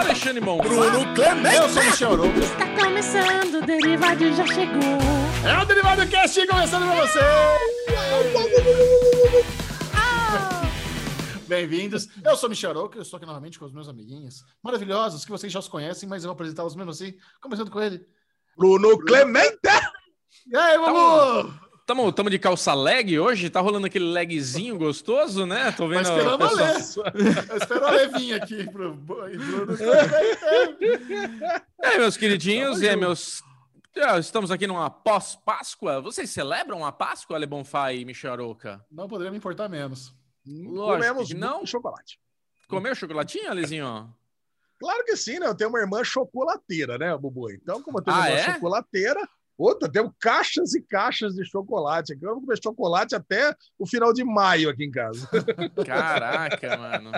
Alexandre Mon. Bruno Clemente. Eu sou o Michel Arouca. Está começando, o Derivado já chegou. É o Derivado Cast começando pra você. Bem-vindos. Eu sou o Michel Arouca, eu estou aqui novamente com os meus amiguinhos maravilhosos, que vocês já os conhecem, mas eu vou apresentá-los mesmo assim, começando com ele. Bruno Clemente. E aí, Mamu? Tamo, tamo de calça leg hoje? Tá rolando aquele legzinho gostoso, né? Tô Tá vendo. esperando o a Lê. Eu espero a vir aqui pro Bruno. E aí, meus queridinhos, e junto. meus. Ah, Estamos aqui numa pós-Páscoa. Vocês celebram a Páscoa, Ale Bonfá e Michel Arouca? Não poderia me importar menos. Lógico Comemos que não. chocolate. Comeu chocolatinho, Alezinho? Claro que sim, né? Eu tenho uma irmã chocolateira, né, Bubu? Então, como eu tenho uma Ah, irmã é? chocolateira, outra, temos caixas e caixas de chocolate. aqui. Eu vou comer chocolate até o final de maio aqui em casa. Caraca, mano.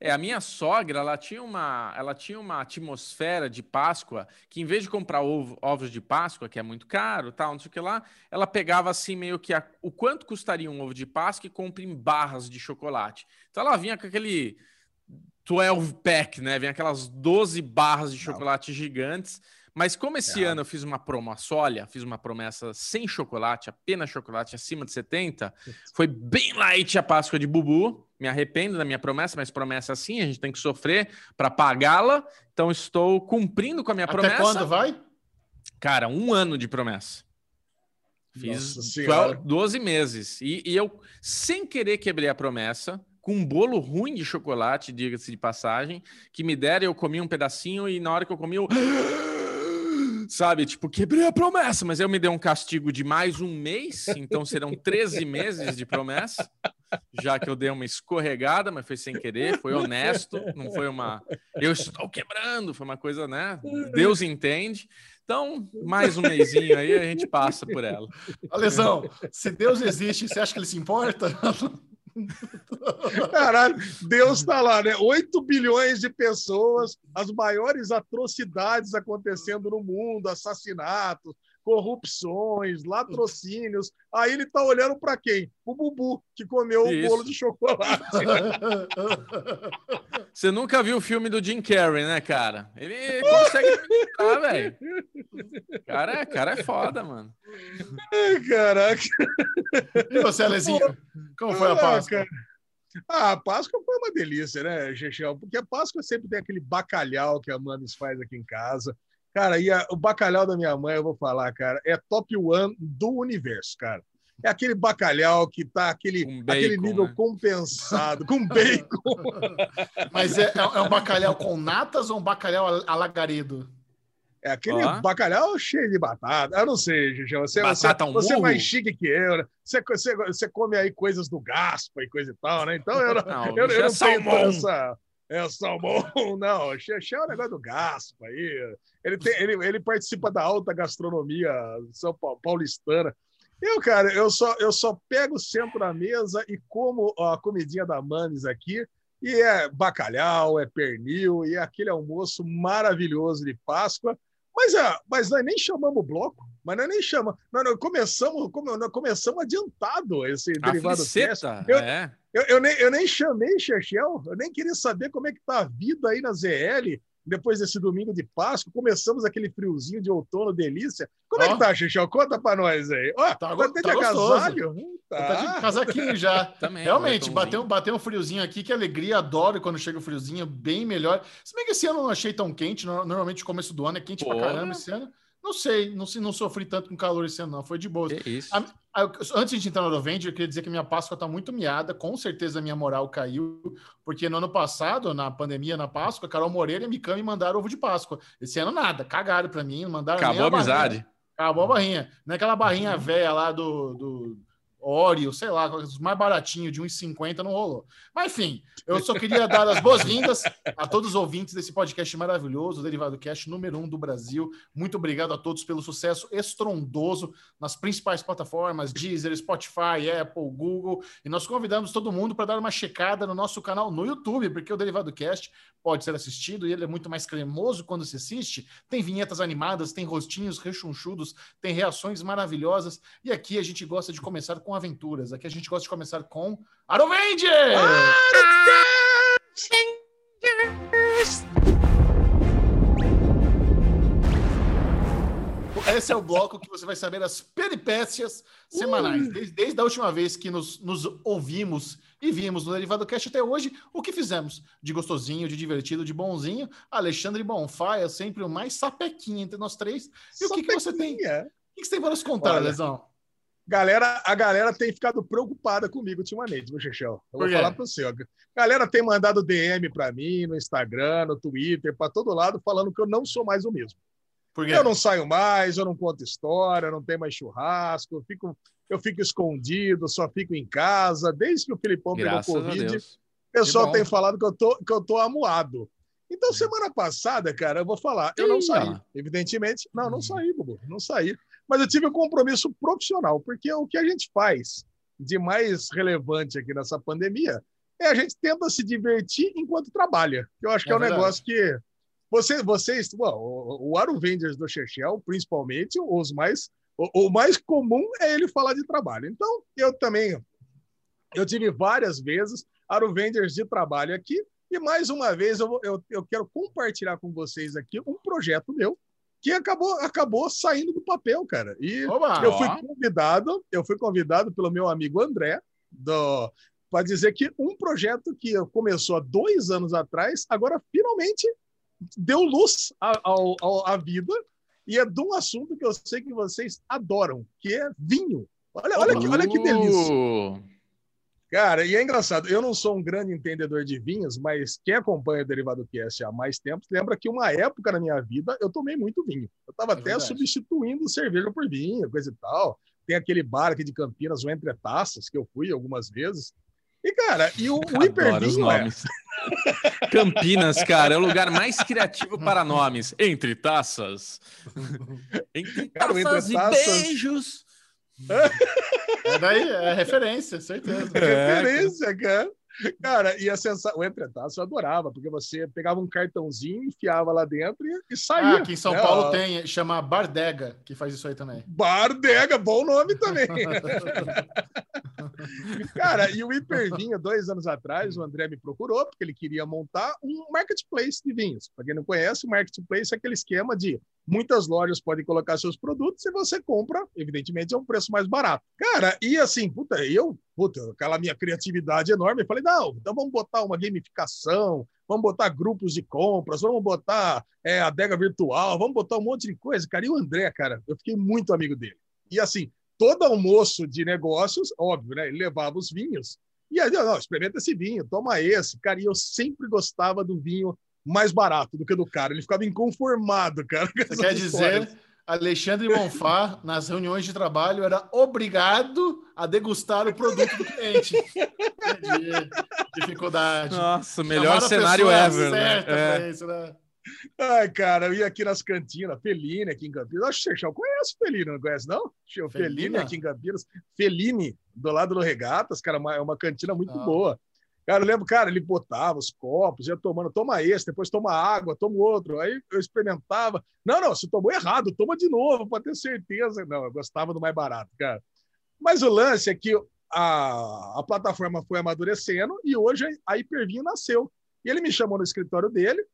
É, a minha sogra, ela tinha uma, ela tinha uma atmosfera de Páscoa que em vez de comprar ovo- ovos de Páscoa, que é muito caro, tal, não sei o que lá, ela pegava assim meio que a- o quanto custaria um ovo de Páscoa e compra em barras de chocolate. Então ela vinha com aquele 12 pack, né? Vem aquelas 12 barras de chocolate gigantes. Mas como esse É. ano eu fiz uma promessa, olha, fiz uma promessa sem chocolate, apenas chocolate acima de 70, foi bem light a Páscoa de Bubu. Me arrependo da minha promessa, mas promessa assim, a gente tem que sofrer para pagá-la. Então estou cumprindo com a minha Até promessa. quando vai? Cara, um ano de promessa. Fiz Nossa Senhora. 12 12 meses. E, e eu, sem querer, quebrei a promessa, com um bolo ruim de chocolate, diga-se de passagem, que me deram, eu comi um pedacinho e na hora que eu comi, eu. Sabe, tipo, quebrei a promessa, mas eu me dei um castigo de mais um mês, então serão 13 meses de promessa, já que eu dei uma escorregada, mas foi sem querer, foi honesto, não foi uma. Eu estou quebrando, foi uma coisa, né? Deus entende. Então, mais um mêsinho aí, a gente passa por ela. Alesão, se Deus existe, você acha que ele se importa? Caralho, Deus tá lá, né? 8 bilhões de pessoas, as maiores atrocidades acontecendo no mundo, assassinatos, corrupções, latrocínios. Aí ele tá olhando para quem? O Bubu, que comeu Isso. o bolo de chocolate. Você nunca viu o filme do Jim Carrey, né, cara? Ele consegue imitar, velho. Cara, cara é foda, mano. Caraca. E você, Alezinho? Como foi a Páscoa? Ah, a Páscoa foi uma delícia, né, Chechel? Porque a Páscoa sempre tem aquele bacalhau que a Mames faz aqui em casa. Cara, e a- o bacalhau da minha mãe, eu vou falar, cara, é top one do universo, cara. É aquele bacalhau que tá aquele, Com aquele bacon, nível né? compensado, com bacon. Mas é, é um bacalhau com natas ou um bacalhau alagaredo? É aquele bacalhau cheio de batata. Eu não sei, Chechel. Você, você, um você é mais chique que eu, né? Você, você, você come aí coisas do Gaspa e coisa e tal, né? Então eu não, Não, eu, eu é não tenho salmão. toda essa. É salmão, não. Xexé é o negócio do Gaspa aí. Ele, tem, ele, ele participa da alta gastronomia são Paulo, paulistana. Eu, cara, eu só, eu só pego, sento na mesa e como a comidinha da Manes aqui. E é bacalhau, é pernil, e é aquele almoço maravilhoso de Páscoa. Mas, é, mas nós nem chamamos bloco, mas nós nem chamamos. Nós, nós começamos, come- nós começamos adiantado esse A derivado fliceta, Eu- é. Eu, eu nem, eu nem chamei Chechel, eu nem queria saber como é que tá a vida aí na ZL depois desse domingo de Páscoa. Começamos aquele friozinho de outono, delícia. Como é Ó. que tá, Chechel? Conta pra nós aí. Ó, Tá tá, até tá de gostoso. agasalho. Hum, Tá de Tá. casaquinho já. Também. Realmente, bateu, bateu um friozinho aqui, que alegria, adoro quando chega o friozinho, bem melhor. Se bem que esse ano eu não achei tão quente, no- normalmente o começo do ano é quente pra Porra. caramba esse ano. Não sei, não, se- não sofri tanto com calor esse ano, não, foi de boa. Que isso. A- a- antes de entrar no Eurovende, eu queria dizer que minha Páscoa tá muito miada, com certeza a minha moral caiu, porque no ano passado, na pandemia, na Páscoa, Carol Moreira e Mikan me mandaram ovo de Páscoa. Esse ano nada, cagaram pra mim, mandaram Acabou a barrinha. amizade. Acabou a barrinha. Não é aquela barrinha velha lá do, do Oreo, sei lá, os mais baratinho, de 1,50 não rolou. Mas enfim, eu só queria dar as boas-vindas a todos os ouvintes desse podcast maravilhoso, Derivado Cast número um do Brasil. Muito obrigado a todos pelo sucesso estrondoso nas principais plataformas, Deezer, Spotify, Apple, Google. E nós convidamos todo mundo para dar uma checada no nosso canal no YouTube, porque o Derivado Cast pode ser assistido e ele é muito mais cremoso quando se assiste. Tem vinhetas animadas, tem rostinhos rechonchudos, tem reações maravilhosas. E aqui a gente gosta de começar com aventuras. Aqui a gente gosta de começar com Arovenger! Esse é o bloco que você vai saber as peripécias semanais. Desde, desde a última vez que nos, nos ouvimos e vimos no Derivado Cast até hoje o que fizemos de gostosinho, de divertido, de bonzinho. Alexandre Bonfaia, sempre o mais sapequinha entre nós três. E sapequinha. o que, que você tem? O que, que você tem para nos contar, Olha, Lesão? Galera, a galera tem ficado preocupada comigo ultimamente, meu Chechel. Eu vou falar para você. ó. Galera tem mandado DM para mim no Instagram, no Twitter, para todo lado, falando que eu não sou mais o mesmo. Eu não saio mais, eu não conto história, não tenho mais churrasco, eu fico, eu fico escondido, só fico em casa. Desde que o Filipão Graças pegou Covid, o pessoal tem falado que eu tô, que eu tô amuado. Então, semana passada, cara, eu vou falar, eu não saí. Evidentemente, não, não saí, Bubu, não saí. Mas eu tive um compromisso profissional, porque o que a gente faz de mais relevante aqui nessa pandemia é a gente tenta se divertir enquanto trabalha. Eu acho que É é, um verdade. negócio que você, vocês, bom, o, Aro Vendors do Chechel, principalmente, os mais, o, o mais comum é ele falar de trabalho. Então, eu também, eu tive várias vezes Aro Vendors de trabalho aqui, e mais uma vez eu, eu, eu quero compartilhar com vocês aqui um projeto meu que acabou, acabou saindo do papel, cara. E Oba! eu fui Ó. convidado, eu fui convidado pelo meu amigo André para dizer que um projeto que começou há dois anos atrás, agora finalmente deu luz à, vida e é de um assunto que eu sei que vocês adoram, que é vinho. Olha, olha, que, olha que delícia. Cara, e é engraçado, eu não sou um grande entendedor de vinhos, mas quem acompanha o Derivado Cast há mais tempo lembra que uma época na minha vida eu tomei muito vinho. Eu estava até verdade. substituindo cerveja por vinho, coisa e tal. Tem aquele bar aqui de Campinas, o Entre Taças, que eu fui algumas vezes. E, cara, e o, o hipervinho é... Campinas, cara, é o lugar mais criativo para nomes. Entre taças. Entre Cara, o Entre taças e Taças- beijos. É daí, é referência, certeza. É, referência, cara. Cara, e a sensação, o entretaço eu adorava, porque você pegava um cartãozinho, enfiava lá dentro e, e saía. Ah, aqui em São né? Paulo Ó, tem, chama Bardega, que faz isso aí também. Bardega, bom nome também. Cara, e o Hipervinho, dois anos atrás, o André me procurou, porque ele queria montar um marketplace de vinhos. Para quem não conhece, o marketplace é aquele esquema de muitas lojas podem colocar seus produtos e você compra, evidentemente, a um preço mais barato. Cara, e assim, puta, eu, puta, aquela minha criatividade enorme, falei, não, então vamos botar uma gamificação, vamos botar grupos de compras, vamos botar é, adega virtual, vamos botar um monte de coisa, cara. E o André, cara, eu fiquei muito amigo dele. E assim, todo almoço de negócios, óbvio, né? Ele levava os vinhos. E aí, não, experimenta esse vinho, toma esse. Cara, e eu sempre gostava do vinho mais barato do que do cara. Ele ficava inconformado, cara. com Você essas quer histórias. dizer, Alexandre Monfá, nas reuniões de trabalho, era obrigado a degustar o produto do cliente. Entendi. Dificuldade. Nossa, melhor cenário ever, né? É. isso, né? Ai, cara, eu ia aqui nas cantinas, Feline aqui em Campinas. Acho que você já conhece o Feline, não conhece, não? O Feline Felina? aqui em Campinas. Feline, do lado do Regatas, cara, uma- é uma cantina muito Ah. boa. Cara, eu lembro, cara, ele botava os copos, ia tomando, toma esse, depois toma água, toma outro. Aí eu experimentava. Não, não, você tomou errado, toma de novo, para ter certeza. Não, eu gostava do mais barato, cara. Mas o lance é que a, a plataforma foi amadurecendo e hoje a Hipervinho nasceu. E ele me chamou no escritório dele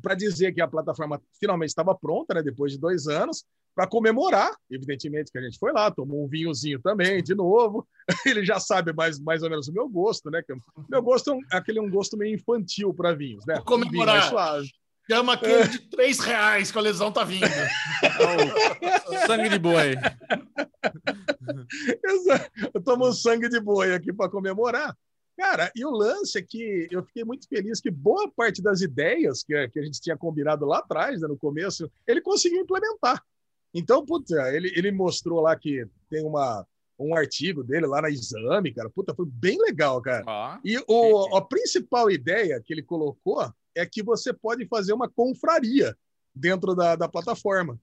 para dizer que a plataforma finalmente estava pronta, né, depois de dois anos, para comemorar. Evidentemente que a gente foi lá, tomou um vinhozinho também, de novo. Ele já sabe mais, mais ou menos o meu gosto, né? Meu gosto é um- aquele um gosto meio infantil para vinhos, né? Vou comemorar. Um vinho suave. Chama aquele de três reais que a lesão tá vindo. É o sangue de boi. Exato. Eu tomo sangue de boi aqui para comemorar. Cara, e o lance é que eu fiquei muito feliz que boa parte das ideias que, que a gente tinha combinado lá atrás, né, no começo, ele conseguiu implementar. Então, puta, ele, ele mostrou lá que tem uma, um artigo dele lá na Exame, cara. Puta, foi bem legal, cara. Ó, E o, a principal ideia que ele colocou é que você pode fazer uma confraria dentro da, da plataforma.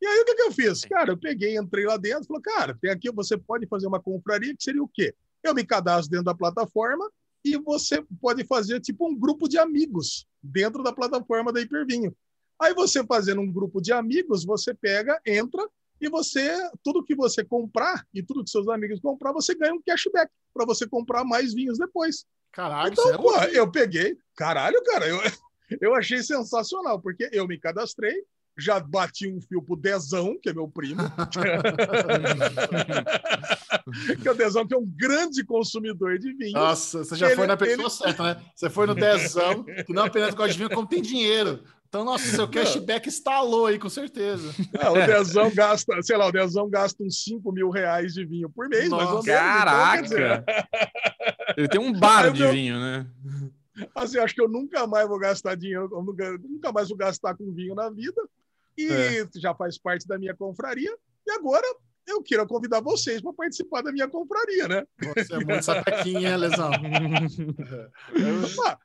E aí o que, que eu fiz? Cara, eu peguei, entrei lá dentro e falei, cara, tem aqui, você pode fazer uma confraria, que seria o quê? Eu me cadastro dentro da plataforma e você pode fazer tipo um grupo de amigos dentro da plataforma da Hipervinho. Aí você fazendo um grupo de amigos, você pega, entra e você, tudo que você comprar e tudo que seus amigos comprar, você ganha um cashback para você comprar mais vinhos depois. Caralho, Então, é pô, eu peguei. Caralho, cara, eu, eu achei sensacional, porque eu me cadastrei, já bati um fio pro Dezão, que é meu primo. que é o Dezão, que é um grande consumidor de vinho. Nossa, você já Ele- foi na pessoa ele- certa, né? Você foi no dezão, que não apenas gosta de vinho, como tem dinheiro. Então, nossa, seu cashback instalou aí, com certeza. Ah, o Dezão gasta, sei lá, o Dezão gasta uns 5 mil reais de vinho por mês, mais ou Nossa. Então, Caraca! Ele tem um bar Aí de meu- vinho, né? assim, acho que eu nunca mais vou gastar dinheiro, nunca mais vou gastar com vinho na vida. E É. já faz parte da minha confraria. E agora eu quero convidar vocês para participar da minha confraria, né? Você é muito sapequinha, Lesão? Opa,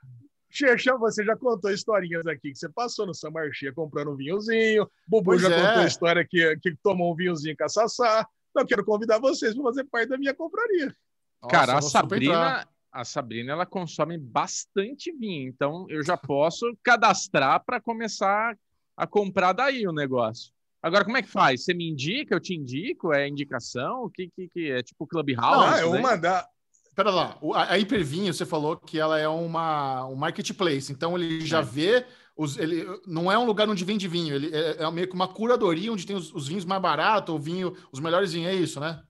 Xexão, você já contou historinhas aqui que você passou no São Marchia comprando um vinhozinho. Bubu Pois já é. contou a história que, que tomou um vinhozinho com a Sassá. Então, eu quero convidar vocês para fazer parte da minha confraria. Nossa, Cara, a. Sabrina, a Sabrina, ela consome bastante vinho, então eu já posso cadastrar para começar a comprar daí o negócio. Agora, como é que faz? Você me indica, eu te indico? É indicação? O que, que, que é? Tipo Clubhouse? ah, é daí? uma da. Pera lá, a Hipervinho, você falou que ela é uma, um marketplace, então ele já É. vê, os, ele não é um lugar onde vende vinho, ele é, é meio que uma curadoria onde tem os, os vinhos mais baratos, o vinho, os melhores vinhos, é isso, né?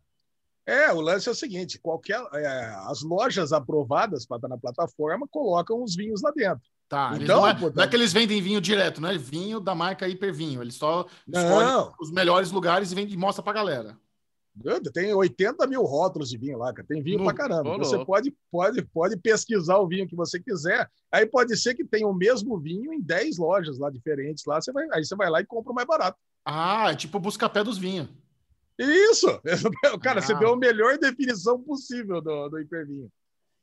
É, o lance é o seguinte: qualquer, é, as lojas aprovadas para estar na plataforma colocam os vinhos lá dentro. Tá, eles Então, não, é, pô, não é que eles vendem vinho direto, não é vinho da marca Hipervinho, eles só escolhem os melhores lugares e, vende, e mostra pra galera. tem 80 mil rótulos de vinho lá, cara. Tem vinho No- pra caramba. Você pode, pode, pode pesquisar o vinho que você quiser. Aí pode ser que tenha o mesmo vinho em 10 lojas lá diferentes. Lá você vai, aí você vai lá e compra o mais barato. Ah, é tipo busca-pé dos vinhos. Isso! Cara, você Ah. deu a melhor definição possível do, do hipervinho.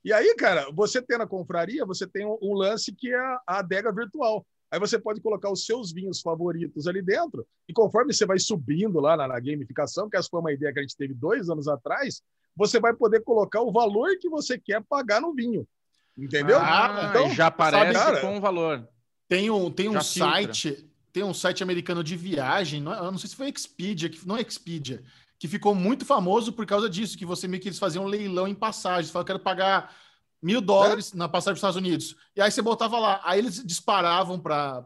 E aí, cara, você tem na confraria, você tem um, um lance que é a a adega virtual. Aí você pode colocar os seus vinhos favoritos ali dentro, e conforme você vai subindo lá na, na gamificação, que essa foi uma ideia que a gente teve dois anos atrás, você vai poder colocar o valor que você quer pagar no vinho. Entendeu? Ah, Então, e já aparece cara- com o valor. Tem um, tem um filtra. site, tem um site americano de viagem, não, é- eu não sei se foi Expedia, que, não é Expedia, que ficou muito famoso por causa disso, que você meio que eles faziam um leilão em passagens, falaram, eu quero pagar mil dólares na passagem para os Estados Unidos. E aí você botava lá, aí eles disparavam para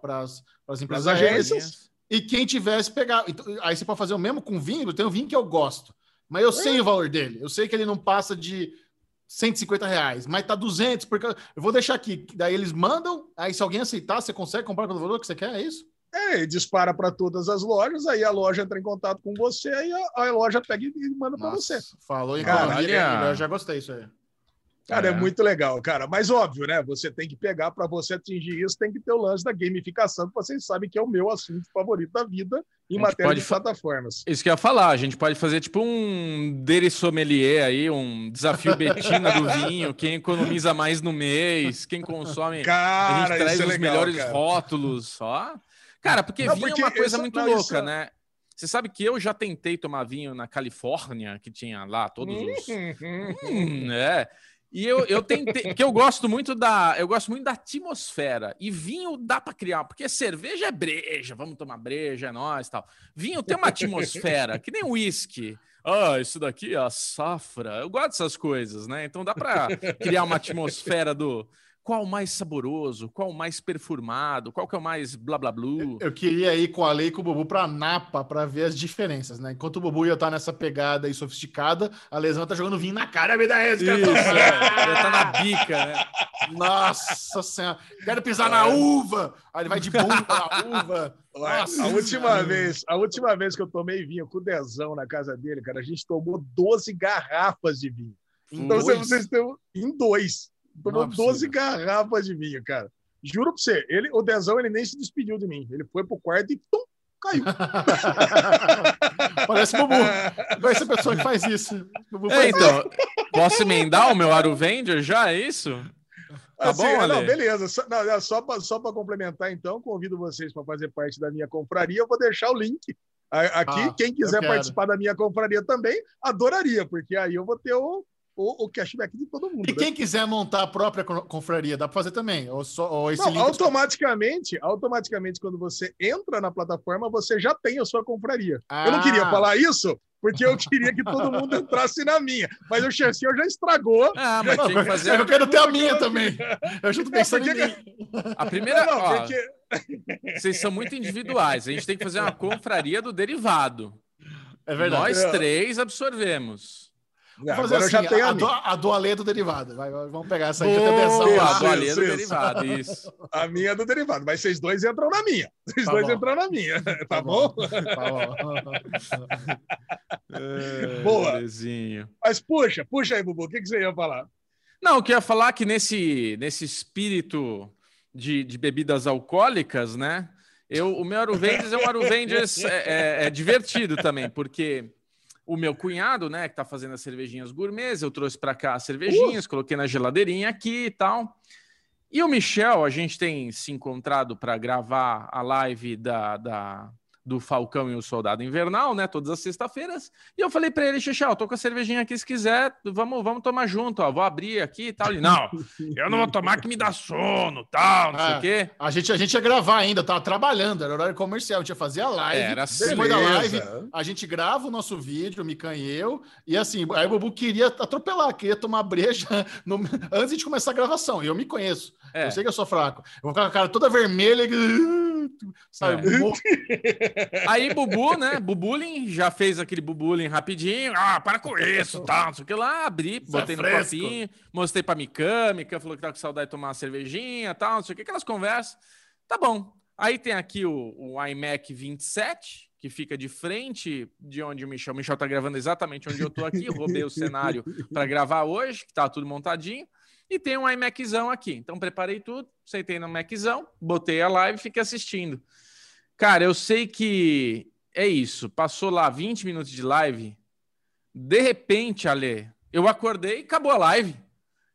as empresas agências. e quem tivesse pegar. Então, aí você pode fazer o mesmo com vinho, tem um vinho que eu gosto, mas eu sei o valor dele, eu sei que ele não passa de 150 reais, mas tá 200, porque eu vou deixar aqui. Daí eles mandam, aí se alguém aceitar, você consegue comprar pelo valor que você quer, é isso? É, e dispara para todas as lojas, aí a loja entra em contato com você, aí a, a loja pega e e manda para você. Falou em economia, eu já gostei isso aí. Cara, é. É. muito legal, cara. Mas óbvio, né? Você tem que pegar para você atingir isso, tem que ter o lance da gamificação, que vocês sabem que é o meu assunto favorito da vida em matéria de plataformas. Isso que eu ia falar, a gente pode fazer tipo um Dere Sommelier aí, um desafio Betina do vinho, quem economiza mais no mês, quem consome. a Cara, gente traz isso é os legal, melhores cara. rótulos, ó. Cara, porque Não, vinho porque é uma coisa muito não, louca, isso- né? Você sabe que eu já tentei tomar vinho na Califórnia, que tinha lá todos os. Uhum. Hum, é. E eu, eu tentei, que eu gosto muito da, eu gosto muito da atmosfera. E vinho dá para criar, porque cerveja é breja, vamos tomar breja, é nós, tal. Vinho tem uma atmosfera, que nem uísque. Ah, isso daqui é a safra. Eu gosto dessas coisas, né? Então dá para criar uma atmosfera do qual o mais saboroso, qual o mais perfumado, qual que é o mais blá blá blá. Eu queria ir com a lei e com o Bubu para Napa para ver as diferenças, né? Enquanto o Bubu ia estar nessa pegada aí sofisticada, a Lesão tá jogando vinho na cara, me dá esse, cara. Isso, é. Já tá na bica, né? Nossa senhora, quero pisar na uva. Aí ele vai de bunda na uva. Nossa a última Senhora. vez, a última vez que eu tomei vinho com o Dezão na casa dele, cara, a gente tomou 12 garrafas de vinho. Então vocês têm em dois. Tomou Não é possível. 12 garrafas de vinho, cara. Juro pra você, ele, o Dezão ele nem se despediu de mim. Ele foi pro quarto e tum, caiu. Parece Bubu. Vai ser a pessoa que faz isso. Bubu É, faz então, posso emendar o meu Aro Vender já? É isso? Tá Assim, bom, é, não, beleza. Só, não, é só para só pra complementar, então, convido vocês para fazer parte da minha confraria. Eu vou deixar o link aqui. Ah, Quem quiser participar da minha confraria também, adoraria, porque aí eu vou ter o, o, o cashback de todo mundo. E né? quem quiser montar a própria co- confraria, dá para fazer também? Ou, só, ou esse Não, link... automaticamente, automaticamente, quando você entra na plataforma, você já tem a sua confraria. Eu não Ah. queria falar isso, porque eu queria que todo mundo entrasse na minha. Mas o Chessinho já estragou. Ah, mas tinha que fazer. Eu quero ter a minha também. Eu já tô pensando em mim. A primeira. não, ó, porque Vocês são muito individuais. A gente tem que fazer uma confraria do derivado. É verdade. Nós É. três absorvemos. Não, Vamos fazer agora eu já assim, tenho a, a do, a do Alê do derivado. Vai, vamos pegar essa aí. Boa, Isso, do Alê do derivado, isso. A minha é do derivado, mas vocês dois entram na minha. Vocês Tá dois bom. entram na minha, tá, bom? Tá bom. Boa. Belezinho. Mas puxa, puxa aí, Bubu, o que, que você ia falar? Não, eu queria falar que nesse, nesse espírito de, de bebidas alcoólicas, né? Eu, o meu Aruvengers é um Aruvengers é, é, é divertido também, porque o meu cunhado, né, que tá fazendo as cervejinhas gourmets, eu trouxe para cá as cervejinhas, coloquei na geladeirinha aqui e tal. E o Michel, a gente tem se encontrado para gravar a live da, da- do Falcão e o Soldado Invernal, né? Todas as sextas-feiras. E eu falei para ele, Xixel, tô com a cervejinha aqui, se quiser, vamos, vamos tomar junto, ó. Vou abrir aqui e tal. Ele, não, eu não vou tomar que me dá sono, tal, não sei Ah, o quê. A gente, a gente ia gravar ainda, tava trabalhando, era horário comercial, a gente ia fazer a live. Era. Depois da live, a gente grava o nosso vídeo, o Mikan e eu, e assim, aí o Bubu queria atropelar, queria tomar breja no- antes de começar a gravação, e eu me conheço, É. eu sei que eu sou fraco. Eu vou ficar com a cara toda vermelha, e- sabe? É. mo- Aí, Bubu, né? Bubulin já fez aquele Bubulin rapidinho. Ah, para com isso, tal, não sei o que lá. Abri, Isso é botei no fresco. copinho, mostrei pra Mikan. Mikan falou que tá com saudade de tomar uma cervejinha, tal, não sei o que, aquelas conversas. Tá bom. Aí tem aqui o, o iMac 27, que fica de frente de onde o Michel. O Michel tá gravando exatamente onde eu tô aqui. Roubei o cenário para gravar hoje, que tá tudo montadinho. E tem um iMaczão aqui. Então preparei tudo, sentei no Maczão, botei a live e fiquei assistindo. Cara, eu sei que é isso. Passou lá 20 minutos de live. De repente, Ale, eu acordei e acabou a live.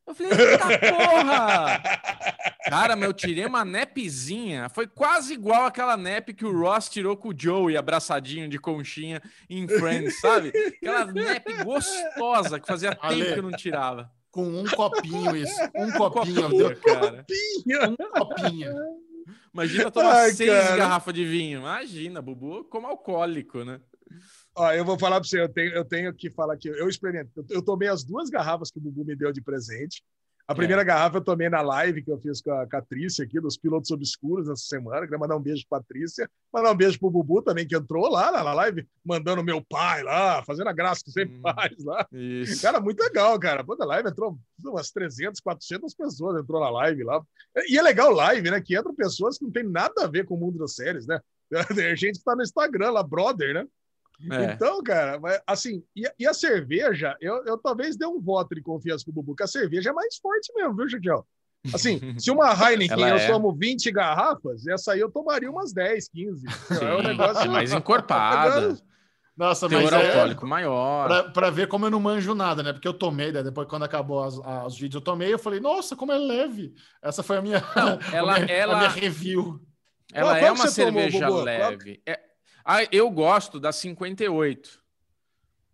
Eu falei, eita porra! Cara, mas eu tirei uma nepzinha. Foi quase igual aquela nep que o Ross tirou com o Joey, abraçadinho de conchinha em Friends, sabe? Aquela nep gostosa que fazia tempo Ale. que eu não tirava. Com um copinho isso, um copinho, deu cara. um copinho. Imagina tomar Ai, seis cara. garrafas de vinho. Imagina, Bubu, como alcoólico, né? Ó, eu vou falar para você, eu tenho, eu tenho que falar que eu experimentei. Eu, eu tomei as duas garrafas que o Bubu me deu de presente. A primeira É. garrafa eu tomei na live que eu fiz com a, com a Trícia aqui, dos Pilotos Obscuros essa semana. Queria mandar um beijo para a Trícia, mandar um beijo pro Bubu também, que entrou lá na live, mandando meu pai lá, fazendo a graça que sempre Hum. faz lá. Isso. Cara, muito legal, cara. Pô, na live entrou umas 300, 400 pessoas entrou na live lá. E é legal live, né? Que entram pessoas que não tem nada a ver com o mundo das séries, né? Tem gente que tá no Instagram lá, brother, né? É. Então, cara, mas, assim, e, a- e a cerveja, eu, eu talvez dê um voto de confiança pro Bubu, que a cerveja é mais forte mesmo, viu, Chiquiel? Assim, se uma Heineken Ela eu é. tomo 20 garrafas, essa aí eu tomaria umas 10, 15. É um Sim, negócio é mais encorpada. Nossa, mas Teor é, alcoólico maior. Pra, pra ver como eu não manjo nada, né? Porque eu tomei, né? depois quando acabou as- a- os vídeos, eu tomei, eu falei, nossa, como é leve. Essa foi a minha, Não, ela- a minha, ela- a minha review. Ela Qual- é uma tomou, cerveja? Qual- leve. É- Ah, eu gosto da 58.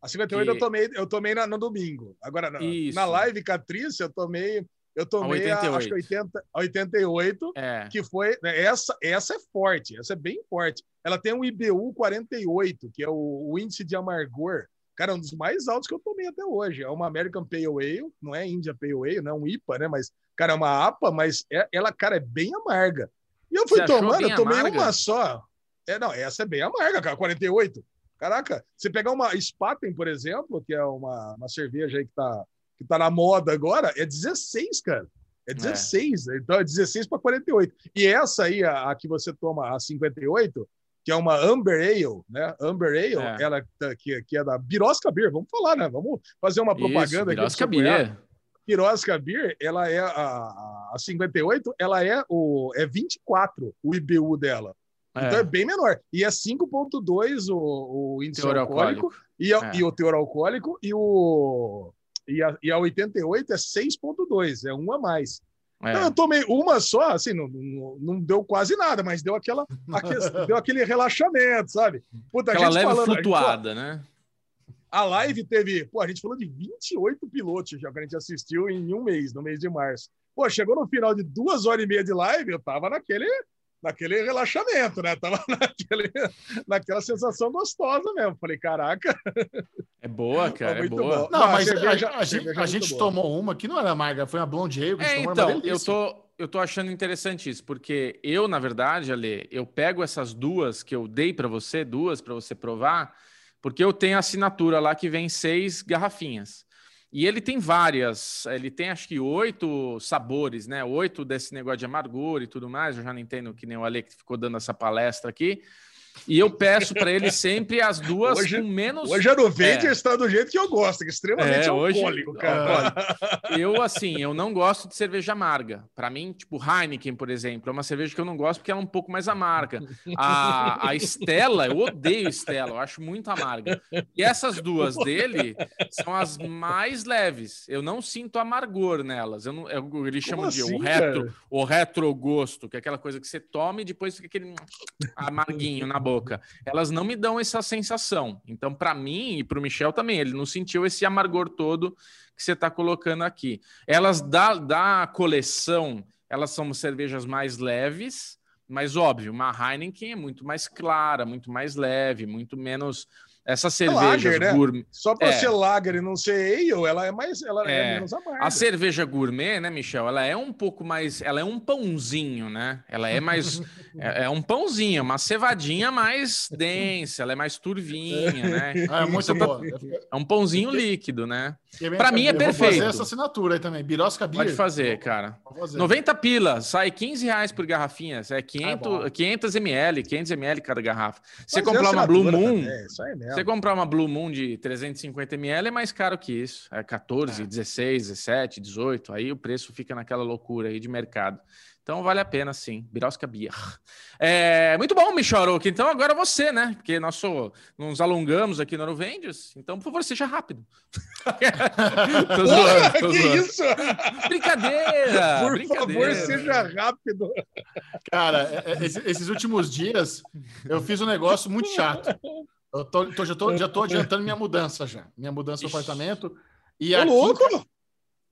A 58 Que- eu tomei, eu tomei na- no domingo. Agora, na, Isso. na live Catrice, eu tomei. Eu tomei a, 88. acho que 80, a 88, É. que foi. né, Essa, essa é forte, essa é bem forte. Ela tem um IBU 48, que é o, o índice de amargor. Cara, é um dos mais altos que eu tomei até hoje. É uma American Pale Ale, não é India Pale Ale, não é um IPA, né? Mas, cara, é uma APA, mas é- ela, cara, é bem amarga. E eu fui Você tomando, eu tomei amarga? uma só. É, não, essa é bem amarga, cara, 48. Caraca, você pegar uma Spaten, por exemplo, que é uma, uma cerveja aí que tá, que tá na moda agora, é 16, cara. É 16, então é 16 para 48. E essa aí, a, a que você toma, a 58, que é uma Amber Ale, né? Amber Ale, É. ela tá- que, que é da Birosca Beer, vamos falar, né? Vamos fazer uma propaganda aqui. Birosca seu cunhado. Beer. Pirosca Beer, ela é a, a, a 58, ela é o é 24 o IBU dela. Então é É. bem menor. E é 5,2 o, o índice Teor alcoólico, alcoólico. E, a- É. e o teor alcoólico e o. E a, e a 88 é 6,2, é um a mais. É. Então, eu tomei uma só, assim, não, não, não deu quase nada, mas deu, aquela, aque- deu aquele relaxamento, sabe? Puta, a Aquela gente leve falando, a gente- flutuada, né? a live teve. Pô, a gente falou de 28 pilotos já que a gente assistiu em um mês, no mês de março. Pô, chegou no final de duas horas e meia de live, eu tava naquele, naquele relaxamento, né? Tava naquele, naquela sensação gostosa mesmo. Falei, caraca, É boa, cara, é muito boa. bom. Não, mas a- cerveja- a, a gente, cerveja é a gente boa. tomou uma que não era amarga, foi uma blonde ale. que a gente É, tomou, era uma então, eu delícia. tô. eu tô achando interessante isso, porque eu, na verdade, Ale, eu pego essas duas que eu dei para você, duas para você provar, porque eu tenho a assinatura lá que vem seis garrafinhas. E ele tem várias, ele tem acho que oito sabores, né? Oito desse negócio de amargura e tudo mais. Eu já não entendo que nem o Ale que ficou dando essa palestra aqui. E eu peço para ele sempre as duas Hoje- com menos. Hoje a Novente É. está do jeito que eu gosto, que é extremamente É, hoje- alcoólico, cara. Eu, assim, eu não gosto de cerveja amarga. Para mim, tipo, Heineken, por exemplo, é uma cerveja que eu não gosto porque ela é um pouco mais amarga. A, a Stella, eu odeio Stella, eu acho muito amarga. E essas duas dele são as mais leves. Eu não sinto amargor nelas. Eu não, eu- eles chamam de assim, o retro, o retrogosto, que é aquela coisa que você toma e depois fica aquele amarguinho na boca. Elas não me dão essa sensação. Então, para mim e para o Michel também, ele não sentiu esse amargor todo que você está colocando aqui. Elas da, da coleção, elas são cervejas mais leves, mas óbvio, uma Heineken é muito mais clara, muito mais leve, muito menos essas cervejas lager, né? gourmet. Só para É. ser lager e não ser ale, ela é mais, ela é, É. menos amarga. A cerveja gourmet, né, Michel? Ela é um pouco mais. Ela é um pãozinho, né? Ela é mais. é, é um pãozinho, uma cevadinha mais densa, ela é mais turvinha, né? É muito Você tá- boa. É um pãozinho líquido, né? Eu- Pra mim é eu Vou perfeito. fazer essa assinatura aí também. Birosca Beer. Pode fazer, cara. Fazer. 90 pila, sai 15 reais por garrafinha. É Ah, 500, bom. 500 ml, 500 ml cada garrafa. Você comprar é uma Blue Moon. também, isso aí mesmo. Você comprar uma Blue Moon de 350 ml é mais caro que isso. É 14, 16, 17, 18. Aí o preço fica naquela loucura aí de mercado. Então vale a pena, sim. Birosca Beer. É, muito bom, Michoroque. Então agora você, né? Porque nós só nos alongamos aqui no Arovendios. Então, por favor, seja rápido. tô Porra, zoando, tô que zoando. isso? Brincadeira! Por brincadeira. favor, seja rápido. Cara, é- é- esses últimos dias eu fiz um negócio muito chato. Eu tô, tô- já, tô, já tô adiantando minha mudança já. Minha mudança do Ixi. apartamento. E aqui, louco!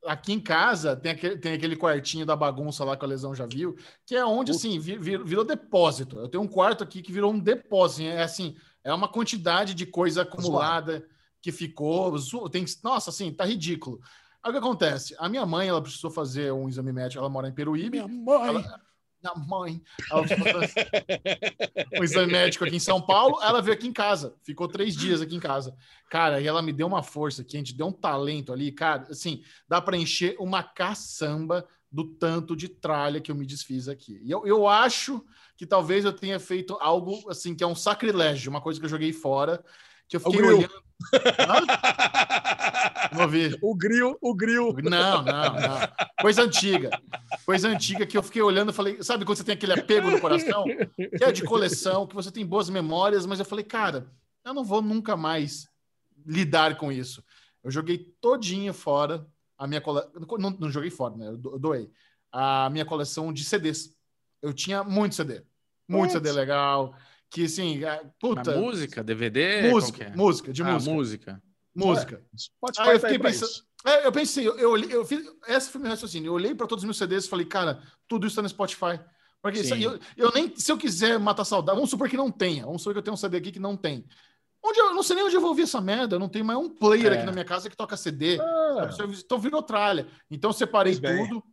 aqui em casa tem aquele, tem aquele quartinho da bagunça lá que a Lesão já viu, que é onde, assim, vi- vi- virou depósito. Eu tenho um quarto aqui que virou um depósito. É assim, é uma quantidade de coisa acumulada que ficou. Tem, nossa, assim, tá ridículo. Aí o que acontece? A minha mãe, ela precisou fazer um exame médico, ela mora em Peruíbe. Minha mãe. Ela- Minha mãe. Um exame médico aqui em São Paulo. Ela veio aqui em casa. Ficou três dias aqui em casa. Cara, e ela me deu uma força aqui, a gente deu um talento ali. Cara, assim, dá para encher uma caçamba do tanto de tralha que eu me desfiz aqui. E eu, eu acho que talvez eu tenha feito algo assim, que é um sacrilégio, uma coisa que eu joguei fora, que eu fiquei olhando. Não ouvi. O grill, o grill. Não, não, não. Coisa antiga. Coisa antiga que eu fiquei olhando e falei, sabe quando você tem aquele apego no coração? Que é de coleção, que você tem boas memórias, mas eu falei, cara, eu não vou nunca mais lidar com isso. Eu joguei todinho fora a minha coleção. Não, não joguei fora, né? Eu do- eu doei. A minha coleção de CDs. Eu tinha muito CD. Muito Putz. CD legal. Que assim, é, Mas puta. música, DVD? música, é? música, de Ah, música. música. Música. Spotify Aí eu tá aí fiquei pensando- isso. É, eu pensei, eu, eu, olhei- eu fiz, essa foi meu raciocínio. Eu olhei para todos os meus CDs e falei, cara, tudo isso tá no Spotify. Porque isso- eu, eu nem, se eu quiser matar saudade, vamos supor que não tenha. Vamos supor que eu tenho um CD aqui que não tem. Onde eu, eu não sei nem onde eu vou ouvir essa merda. Eu não tenho mais um player É. aqui na minha casa que toca CD. Ah, Então virou tralha. Então eu separei tudo.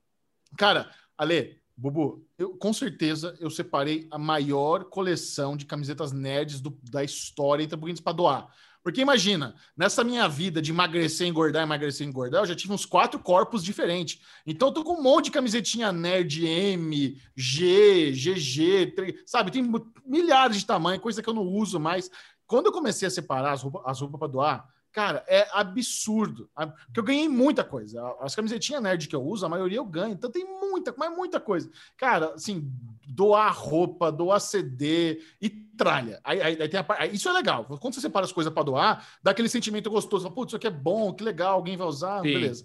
Cara, Ale, Bubu, eu, com certeza eu separei a maior coleção de camisetas nerds do- da história entre Buguinhos para doar. Porque imagina, nessa minha vida de emagrecer, engordar, emagrecer, engordar, eu já tive uns quatro corpos diferentes. Então eu tô com um monte de camisetinha nerd M, G, GG, sabe? Tem milhares de tamanho, coisa que eu não uso mais. Quando eu comecei a separar as roupas, as roupas para doar, cara, é absurdo. Porque eu ganhei muita coisa. As camisetinhas nerd que eu uso, a maioria eu ganho. Então tem muita, mas muita coisa. Cara, assim, doar roupa, doar CD e tralha. Aí, aí- aí tem a aí isso é legal. Quando você separa as coisas para doar, dá aquele sentimento gostoso. Putz, isso aqui é bom, que legal, alguém vai usar, Sim. beleza.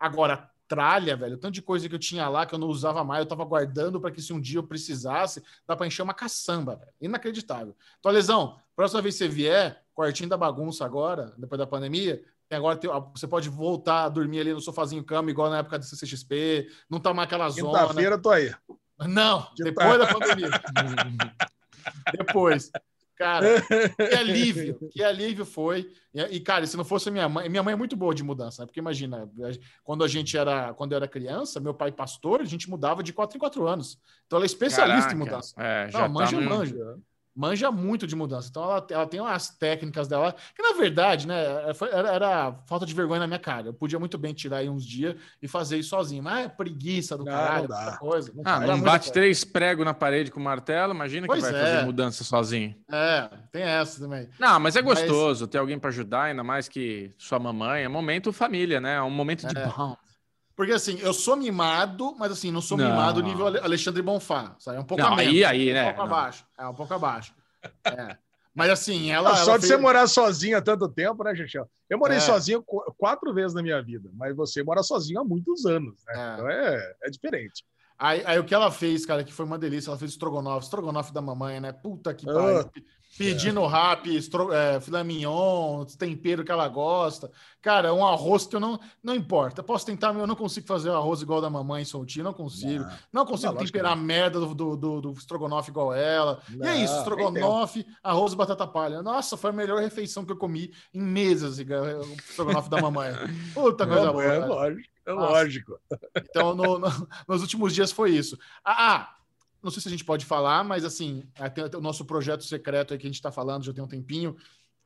Agora, tralha, velho, o tanto de coisa que eu tinha lá que eu não usava mais, eu tava guardando para que se um dia eu precisasse, dá para encher uma caçamba, velho. Inacreditável. Então, Lesão, próxima vez que você vier, quartinho da bagunça agora, depois da pandemia, agora tem- você pode voltar a dormir ali no sofazinho cama, igual na época do CCXP, não tá mais aquela zona. Quinta-feira eu tô aí. Não, De depois da pandemia. depois. Cara, que alívio, que alívio foi. E, e, cara, se não fosse a minha mãe, minha mãe é muito boa de mudança, né? Porque imagina, quando a gente era, quando eu era criança, meu pai pastor, a gente mudava de quatro em quatro anos. Então ela é especialista Caraca, em mudança. É, já Não, tá manja, no- manja. Manja muito de mudança. Então ela, ela tem umas técnicas dela, que na verdade, né, foi- era, era falta de vergonha na minha cara. Eu podia muito bem tirar aí uns dias e fazer isso sozinho, mas é preguiça do Não, caralho, não coisa. Ah, Era não bate três pregos na parede com martelo, imagina Pois que vai é. fazer mudança sozinho. É, tem essa também. Não, mas é Mas- gostoso ter alguém para ajudar, ainda mais que sua mamãe. É momento família, né? É um momento de É. bom. Porque assim, eu sou mimado, mas assim, não sou Não. mimado nível Ale- Alexandre Bonfá. Sabe? É um pouco Não, a menos, aí- aí, é né, Um pouco não. abaixo. É um pouco abaixo. É. Mas assim, ela. Só ela de fez- você morar sozinho há tanto tempo, né, gente? Eu morei É. sozinho qu- quatro vezes na minha vida, mas você mora sozinho há muitos anos, né? É. Então é, é diferente. Aí, aí o que ela fez, cara, que foi uma delícia, ela fez estrogonofe, estrogonofe da mamãe, né? Puta que pariu. Pe- Pedindo rap, estro, é, filé mignon, tempero que ela gosta. Cara, um arroz que eu não. Não importa. Eu posso tentar, mas eu não consigo fazer arroz igual da mamãe soltinho, não consigo. Não consigo Não, temperar a merda do, do, do, do estrogonofe igual ela. e é isso, Não, estrogonofe, arroz e batata palha. Nossa, foi a melhor refeição que eu comi em meses, igual o estrogonofe da mamãe. Puta coisa Não, boa. é lógico, é lógico. Então, no- no- nos últimos dias foi isso. Ah, ah, não sei se a gente pode falar, mas assim, até o nosso projeto secreto aí que a gente está falando já tem um tempinho,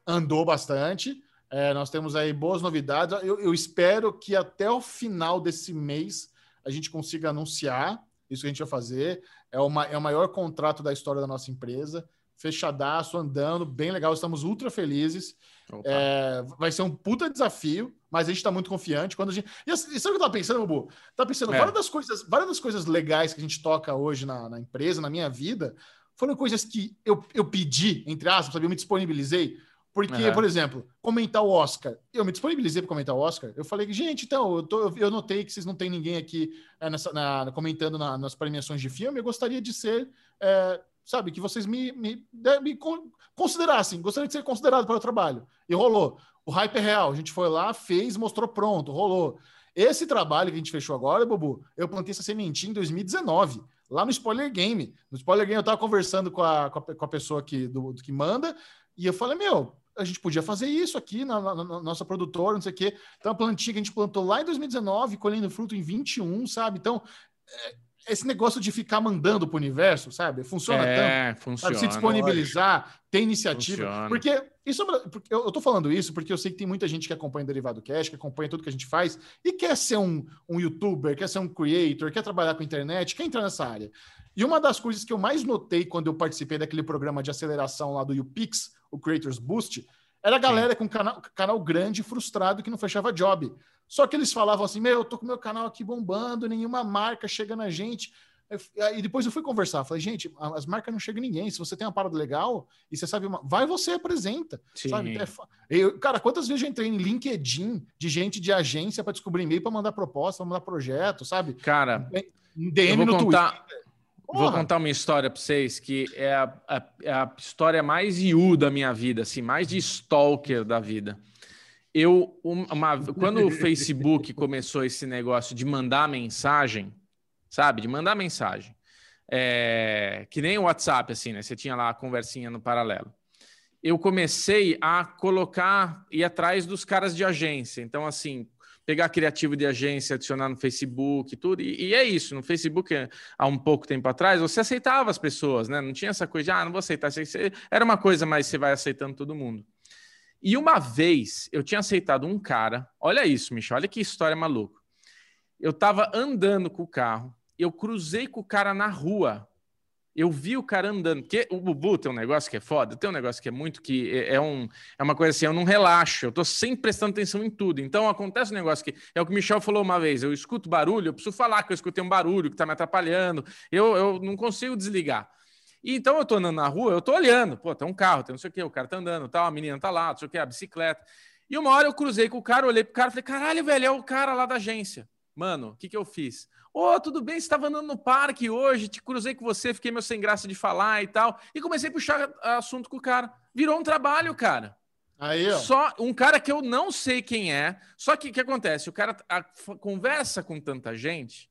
andou bastante. É, nós temos aí boas novidades. Eu, eu espero que até o final desse mês a gente consiga anunciar isso que a gente vai fazer. É, uma, é o maior contrato da história da nossa empresa. Fechadaço, andando, bem legal. Estamos ultra felizes. É, vai ser um puta desafio, mas a gente está muito confiante. Quando a gente... E assim, sabe o que eu tava pensando, Bubu? Tava pensando, É. várias, das coisas, várias das coisas legais que a gente toca hoje na, na empresa, na minha vida, foram coisas que eu, eu pedi, entre aspas, sabe? Eu me disponibilizei. Porque, Aham. por exemplo, comentar o Oscar. Eu me disponibilizei para comentar o Oscar. Eu falei que, gente, então, eu, tô- eu notei que vocês não têm ninguém aqui é, nessa, na- comentando na- nas premiações de filme. Eu gostaria de ser, é, sabe, que vocês me, me, de- me con- considerassem. Gostaria de ser considerado para o trabalho. E rolou. O hype é real. A gente foi lá, fez, mostrou pronto, rolou. Esse trabalho que a gente fechou agora, Bubu, eu plantei essa sementinha em 2019, lá no Spoiler Game. No Spoiler Game eu tava conversando com a, com a, com a pessoa que, do que manda, e eu falei, meu, a gente podia fazer isso aqui na, na- na nossa produtora, não sei o quê. Então, a plantinha que a gente plantou lá em 2019, colhendo fruto em 21, sabe? Então, é, esse negócio de ficar mandando pro universo, sabe? Funciona tanto. é, Sabe, funciona. se disponibilizar, ter iniciativa. Funciona. Porque isso é porque eu, eu tô falando isso porque eu sei que tem muita gente que acompanha o Derivado Cash, que acompanha tudo que a gente faz e quer ser um, um youtuber, quer ser um creator, quer trabalhar com internet, quer entrar nessa área. E uma das coisas que eu mais notei quando eu participei daquele programa de aceleração lá do YouPix, o Creators Boost, era a galera com canal, canal grande frustrado que não fechava job. Só que eles falavam assim: Meu, eu tô com meu canal aqui bombando, nenhuma marca chega na gente. E depois eu fui conversar, falei, gente, as marcas não chegam em ninguém. Se você tem uma parada legal e você sabe, uma... vai você apresenta. Sim. Sabe? É eu, cara, quantas vezes eu entrei em LinkedIn de gente de agência para descobrir e-mail para mandar proposta, para mandar projeto, sabe? Cara, Em eu DM vou no contar, Twitter. Vou Porra. contar uma história para vocês que é a, a- é a história mais IU da minha vida, assim, mais de stalker da vida. Eu, um- uma, quando o Facebook começou esse negócio de mandar mensagem, sabe? De mandar mensagem. É, que nem o WhatsApp, assim, né? Você tinha lá a conversinha no paralelo. Eu comecei a colocar, ir atrás dos caras de agência. Então, assim, pegar criativo de agência, adicionar no Facebook, tudo. E, e é isso. No Facebook, há um pouco tempo atrás, você aceitava as pessoas, né? Não tinha essa coisa de, ah, não vou aceitar. Era uma coisa, mas você vai aceitando todo mundo. E uma vez eu tinha aceitado um cara, olha isso, Michel, olha que história maluca. Eu tava andando com o carro, eu cruzei com o cara na rua. Eu vi o cara andando, porque o Bubu tem um negócio que é foda, tem um negócio que é muito que é, é um, é uma coisa assim, eu não relaxo, eu tô sempre prestando atenção em tudo. Então acontece um negócio que é o que o Michel falou uma vez, eu escuto barulho, eu preciso falar que eu escutei um barulho que tá me atrapalhando, eu, eu não consigo desligar. E então eu tô andando na rua, eu tô olhando, pô, tem um carro, tem não sei o quê, o cara tá andando, tal, a menina tá lá, não sei o quê, a bicicleta. E uma hora eu cruzei com o cara, olhei pro cara e falei, caralho, velho, é o cara lá da agência. Mano, o que que eu fiz? Ô, tudo bem, você estava andando no parque hoje, te cruzei com você, fiquei meio sem graça de falar e tal. E comecei a puxar assunto com o cara. Virou um trabalho, cara. Aí, ó. Só um cara que eu não sei quem é. Só que o que acontece? O cara a- conversa com tanta gente,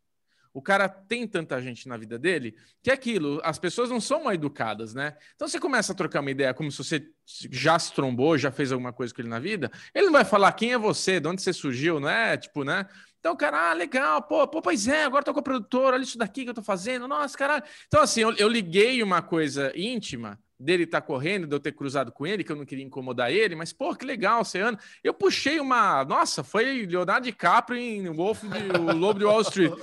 o cara tem tanta gente na vida dele que é aquilo, as pessoas não são mal educadas, né? Então você começa a trocar uma ideia como se você já se trombou, já fez alguma coisa com ele na vida, ele não vai falar quem é você, de onde você surgiu, não é? Tipo, né? Então, cara, ah, legal, pô, pô, pois é, agora tô com a produtora, olha isso daqui que eu tô fazendo, nossa, caralho. Então, assim, eu, eu liguei uma coisa íntima dele estar tá correndo, de eu ter cruzado com ele, que eu não queria incomodar ele, mas, pô, que legal, Oceano. Eu puxei uma. Nossa, foi Leonardo DiCaprio em Wolf de o Lobo de Wall Street.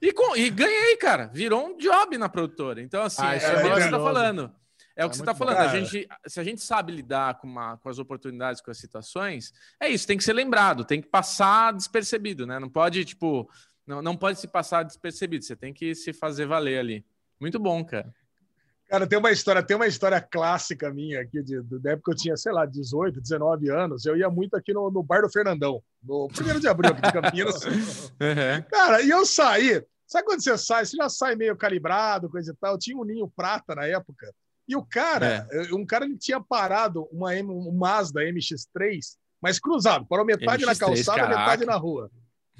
E, com, e ganhei, cara. Virou um job na produtora. Então, assim, ah, é, é o que você tá falando. É o que é você está falando. A gente, se a gente sabe lidar com, uma, com as oportunidades, com as situações, é isso, tem que ser lembrado, tem que passar despercebido, né? Não pode, tipo, não, não pode se passar despercebido, você tem que se fazer valer ali. Muito bom, cara. Cara, tem uma história, tem uma história clássica minha aqui, de, de, da época que eu tinha, sei lá, 18, 19 anos. Eu ia muito aqui no, no Bar do Fernandão, no primeiro de abril aqui de Campinas. uhum. Cara, e eu saí. Sabe quando você sai? Você já sai meio calibrado, coisa e tal. Eu tinha um ninho prata na época. E o cara, é. um cara ele tinha parado uma um Mazda MX3, mas cruzado, parou metade MX3, na calçada, caraca. metade na rua.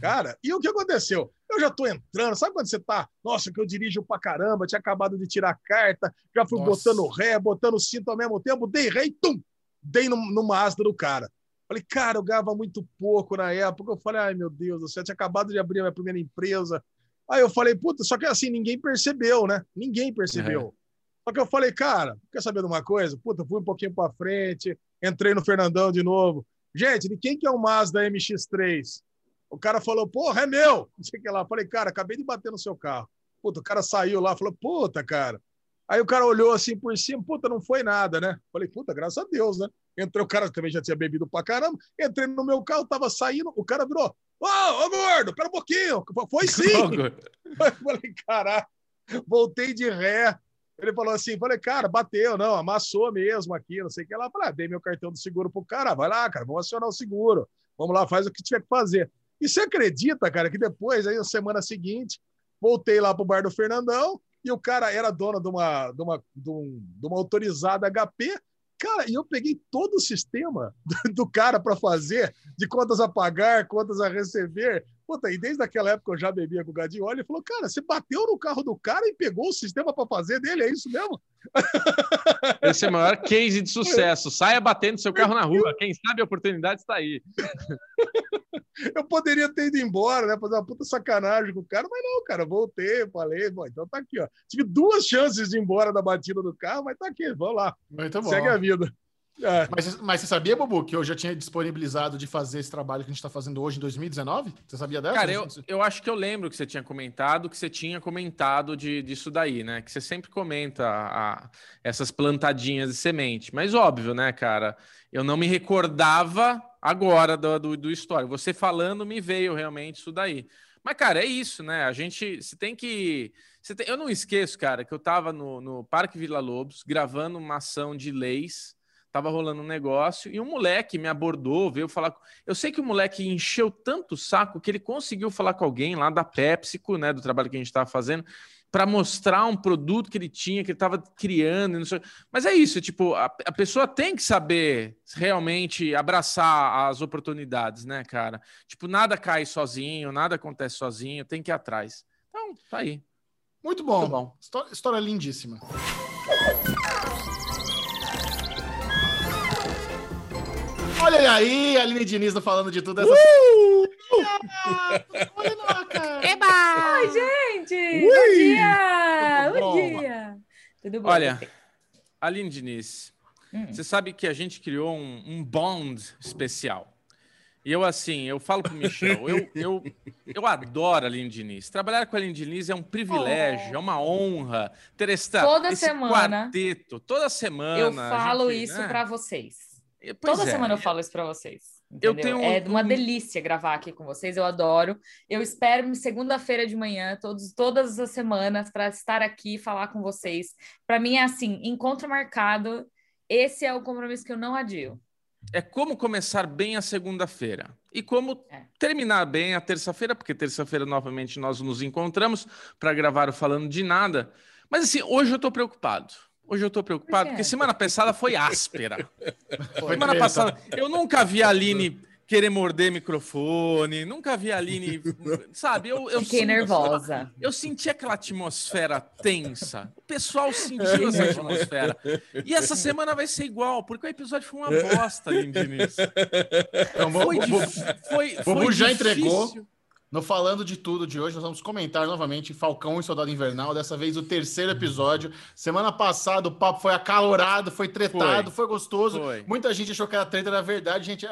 Cara, e o que aconteceu? Eu já tô entrando, sabe quando você tá? Nossa, que eu dirijo pra caramba, tinha acabado de tirar a carta, já fui Nossa. botando ré, botando cinto ao mesmo tempo, dei ré e tum! Dei no, no Mazda do cara. Falei, cara, eu ganhava muito pouco na época. Eu falei, ai meu Deus do céu, tinha acabado de abrir a minha primeira empresa. Aí eu falei, puta, só que assim, ninguém percebeu, né? Ninguém percebeu. Só que eu falei, cara, quer saber de uma coisa? Puta, fui um pouquinho para frente, entrei no Fernandão de novo. Gente, de quem que é o Mazda MX3? O cara falou, porra, é meu. Não sei o que lá. Falei, cara, acabei de bater no seu carro. Puta, o cara saiu lá, falou, puta, cara. Aí o cara olhou assim por cima, puta, não foi nada, né? Falei, puta, graças a Deus, né? Entrei, o cara também já tinha bebido pra caramba. Entrei no meu carro, tava saindo, o cara virou, ô, oh, ô gordo, pera um pouquinho. Foi sim. Falei, caralho. Voltei de ré. Ele falou assim, falei, cara, bateu, não, amassou mesmo aqui, não sei o que lá. Falei, ah, dei meu cartão do seguro pro cara, vai lá, cara, vamos acionar o seguro. Vamos lá, faz o que tiver que fazer. E você acredita, cara, que depois, aí na semana seguinte, voltei lá pro bar do Fernandão e o cara era dono de uma, de uma, de, um, de uma autorizada HP. Cara, e eu peguei todo o sistema do, do cara para fazer, de contas a pagar, contas a receber. Puta, e desde aquela época eu já bebia com o Gadioli. Ele falou, cara, você bateu no carro do cara e pegou o sistema para fazer dele, é isso mesmo? Esse é o maior case de sucesso. Saia batendo seu carro na rua. Quem sabe a oportunidade está aí. Eu poderia ter ido embora, né? Fazer uma puta sacanagem com o cara, mas não, cara, voltei, falei, bom, então tá aqui, ó. Tive duas chances de ir embora da batida do carro, mas tá aqui, vamos lá. Muito bom. Segue a vida. É. Mas, mas, você sabia, Bubu, que eu já tinha disponibilizado de fazer esse trabalho que a gente está fazendo hoje em 2019? Você sabia dessa? Cara, eu, eu acho que eu lembro que você tinha comentado, que você tinha comentado de, disso daí, né? Que você sempre comenta a, essas plantadinhas de semente. Mas óbvio, né, cara? Eu não me recordava agora do, do, do histórico. Você falando me veio realmente isso daí. Mas, cara, é isso, né? A gente você tem que. Você tem, eu não esqueço, cara, que eu estava no, no Parque Vila Lobos gravando uma ação de leis. Tava rolando um negócio e um moleque me abordou, veio falar. Eu sei que o moleque encheu tanto o saco que ele conseguiu falar com alguém lá da PepsiCo, né? Do trabalho que a gente estava fazendo para mostrar um produto que ele tinha, que ele estava criando. Mas é isso, tipo, a, a, pessoa tem que saber realmente abraçar as oportunidades, né, cara? Tipo, nada cai sozinho, nada acontece sozinho, tem que ir atrás. Então, tá aí. Muito bom. Muito bom. História, história lindíssima. Olha aí, a Aline Diniz falando de tudo essa. Uh! Olha lá, cara. Eba! Oi, gente! Ui! Bom dia! Bom dia! Tudo bom? Olha, Aline Diniz, hum. você sabe que a gente criou um, um bond especial. E eu, assim, eu falo pro Michel, eu, eu, eu adoro a Aline Diniz. Trabalhar com a Aline Diniz é um privilégio, oh. é uma honra ter esta, toda esse semana, quarteto. Toda semana. Eu falo gente, isso né? para vocês. Pois Toda é. semana eu falo isso para vocês. Entendeu? Eu tenho é uma delícia gravar aqui com vocês, eu adoro. Eu espero segunda-feira de manhã, todos, todas as semanas, para estar aqui e falar com vocês. Para mim é assim: encontro marcado. Esse é o compromisso que eu não adio. É como começar bem a segunda-feira e como é. terminar bem a terça-feira, porque terça-feira novamente nós nos encontramos para gravar o Falando de Nada. Mas assim, hoje eu estou preocupado. Hoje eu tô preocupado, porque semana passada foi áspera. Foi semana passada, eu nunca vi a Aline querer morder microfone, nunca vi a Aline, sabe? Eu, eu Fiquei nervosa. Eu senti aquela atmosfera tensa. O pessoal sentiu essa atmosfera. E essa semana vai ser igual, porque o episódio foi uma bosta, Aline Diniz. Então, foi, foi, foi, foi já difícil. entregou. No Falando de Tudo de hoje, nós vamos comentar novamente Falcão e Soldado Invernal, dessa vez o terceiro episódio. Semana passada o papo foi acalorado, foi tretado, foi, foi gostoso. Foi. Muita gente achou que era treta, era verdade, gente.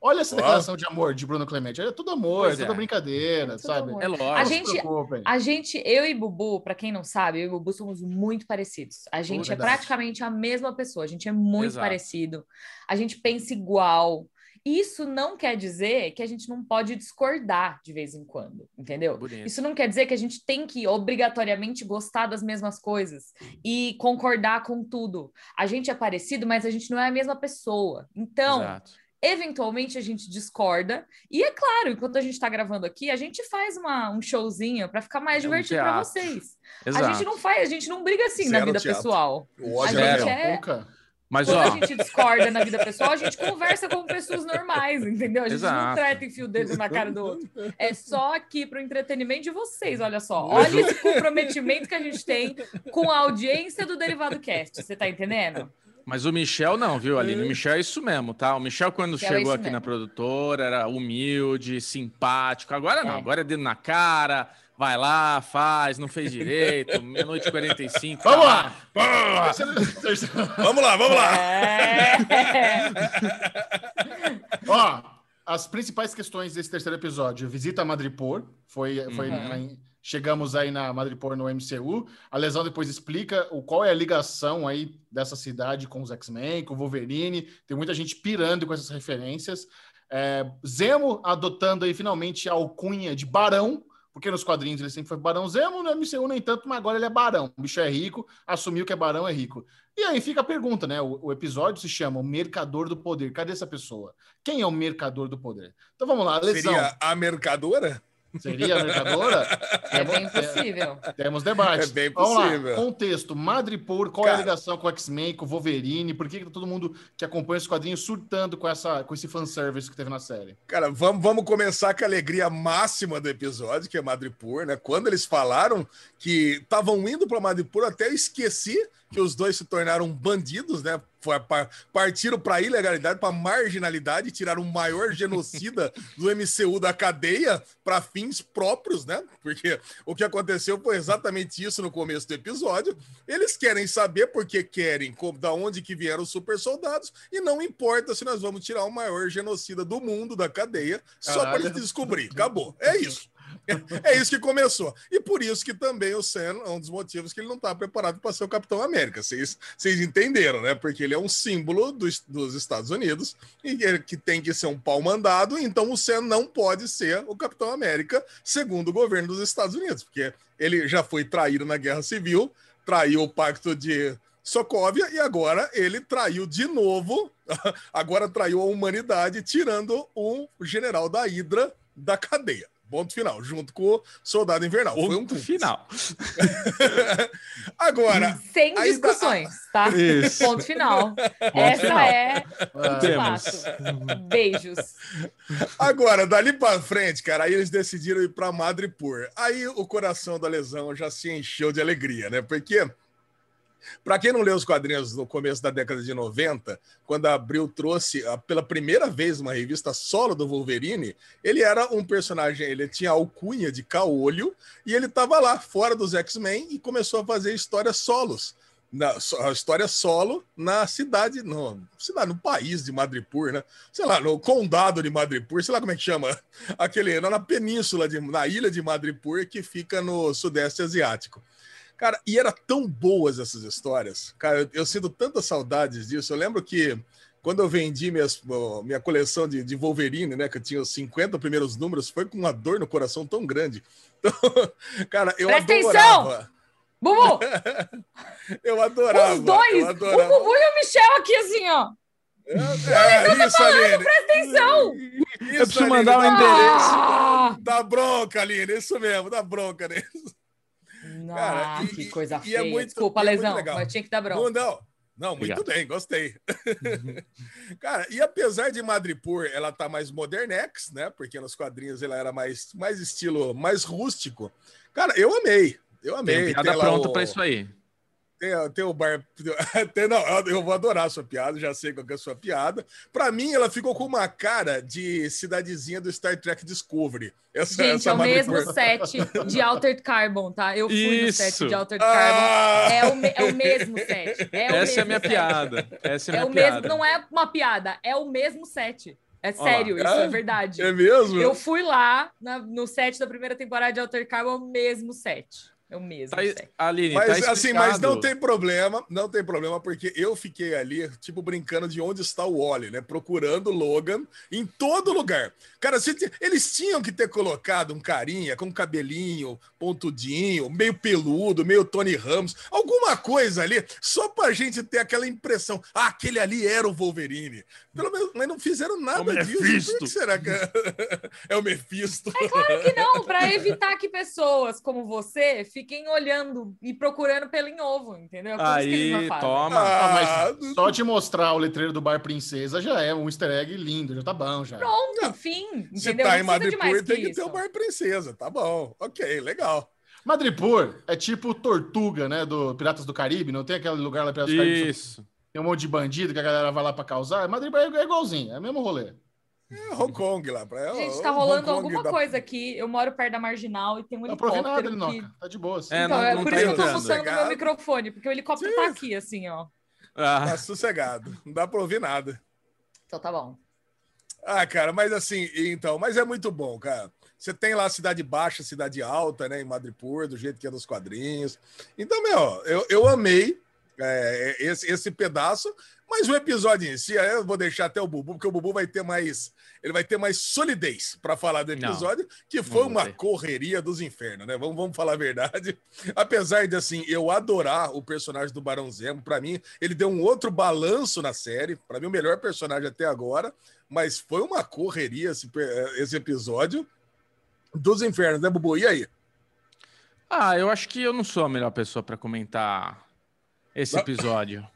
Olha essa declaração de amor de Bruno Clemente. É tudo amor, é tudo é. brincadeira, é tudo sabe? Amor. É lógico. A gente, a gente, eu e Bubu, para quem não sabe, eu e Bubu somos muito parecidos. A gente é praticamente a mesma pessoa, a gente é muito Exato. parecido. A gente pensa igual. Isso não quer dizer que a gente não pode discordar de vez em quando, entendeu? Bonito. Isso não quer dizer que a gente tem que obrigatoriamente gostar das mesmas coisas e concordar com tudo. A gente é parecido, mas a gente não é a mesma pessoa. Então, Exato. eventualmente a gente discorda. E é claro, enquanto a gente está gravando aqui, a gente faz uma, um showzinho para ficar mais é divertido um para vocês. Exato. A gente não faz, a gente não briga assim Zero na vida teatro. pessoal. a gente é. Mas, Quando ó... a gente discorda na vida pessoal, a gente conversa com pessoas normais, entendeu? A gente Exato. não trata e fio o dedo na cara do outro. É só aqui para o entretenimento de vocês, olha só. Olha esse comprometimento que a gente tem com a audiência do Derivado Cast. Você tá entendendo? Mas o Michel não, viu, Aline? O Michel é isso mesmo, tá? O Michel, quando Michel é chegou é aqui mesmo. na produtora, era humilde, simpático. Agora não, é. agora é dedo na cara vai lá, faz, não fez direito, meia-noite e 45. Vamos lá! Vamos lá, vamos lá! É. Ó, as principais questões desse terceiro episódio: visita a Madripoor, foi, foi uhum. chegamos aí na Madripoor no MCU. A lesão depois explica o qual é a ligação aí dessa cidade com os X-Men, com o Wolverine. Tem muita gente pirando com essas referências. É, Zemo adotando aí finalmente a alcunha de Barão porque nos quadrinhos ele sempre foi Barão Zemo, no MCU nem tanto, mas agora ele é Barão. O bicho é rico, assumiu que é Barão, é rico. E aí fica a pergunta, né? O, o, episódio se chama O Mercador do Poder. Cadê essa pessoa? Quem é o Mercador do Poder? Então vamos lá, lesão. Seria a mercadora? Seria a mercadora? É bem possível. Temos debate. É bem possível. Contexto: Madripoor, qual Cara, é a ligação com o X-Men, com o Wolverine? Por que, que tá todo mundo que acompanha esse quadrinho surtando com, essa, com esse fanservice que teve na série? Cara, vamos, vamos começar com a alegria máxima do episódio, que é Madripoor, né? Quando eles falaram que estavam indo para Madripoor, até eu esqueci que os dois se tornaram bandidos, né? Partiram para a ilegalidade, para marginalidade, tiraram o maior genocida do MCU da cadeia para fins próprios, né? Porque o que aconteceu foi exatamente isso no começo do episódio. Eles querem saber porque querem, como, da onde que vieram os super soldados, e não importa se nós vamos tirar o maior genocida do mundo da cadeia, só para eles descobrir. Acabou. É isso. É isso que começou. E por isso que também o Sam é um dos motivos que ele não está preparado para ser o Capitão América. Vocês, entenderam, né? Porque ele é um símbolo dos, dos Estados Unidos e que, que tem que ser um pau mandado, então o Sam não pode ser o Capitão América, segundo o governo dos Estados Unidos, porque ele já foi traído na Guerra Civil, traiu o pacto de Sokovia e agora ele traiu de novo, agora traiu a humanidade, tirando um general da Hydra da cadeia. Ponto final, junto com o Soldado Invernal. Ponto Foi um final. Agora. Sem discussões, tá? Isso. Ponto final. Ponto Essa final. é o fato. Beijos. Agora, dali para frente, cara, aí eles decidiram ir para Madripoor. Aí o coração da lesão já se encheu de alegria, né? Porque para quem não leu os quadrinhos no começo da década de 90, quando a Abril trouxe a, pela primeira vez uma revista solo do Wolverine, ele era um personagem, ele tinha alcunha de caolho e ele estava lá fora dos X-Men e começou a fazer histórias solos. Na, a história solo na cidade, no, cidade, no país de Madripoor, né? Sei lá, no condado de Madripoor, sei lá como é que chama, aquele, na península, de, na ilha de Madripoor, que fica no sudeste asiático. Cara, e era tão boas essas histórias. Cara, eu, eu sinto tantas saudades disso. Eu lembro que quando eu vendi minhas, minha coleção de, de, Wolverine, né, que eu tinha os 50 primeiros números, foi com uma dor no coração tão grande. Então, cara, eu Presta adorava. Atenção! Bubu! eu adorava. Os dois! Adorava. O Bubu e o Michel aqui, assim, ó. É, é, isso, falando, Aline. Presta atenção! Isso, eu preciso mandar o um endereço. Ah! Dá bronca, Aline, isso mesmo, dá bronca nisso. Nossa, Cara, e, que coisa e, feia. E é muito, Desculpa, é lesão, mas tinha que dar bronca. Não, Não, muito Obrigado. bem, gostei. Cara, e apesar de Madripoor ela tá mais modernex, né? Porque nos quadrinhos ela era mais, mais estilo, mais rústico. Cara, eu amei. Eu amei. Tem piada pronta o... para isso aí. Tem, tem o bar. Tem, não, eu vou adorar a sua piada, já sei qual é a sua piada. Para mim, ela ficou com uma cara de cidadezinha do Star Trek Discovery. Essa, Gente, essa é o mesmo set de Altered Carbon, tá? Eu fui Isso. no set de Altered Carbon. Ah! É, o, é o mesmo set. É o Essa mesmo é a minha set. piada. Essa é, é minha o piada. mesmo, não é uma piada, é o mesmo set. É sério, isso é, é verdade. É mesmo? Eu fui lá na, no set da primeira temporada de Altered Carbon, o mesmo set. É o mesmo. Tá, Aline, mas, tá assim, mas não tem problema, não tem problema, porque eu fiquei ali, tipo, brincando de onde está o Wally, né? Procurando Logan em todo lugar. Cara, eles tinham que ter colocado um carinha com cabelinho pontudinho, meio peludo, meio Tony Ramos, alguma coisa ali, só pra gente ter aquela impressão. Ah, aquele ali era o Wolverine. Pelo menos, mas não fizeram nada é disso. Por que será que é, é o Mephisto? É claro que não, para evitar que pessoas como você fiquem olhando e procurando pelo em ovo, entendeu? Por Aí, toma. Ah, mas só te mostrar o letreiro do Bar Princesa já é um easter egg lindo, já tá bom já. Pronto, fim. Se entendeu? tá em Madripoor, tem que, que ter o Bar Princesa, tá bom. Ok, legal. Madripoor é tipo Tortuga, né, do Piratas do Caribe, não tem aquele lugar lá Piratas do Caribe? Isso. Tem um monte de bandido que a galera vai lá para causar. Madripoor é igualzinho, é o mesmo rolê. É Hong Kong lá. Pra, Gente, tá rolando alguma da... coisa aqui. Eu moro perto da Marginal e tem um helicóptero. Não nada, que... Tá de boa. Assim. É, então, não, é por tá isso que eu tô usando o meu microfone, porque o helicóptero Sim. tá aqui, assim, ó. Ah. Tá sossegado. Não dá pra ouvir nada. Então tá bom. Ah, cara, mas assim, então, mas é muito bom, cara. Você tem lá cidade baixa, cidade alta, né, em Madripoor, do jeito que é nos quadrinhos. Então, meu, eu, eu amei é, esse, esse pedaço, mas o episódio em si, eu vou deixar até o Bubu, porque o Bubu vai ter mais, ele vai ter mais solidez para falar do episódio, não, que foi uma correria dos infernos, né? Vamos, vamos falar a verdade. Apesar de assim, eu adorar o personagem do Barão Zemo, para mim, ele deu um outro balanço na série, para mim o melhor personagem até agora, mas foi uma correria esse, esse episódio dos infernos, né, Bubu? E aí? Ah, eu acho que eu não sou a melhor pessoa para comentar esse episódio.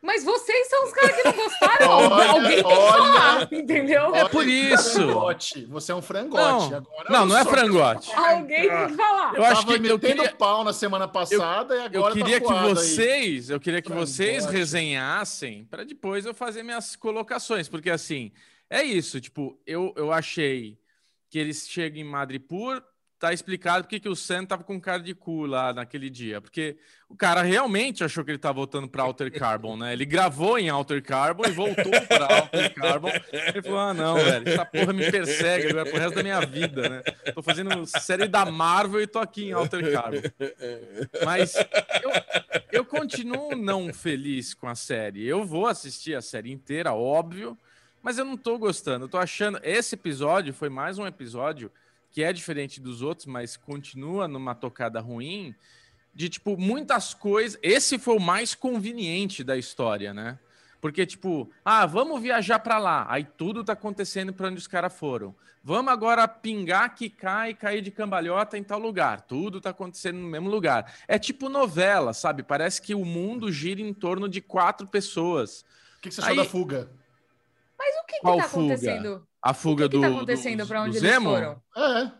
Mas vocês são os caras que não gostaram. Olha, Alguém tem que falar, entendeu? É por isso. Frangote. Você é um frangote. Não, Agora não, não é frangote. Alguém tem que falar. Eu acho que eu queria pau na semana passada eu, e agora eu queria tá que vocês, aí. eu queria que frangote. vocês resenhassem para depois eu fazer minhas colocações, porque assim, é isso, tipo, eu eu achei que eles chegam em Madripoor tá explicado porque que o Sam tava com cara de cu lá naquele dia. Porque o cara realmente achou que ele tava voltando para Alter Carbon, né? Ele gravou em Alter Carbon e voltou para Alter Carbon. Ele falou: ah, não, velho, essa porra me persegue agora pro resto da minha vida, né? Tô fazendo série da Marvel e tô aqui em Alter Carbon. Mas eu, eu continuo não feliz com a série. Eu vou assistir a série inteira, óbvio, mas eu não tô gostando. Eu tô achando. Esse episódio foi mais um episódio que é diferente dos outros, mas continua numa tocada ruim, de tipo, muitas coisas. Esse foi o mais conveniente da história, né? Porque, tipo, ah, vamos viajar para lá. Aí tudo tá acontecendo para onde os caras foram. Vamos agora pingar, quicar e cair de cambalhota em tal lugar. Tudo tá acontecendo no mesmo lugar. É tipo novela, sabe? Parece que o mundo gira em torno de quatro pessoas. O que, que você achou Aí... da fuga? Mas o que, que tá acontecendo? A fuga o que que tá acontecendo para onde eles Zemo? foram? É.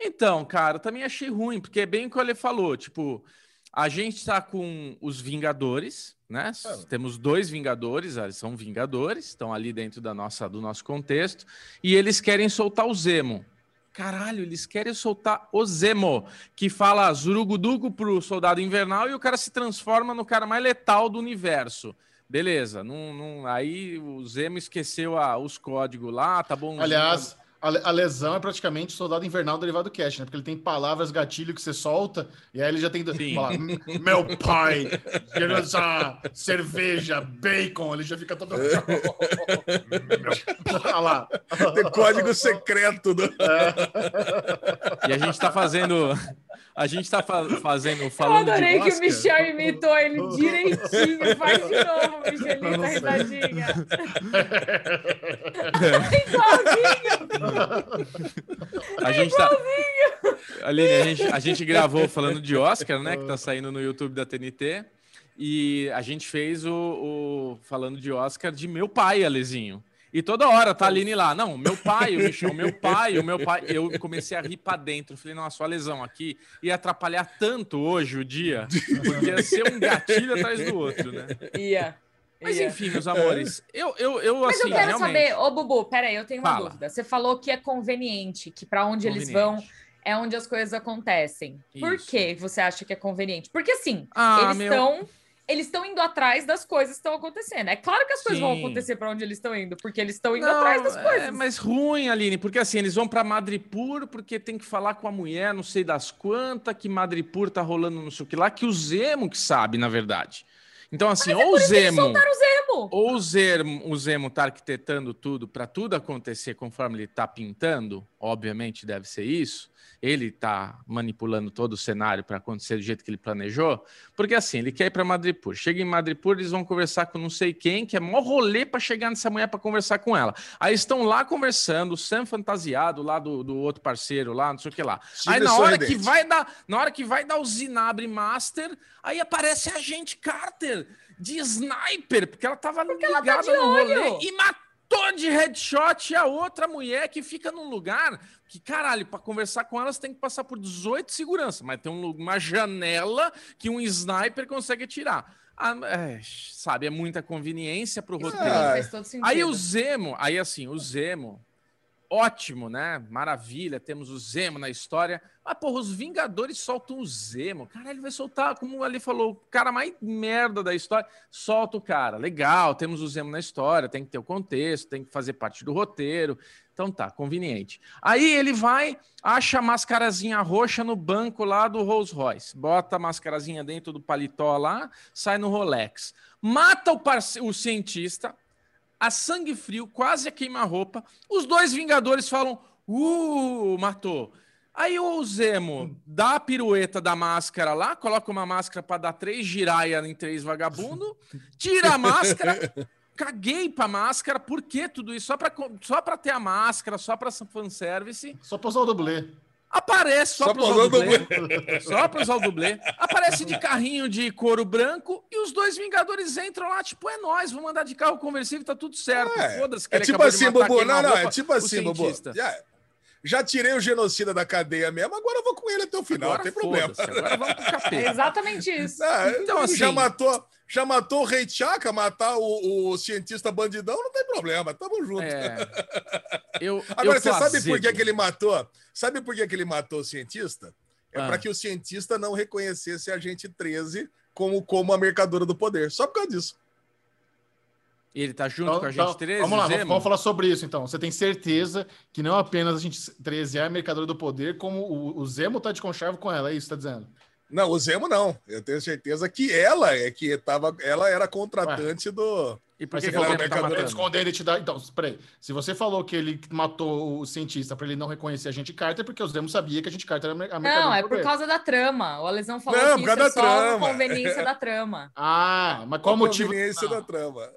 Então, cara, também achei ruim, porque é bem o que ele falou, tipo, a gente está com os Vingadores, né? É. Temos dois Vingadores, eles são Vingadores, estão ali dentro da nossa, do nosso contexto, e eles querem soltar o Zemo. Caralho, eles querem soltar o Zemo, que fala zurugudugo pro soldado invernal e o cara se transforma no cara mais letal do universo. Beleza, não, não, aí o Zemo esqueceu a, os códigos lá, tá bom. Aliás, a, lesão é praticamente soldado invernal derivado do cash, né? Porque ele tem palavras gatilho que você solta, e aí ele já tem que falar: Meu pai, cerveja, bacon, ele já fica todo. Olha lá. Tem código secreto. Do... É. E a gente tá fazendo. A gente tá fa fazendo falando. Eu adorei que o Michel imitou ele direitinho. Faz de novo, Michelita, risadinha. Igualzinho! A gente tá. Aline, a gente, a gente gravou falando de Oscar, né? Que tá saindo no YouTube da TNT. E a gente fez o, o, falando de Oscar de meu pai, Alezinho. E toda hora tá a Aline lá, não, meu pai, o Michel, meu pai, o meu pai. Eu comecei a rir pra dentro. Falei, nossa, a lesão aqui ia atrapalhar tanto hoje o dia, porque ia ser um gatilho atrás do outro, né? Ia. Mas enfim, meus amores, eu, eu, eu Mas assim, eu quero realmente... saber, ô Bubu, peraí, eu tenho uma Fala. dúvida. Você falou que é conveniente, que para onde eles vão é onde as coisas acontecem. Isso. Por que você acha que é conveniente? Porque assim, ah, eles estão. Meu eles estão indo atrás das coisas que estão acontecendo. É claro que as coisas Sim. vão acontecer para onde eles estão indo, porque eles estão indo não, atrás das coisas. É mais ruim, Aline, porque assim, eles vão para Madripur porque tem que falar com a mulher, não sei das quantas, que Madripur tá rolando não sei o que lá, que o Zemo que sabe, na verdade. Então, assim, Mas ou é o Zemo, o Zemo. Ou o Zemo, o Zemo tá arquitetando tudo para tudo acontecer conforme ele tá pintando, obviamente deve ser isso ele está manipulando todo o cenário para acontecer do jeito que ele planejou, porque assim, ele quer ir para Madripur. Chega em Madripur, eles vão conversar com não sei quem, que é mó rolê para chegar nessa mulher para conversar com ela. Aí estão lá conversando, o Sam fantasiado lá do, do outro parceiro lá, não sei o que lá. aí na hora que vai dar, na hora que vai dar o Zinabre Master, aí aparece a gente Carter de sniper, porque ela tava porque ligada ela tá no rolê e matou matou de headshot a outra mulher que fica num lugar que, caralho, para conversar com elas tem que passar por 18 segurança, mas tem um, uma janela que um sniper consegue tirar. Ah, é, sabe, é muita conveniência pro roteiro. É, aí o Zemo, aí assim, o Zemo, ótimo, né? Maravilha, temos o Zemo na história. Mas, porra, os Vingadores soltam o Zemo. Cara, ele vai soltar, como ali falou, o cara mais merda da história. Solta o cara. Legal, temos o Zemo na história, tem que ter o contexto, tem que fazer parte do roteiro. Então tá, conveniente. Aí ele vai, acha a mascarazinha roxa no banco lá do Rolls Royce. Bota a mascarazinha dentro do paletó lá, sai no Rolex. Mata o, o cientista, a sangue frio, quase a queima-roupa. Os dois Vingadores falam: Uh, matou. Aí o Zemo dá a pirueta da máscara lá, coloca uma máscara para dar três giraia em três vagabundo, tira a máscara, caguei pra máscara, por que tudo isso? Só pra, só pra ter a máscara, só pra fanservice. Só pra usar o dublê. Aparece só, só para usar o dublê. dublê. Só para usar o dublê. Aparece de carrinho de couro branco e os dois Vingadores entram lá, tipo, é nós, vamos andar de carro conversível, tá tudo certo. É, Foda-se que é tipo assim, Bobo. Não, não, é tipo assim, Bobo. Já, já tirei o genocida da cadeia mesmo, agora eu vou com ele até o final, agora não tem problema. Agora vamos pro capeta. É exatamente isso. É, então, assim, já matou, já matou o Rei Chaka, matar o, o, cientista bandidão, não tem problema, tamo junto. É, eu, Agora, eu você sabe por que, que ele matou? Sabe por que, que ele matou o cientista? É ah. para que o cientista não reconhecesse a gente 13 como, como a mercadora do poder. Só por causa disso. Ele tá junto então, com a gente então, 13? Vamos lá, vamos, vamos, falar sobre isso então. Você tem certeza que não apenas a gente 13 é a mercadora do poder, como o, o Zemo tá de conchavo com ela, é isso que tá dizendo? Não, o Zemo não. Eu tenho certeza que ela é que tava, ela era contratante Ué. do. E por que, que ela tá esconder a identidade? Então, peraí. Se você falou que ele matou o cientista para ele não reconhecer a gente Carter, porque o Zemo sabia que a gente Carter era a Não, é por causa da trama. O Alesão falou não, que isso é só trama. conveniência da trama. Ah, mas qual o motivo? Conveniência da trama.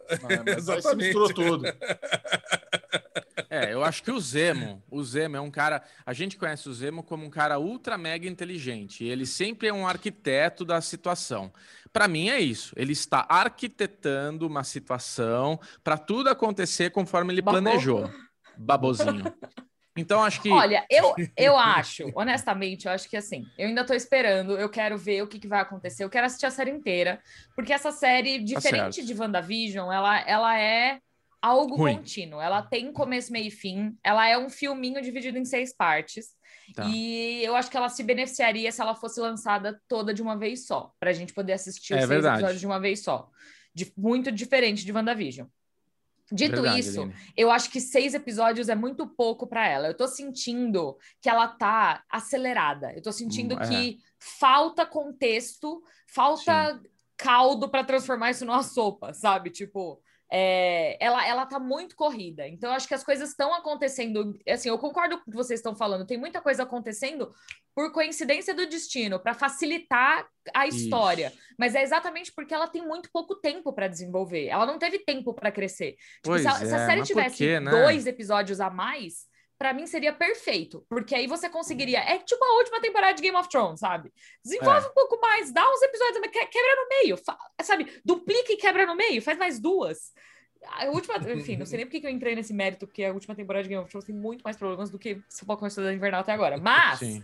Não, Exatamente. Misturou tudo. É, eu acho que o Zemo, o Zemo é um cara. A gente conhece o Zemo como um cara ultra mega inteligente. Ele sempre é um arquiteto da situação. Para mim é isso. Ele está arquitetando uma situação para tudo acontecer conforme ele Babou. planejou. Babozinho. Então, acho que. Olha, eu, eu acho, honestamente, eu acho que assim, eu ainda tô esperando, eu quero ver o que, que vai acontecer, eu quero assistir a série inteira, porque essa série, tá diferente tá de WandaVision, ela, ela é algo Ruim. contínuo. Ela tem começo, meio e fim. Ela é um filminho dividido em seis partes. Tá. E eu acho que ela se beneficiaria se ela fosse lançada toda de uma vez só, para a gente poder assistir é os seis episódios de uma vez só. De, muito diferente de WandaVision. Dito verdade, isso, Aline. eu acho que seis episódios é muito pouco para ela. Eu tô sentindo que ela tá acelerada. Eu tô sentindo hum, é. que falta contexto, falta Sim. caldo para transformar isso numa sopa, sabe? Tipo, é, ela, ela tá muito corrida. Então, acho que as coisas estão acontecendo. Assim, eu concordo com o que vocês estão falando. Tem muita coisa acontecendo por coincidência do destino, para facilitar a história. Isso. Mas é exatamente porque ela tem muito pouco tempo para desenvolver. Ela não teve tempo para crescer. Tipo, se, a, é, se, a, série tivesse quê, né? dois episódios a mais, para mim seria perfeito, porque aí você conseguiria. É tipo a última temporada de Game of Thrones, sabe? Desenvolve é. um pouco mais, dá uns episódios, quebra no meio, sabe? Duplica e quebra no meio, faz mais duas. A última, enfim, não sei nem porque que eu entrei nesse mérito, porque a última temporada de Game of Thrones tem muito mais problemas do que se for Cidade Invernal até agora. Mas Sim.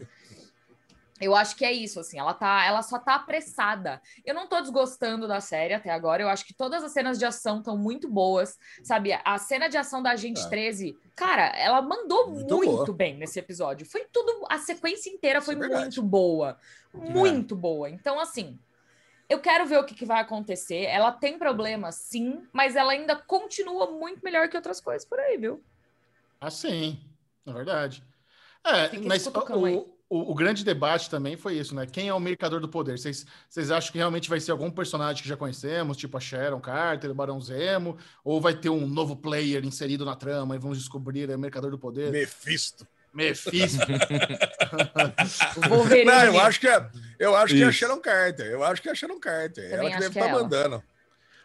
Eu acho que é isso, assim, ela tá, ela só tá apressada. Eu não tô desgostando da série até agora. Eu acho que todas as cenas de ação estão muito boas, sabe? A cena de ação da Agente é. 13, cara, ela mandou muito, muito bem nesse episódio. Foi tudo, a sequência inteira foi é muito boa, muito é. boa. Então, assim, eu quero ver o que, que, vai acontecer. Ela tem problemas, sim, mas ela ainda continua muito melhor que outras coisas por aí, viu? Ah, sim, é verdade. É, mas o, o, o, grande debate também foi isso, né? Quem é o mercador do poder? Vocês, vocês acham que realmente vai ser algum personagem que já conhecemos, tipo a Sharon Carter, o Barão Zemo, ou vai ter um novo player inserido na trama e vamos descobrir o mercador do poder? Mephisto. Mephisto. Não, eu acho que é, eu acho que é a Sharon Carter. Eu acho que é a Sharon Carter. Também ela que deve estar tá mandando.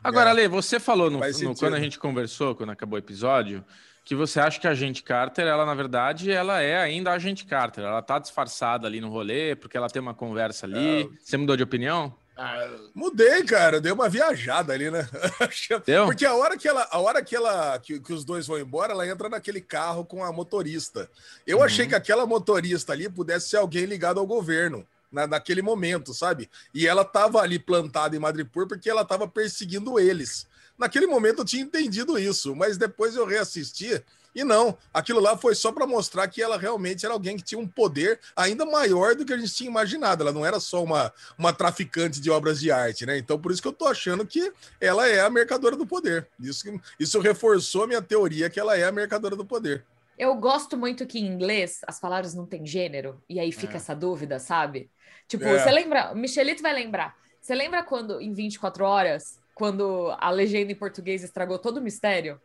Agora, é. Ale, você falou no, no, quando a gente conversou, quando acabou o episódio, que você acha que a agente Carter, ela na verdade, ela é ainda a agente Carter. Ela tá disfarçada ali no rolê, porque ela tem uma conversa ali. É... Você mudou de opinião? Ah, mudei, cara. Deu uma viajada ali, né? Deu? Porque a hora que ela, a hora que ela, que, que, os dois vão embora, ela entra naquele carro com a motorista. Eu uhum. achei que aquela motorista ali pudesse ser alguém ligado ao governo. Na, naquele momento, sabe? E ela tava ali plantada em Madripoor porque ela tava perseguindo eles. Naquele momento eu tinha entendido isso, mas depois eu reassisti e não, aquilo lá foi só para mostrar que ela realmente era alguém que tinha um poder ainda maior do que a gente tinha imaginado. Ela não era só uma, uma traficante de obras de arte, né? Então por isso que eu tô achando que ela é a mercadora do poder. Isso, isso reforçou a minha teoria que ela é a mercadora do poder. Eu gosto muito que em inglês as palavras não têm gênero, e aí fica é. essa dúvida, sabe? Tipo, é. você lembra, Michelito vai lembrar. Você lembra quando em 24 horas quando a legenda em português estragou todo o mistério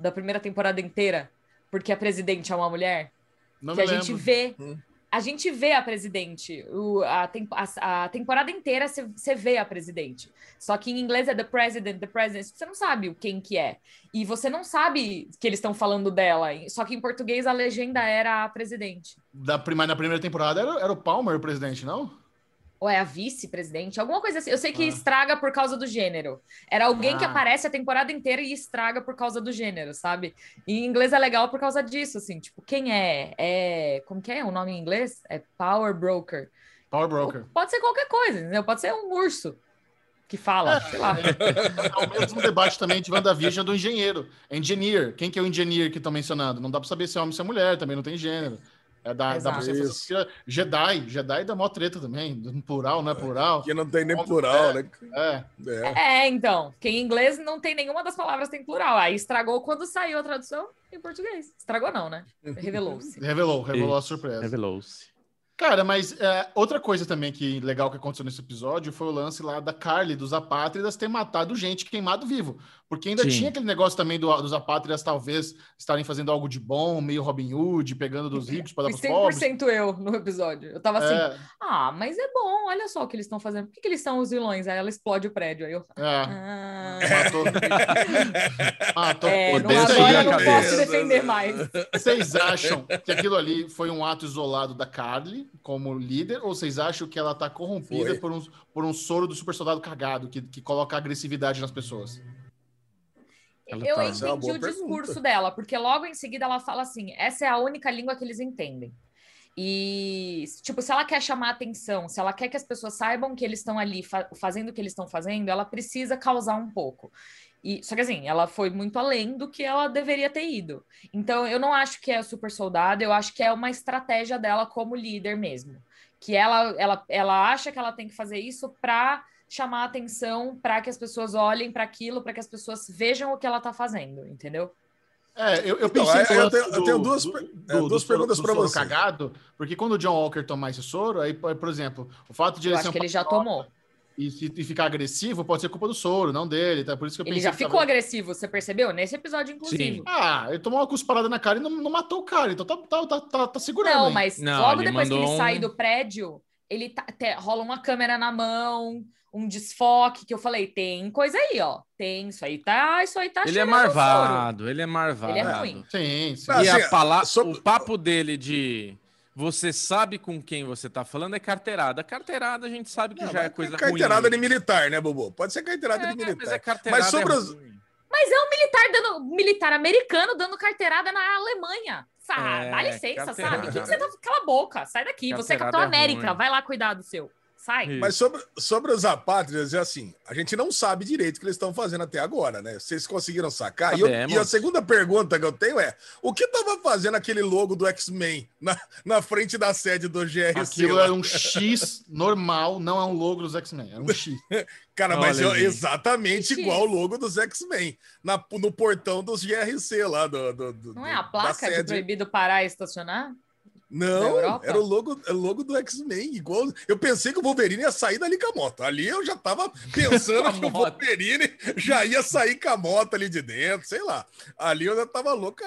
da primeira temporada inteira, porque a presidente é uma mulher? Não que a lembro. gente vê. Hum. A gente vê a presidente. O, a, a, a temporada inteira você vê a presidente. Só que em inglês é the president, the president. Você não sabe quem que é. E você não sabe que eles estão falando dela. Só que em português a legenda era a presidente. Da prima, na primeira temporada era, era o Palmer o presidente, não? Ou é a vice-presidente, alguma coisa assim. Eu sei que ah. estraga por causa do gênero. Era alguém ah. que aparece a temporada inteira e estraga por causa do gênero, sabe? E em inglês é legal por causa disso, assim, tipo, quem é? É, como que é o nome em inglês? É Power Broker. Power Broker. Pode ser qualquer coisa, entendeu? Pode ser um urso que fala, é, sei lá. É, é o mesmo debate também de WandaVision do engenheiro. Engineer. Quem que é o engineer que estão mencionando? Não dá para saber se é homem ou se é mulher, também não tem gênero. É da, da você Jedi, Jedi dá mó treta também, no plural, não é plural. Que não tem nem plural, é, né? É. é. é, então, que em inglês não tem nenhuma das palavras tem plural. Aí estragou quando saiu a tradução em português. Estragou não, né? Revelou-se. Revelou, revelou a surpresa. Revelou-se. Cara, mas é, outra coisa também que legal que aconteceu nesse episódio foi o lance lá da Carly, dos apátridas, ter matado gente queimado vivo. Porque ainda Sim. tinha aquele negócio também do, dos apátridas talvez estarem fazendo algo de bom, meio Robin Hood, pegando dos ricos para dar para os pobres. 100% eu no episódio. Eu tava assim, é... ah, mas é bom, olha só o que eles estão fazendo. Por que, que eles são os vilões? Aí ela explode o prédio. Aí eu... É. Ah... Matou. Matou. É, não, agora eu não posso defender mais. Vocês acham que aquilo ali foi um ato isolado da Carly como líder ou vocês acham que ela tá corrompida por um, por um soro do super soldado cagado que, que coloca agressividade nas pessoas? Ela eu tá... entendi é o pergunta. discurso dela, porque logo em seguida ela fala assim: essa é a única língua que eles entendem. E, tipo, se ela quer chamar atenção, se ela quer que as pessoas saibam que eles estão ali fa fazendo o que eles estão fazendo, ela precisa causar um pouco. E, só que assim, ela foi muito além do que ela deveria ter ido. Então, eu não acho que é super soldado, eu acho que é uma estratégia dela como líder mesmo. Que ela, ela, ela acha que ela tem que fazer isso para chamar atenção para que as pessoas olhem para aquilo, para que as pessoas vejam o que ela está fazendo, entendeu? É, eu, eu pensei então, eu, tenho, eu tenho duas, do, é, duas do, perguntas para você. cagado, porque quando o John Walker tomar esse soro, aí, por exemplo, o fato de ele eu acho que ele já tomou. E, e, ficar agressivo pode ser culpa do soro, não dele, tá? Por isso que eu Ele já ficou agressivo, você percebeu? Nesse episódio, inclusive. Sim. Ah, ele tomou uma cusparada na cara e não, não matou o cara, então tá, tá, tá, tá, tá segurando. Não, mas não, logo depois que ele um... sai do prédio, ele tá, rola uma câmera na mão, um desfoque que eu falei, tem coisa aí, ó. Tem, isso aí tá, isso aí tá Ele é marvado, ele é marvado. Ele é ruim. Sim, sim. E assim, a palavra, sobre... o papo dele de você sabe com quem você tá falando é carteirada. Carteirada a gente sabe que não, já é coisa carteirada ruim. Carteirada de militar, né, Bobo? Pode ser carteirada é, de militar. Mas, é carteirada mas sobre é os... Mas é um militar dando militar americano dando carteirada na Alemanha. Sabe? É, Dá licença, sabe? O que, que você tá. Cala a boca, sai daqui. Carteirada você é Capitão é América, vai lá cuidar do seu. Sai. Mas sobre, sobre os apátridas, é assim, a gente não sabe direito o que eles estão fazendo até agora, né? Vocês conseguiram sacar? E, eu, e, a segunda pergunta que eu tenho é: o que estava fazendo aquele logo do X-Men na, na frente da sede do GRC? Aquilo é um X normal, não é um logo dos X-Men, é um X. Cara, mas eu, exatamente X. igual o logo dos X-Men, no portão dos GRC lá do. do, do não é a placa de proibido parar e estacionar? Não, era o logo, o logo do X-Men, igual. Eu pensei que o Wolverine ia sair dali com a moto. Ali eu já tava pensando que o Wolverine já ia sair com a moto ali de dentro, sei lá. Ali eu já tava louco.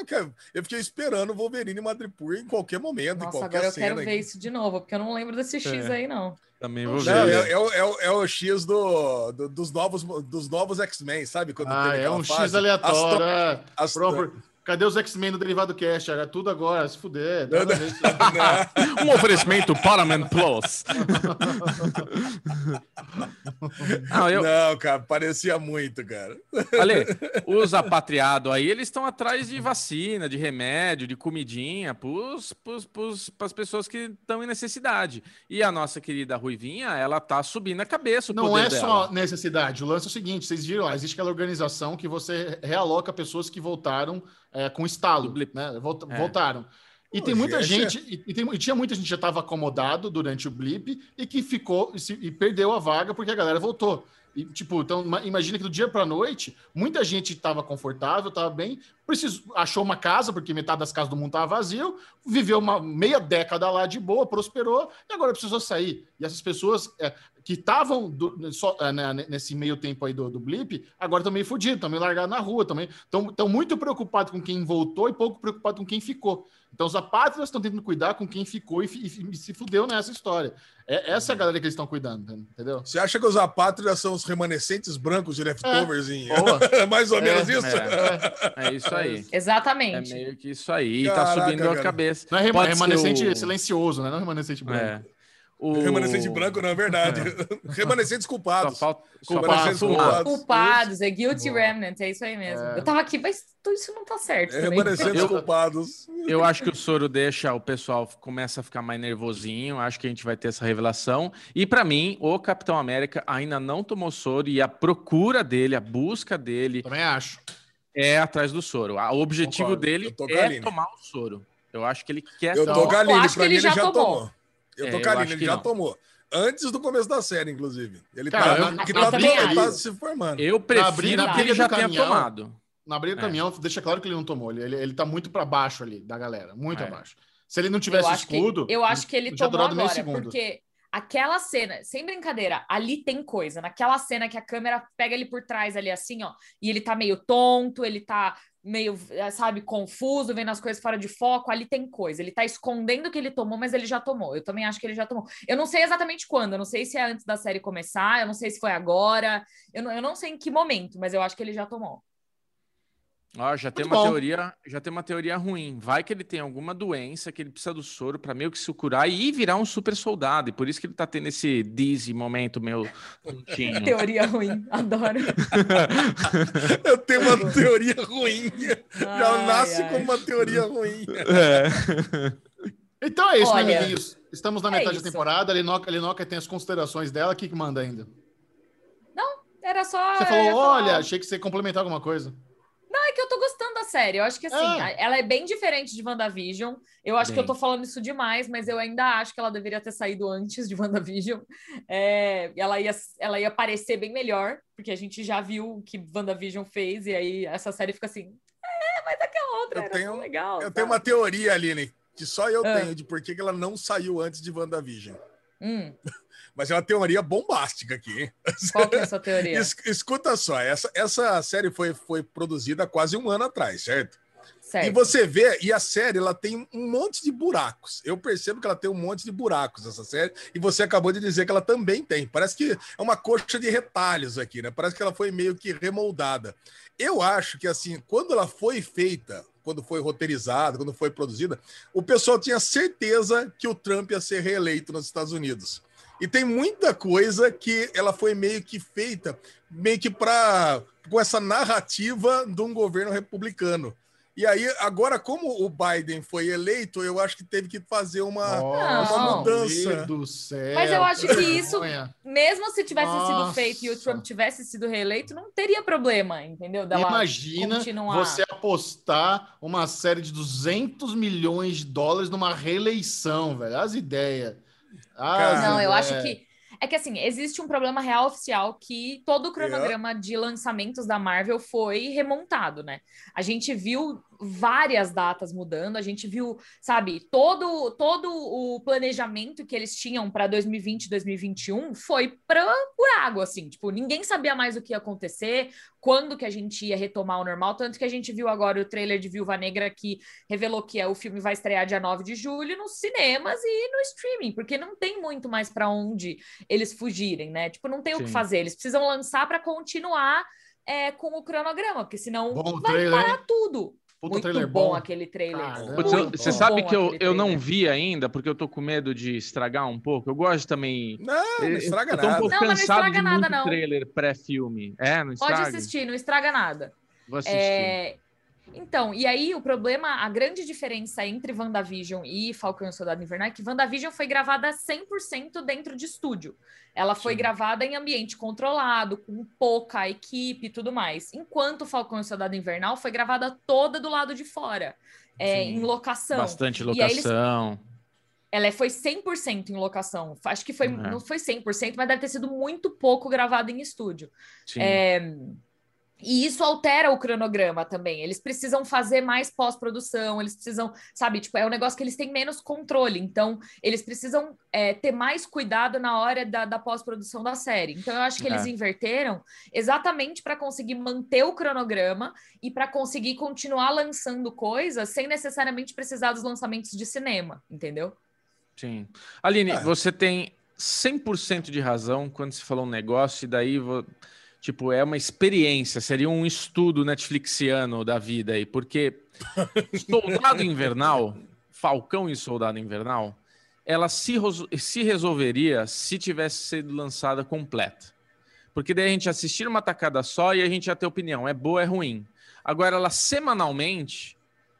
Eu fiquei esperando o Wolverine Madripoor em qualquer momento, Nossa, em qualquer agora eu quero ver isso de novo, porque eu não lembro desse X é. aí, não. Também vou ver. Não, é, é, é, é, o X do, do, dos novos, dos novos X-Men, sabe? Quando ah, é um fase. X aleatório. Astro... É. Astro... Cadê os X-Men no Derivado Cash? Era tudo agora, se fuder. um oferecimento Paramount Plus. Não, eu... Não, cara, parecia muito, cara. Ale, os apatriados aí, eles estão atrás de vacina, de remédio, de comidinha para as pessoas que estão em necessidade. E a nossa querida Ruivinha, ela tá subindo a cabeça. Não é dela. só necessidade. O lance é o seguinte: vocês viram lá, existe aquela organização que você realoca pessoas que voltaram é, com estalo, né? É. Voltaram. E tem muita gente, e, tem, e, tinha muita gente que já estava acomodado durante o blip e que ficou e, se, e, perdeu a vaga porque a galera voltou. E, tipo, então imagina que do dia para noite, muita gente estava confortável, estava bem, precisou, achou uma casa, porque metade das casas do mundo estava vazio, viveu uma meia década lá de boa, prosperou, e agora precisou sair. E essas pessoas é, que estavam é, né, nesse meio tempo aí do, do blip, agora estão meio fodidos, estão meio largados na rua, também estão muito preocupados com quem voltou e pouco preocupados com quem ficou. Então os apátridas estão tentando cuidar com quem ficou e, e, e se fudeu nessa história. É, essa é a galera que eles estão cuidando, entendeu? Você acha que os apátridas são os remanescentes brancos de leftovers? É. Em... Mais ou menos é, isso? É. é. isso aí. Exatamente. É meio que isso aí. Caraca, tá subindo cara. a cabeça. Não é remanescente o... silencioso, né? Não é remanescente branco. O... Remanescente branco, não é verdade. É. Remanescentes culpados. Só falta... Culpados, culpados. culpados. É guilty Boa. remnant, é isso aí mesmo. É. Eu tava aqui, mas isso não tá certo. É, remanescentes culpados. Eu acho que o soro deixa o pessoal começa a ficar mais nervosinho. Acho que a gente vai ter essa revelação. E para mim, o Capitão América ainda não tomou soro e a procura dele, a busca dele. Também acho. É atrás do soro. O objetivo Concordo. dele é tomar o soro. Eu acho que ele quer. Eu tô galinho, pra mim ele já tomou. tomou. Eu tô é, carinho, ele já não. tomou. Antes do começo da série, inclusive. Ele Cara, tá, eu, que tá, ele tá se formando. Eu prefiro na que ele já tenha tomado. Na briga do é. caminhão, deixa claro que ele não tomou. Ele, ele, ele tá muito para baixo ali da galera, muito é. abaixo. Se ele não tivesse eu escudo, que, eu acho que ele tomou agora, porque aquela cena, sem brincadeira, ali tem coisa. Naquela cena que a câmera pega ele por trás ali assim, ó, e ele tá meio tonto, ele tá meio, eh, sabe, confuso, vendo as coisas fora de foco, ali tem coisa. Ele tá escondendo que ele tomou, mas ele já tomou. Eu também acho que ele já tomou. Eu não sei exatamente quando, eu não sei se é antes da série começar, eu não sei se foi agora, eu não, eu não sei em que momento, mas eu acho que ele já tomou. Ó, já tem uma bom. teoria, já tem uma teoria ruim. Vai que ele tem alguma doença que ele precisa do soro para meio que se curar e virar um super soldado. E por isso que ele tá tendo esse dizzy momento meu tontinho. teoria ruim, adoro. Eu tenho uma teoria ruim. Ai, já nasce ai. com uma teoria ruim. É. Então é isso, Olha, né, amiguinhos? Estamos na é metade da temporada. A Linoca, a Linoca tem as considerações dela. O que, que manda ainda? Não, era só. Você falou, olha, achei que você ia complementar alguma coisa. Não, é que eu tô gostando da série. Eu acho que assim, ah. ela é bem diferente de WandaVision. Eu acho bem. que eu tô falando isso demais, mas eu ainda acho que ela deveria ter saído antes de WandaVision. É, ela, ia, ela ia parecer bem melhor, porque a gente já viu o que WandaVision fez, e aí essa série fica assim. É, mas aquela outra eu era tenho, legal. Eu sabe? tenho uma teoria, Aline, que só eu ah. tenho de por que ela não saiu antes de WandaVision. Hum. Mas é uma teoria bombástica aqui. Qual que é essa teoria? Es, escuta só, essa, essa série foi, foi produzida quase um ano atrás, certo? Certo. E você vê, e a série ela tem um monte de buracos. Eu percebo que ela tem um monte de buracos, essa série, e você acabou de dizer que ela também tem. Parece que é uma coxa de retalhos aqui, né? Parece que ela foi meio que remoldada. Eu acho que, assim, quando ela foi feita, quando foi roteirizada, quando foi produzida, o pessoal tinha certeza que o Trump ia ser reeleito nos Estados Unidos. E tem muita coisa que ela foi meio que feita, meio que para com essa narrativa de um governo republicano. E aí, agora, como o Biden foi eleito, eu acho que teve que fazer uma, uma mudança. Do céu, Mas eu acho que isso, mesmo se tivesse Nossa. sido feito e o Trump tivesse sido reeleito, não teria problema, entendeu? Dela Imagina continuar. você apostar uma série de 200 milhões de dólares numa reeleição, velho. As ideias. As não, eu acho que é que assim, existe um problema real oficial que todo o cronograma yeah. de lançamentos da Marvel foi remontado, né? A gente viu várias datas mudando, a gente viu, sabe, todo todo o planejamento que eles tinham para 2020, 2021 foi pra, por água, assim, tipo, ninguém sabia mais o que ia acontecer, quando que a gente ia retomar o normal, tanto que a gente viu agora o trailer de Viúva Negra que revelou que é, o filme vai estrear dia 9 de julho nos cinemas e no streaming, porque não tem muito mais para onde eles fugirem, né? Tipo, não tem Sim. o que fazer, eles precisam lançar para continuar é, com o cronograma, porque senão Bom vai trailer, parar hein? tudo. Puta muito trailer bom, bom aquele trailer. você sabe que eu, eu não vi ainda, porque eu tô com medo de estragar um pouco. Eu gosto também. Não, não estraga eu tô um pouco não, cansado não de nada, muito não. trailer pré-filme. É, não estraga. Pode assistir, não estraga nada. Vou assistir. É... Então, e aí o problema, a grande diferença entre WandaVision e Falcão e o Soldado Invernal é que WandaVision foi gravada 100% dentro de estúdio. Ela foi Sim. gravada em ambiente controlado, com pouca equipe e tudo mais. Enquanto Falcão e o Soldado Invernal foi gravada toda do lado de fora, é, em locação. Bastante locação. Eles... Ela foi 100% em locação. Acho que foi, uhum. não foi 100%, mas deve ter sido muito pouco gravada em estúdio. Sim. É... E isso altera o cronograma também. Eles precisam fazer mais pós-produção, eles precisam, sabe, tipo, é um negócio que eles têm menos controle. Então, eles precisam é, ter mais cuidado na hora da, da pós-produção da série. Então, eu acho que é. eles inverteram exatamente para conseguir manter o cronograma e para conseguir continuar lançando coisas sem necessariamente precisar dos lançamentos de cinema, entendeu? Sim. Aline, é. você tem 100% de razão quando se falou um negócio, e daí vou Tipo, é uma experiência, seria um estudo Netflixiano da vida aí, porque Soldado Invernal, Falcão e Soldado Invernal, ela se, se resolveria se tivesse sido lançada completa. Porque daí a gente assistir uma tacada só e a gente ia ter opinião, é boa, é ruim. Agora, ela semanalmente,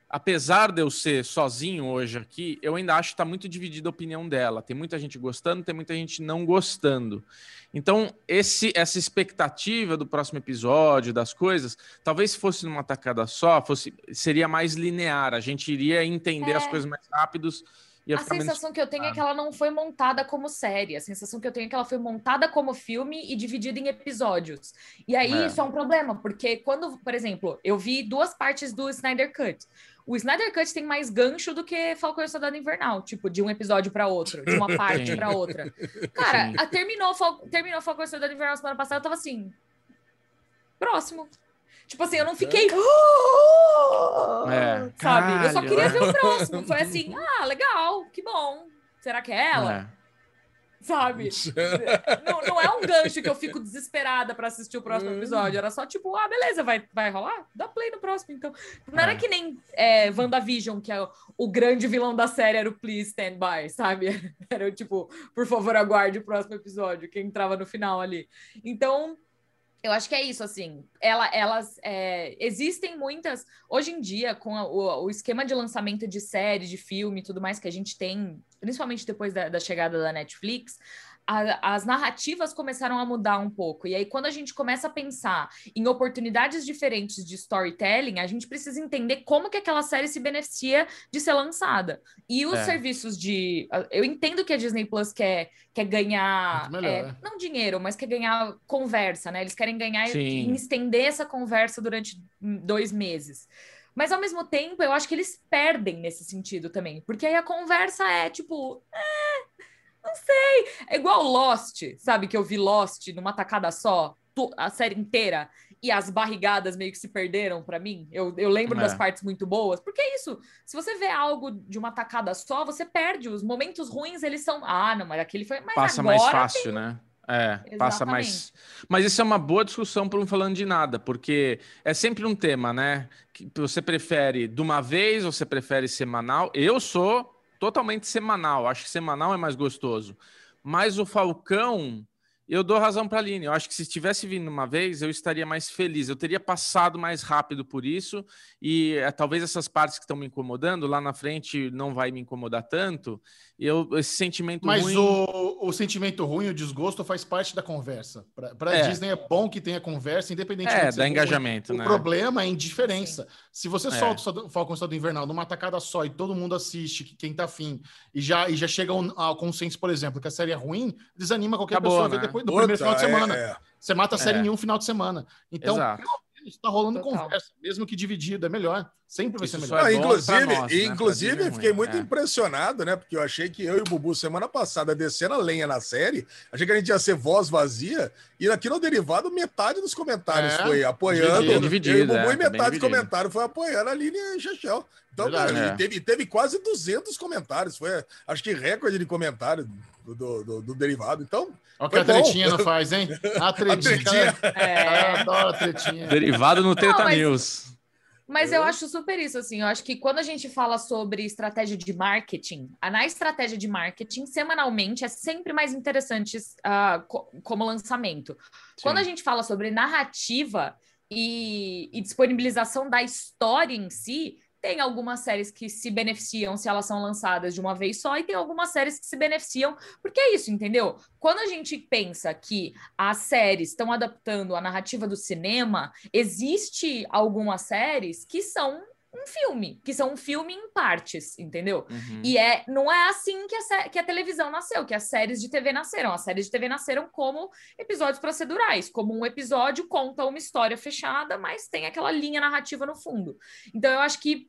apesar de eu ser sozinho hoje aqui, eu ainda acho que está muito dividida a opinião dela. Tem muita gente gostando, tem muita gente não gostando. Então, esse, essa expectativa do próximo episódio, das coisas, talvez se fosse numa tacada só, fosse, seria mais linear. A gente iria entender é. as coisas mais rápidos a sensação que eu tenho é que ela não foi montada como série. A sensação que eu tenho é que ela foi montada como filme e dividida em episódios. E aí é. isso é um problema, porque quando, por exemplo, eu vi duas partes do Snyder Cut. O Snyder Cut tem mais gancho do que Falcão e Soldado Invernal, tipo, de um episódio para outro, de uma parte para outra. Cara, a, terminou, terminou Falcão e Soldado Invernal semana passada, eu tava assim. Próximo. Tipo assim, eu não fiquei. É, sabe? Eu só queria ver o próximo. Foi assim, ah, legal, que bom. Será que é ela? É. Sabe? não, não é um gancho que eu fico desesperada para assistir o próximo episódio. Era só tipo, ah, beleza, vai, vai rolar? Dá play no próximo, então. Não era é. que nem é, WandaVision, que é o, o grande vilão da série era o Please Stand By, sabe? Era tipo, por favor, aguarde o próximo episódio, que entrava no final ali. Então, eu acho que é isso, assim. Ela, elas é, existem muitas. Hoje em dia, com a, o, o, esquema de lançamento de série, de filme e tudo mais que a gente tem, principalmente depois da, da chegada da Netflix, a, as narrativas começaram a mudar um pouco. E aí, quando a gente começa a pensar em oportunidades diferentes de storytelling, a gente precisa entender como que aquela série se beneficia de ser lançada. E os é. serviços de. Eu entendo que a Disney Plus quer, quer ganhar. Melhor, é, Não dinheiro, mas quer ganhar conversa, né? Eles querem ganhar Sim. e estender essa conversa durante dois meses. Mas ao mesmo tempo, eu acho que eles perdem nesse sentido também. Porque aí a conversa é tipo. É não sei. É igual Lost, sabe? Que eu vi Lost numa tacada só, a série inteira. e as barrigadas meio que se perderam para mim. Eu, eu lembro é. das partes muito boas. Porque é isso. Se você vê algo de uma tacada só, você perde. Os momentos ruins, eles são. Ah, não, mas aquele foi mais. Passa mais fácil, tem... né? É, Exatamente. passa mais. Mas isso é uma boa discussão para um falando de nada, porque é sempre um tema, né? Que você prefere de uma vez ou você prefere semanal? Eu sou totalmente semanal, acho que semanal é mais gostoso. Mas o Falcão, eu dou razão para a Aline. Eu acho que se tivesse vindo uma vez, eu estaria mais feliz. Eu teria passado mais rápido por isso. E é, talvez essas partes que estão me incomodando, lá na frente não vai me incomodar tanto. Eu, esse sentimento Mas ruim... o, o sentimento ruim, o desgosto, faz parte da conversa. Para a é. Disney é bom que tenha conversa, independente é, da engajamento. Né? O problema é a indiferença. Se você é. solta o Falcão Estado Invernal numa tacada só e todo mundo assiste, quem tá afim, e já, e já chega ao consenso, por exemplo, que a série é ruim, desanima qualquer Acabou, pessoa né? a ver depois do Outra, primeiro final de semana. É, é. Você mata a série é. em um final de semana. Então, está rolando Total. conversa, mesmo que dividida, é melhor. Sempre vai ser melhor. Ah, inclusive, nós, né? inclusive fiquei muito é. impressionado, né? Porque eu achei que eu e o Bubu, semana passada, descendo a lenha na série, achei que a gente ia ser voz vazia, e aqui no derivado, metade dos comentários é, foi apoiando. Dividido, dividido, e o Bubu, é, e metade dos comentários foi apoiando a Lilian Chechel. Então, Verdade, cara, é. teve, teve quase 200 comentários. Foi, acho que recorde de comentários do, do, do, do derivado. Então. Olha o que a tretinha não faz, hein? A tretinha. a tretinha. É. Eu adoro a tretinha. Derivado no Treta mas... News. Mas eu acho super isso, assim. Eu acho que quando a gente fala sobre estratégia de marketing, na estratégia de marketing, semanalmente é sempre mais interessante uh, como lançamento. Sim. Quando a gente fala sobre narrativa e, e disponibilização da história em si, tem algumas séries que se beneficiam se elas são lançadas de uma vez só, e tem algumas séries que se beneficiam, porque é isso, entendeu? Quando a gente pensa que as séries estão adaptando a narrativa do cinema, existe algumas séries que são um filme, que são um filme em partes, entendeu? Uhum. E é, não é assim que a, que a televisão nasceu, que as séries de TV nasceram. As séries de TV nasceram como episódios procedurais, como um episódio conta uma história fechada, mas tem aquela linha narrativa no fundo. Então eu acho que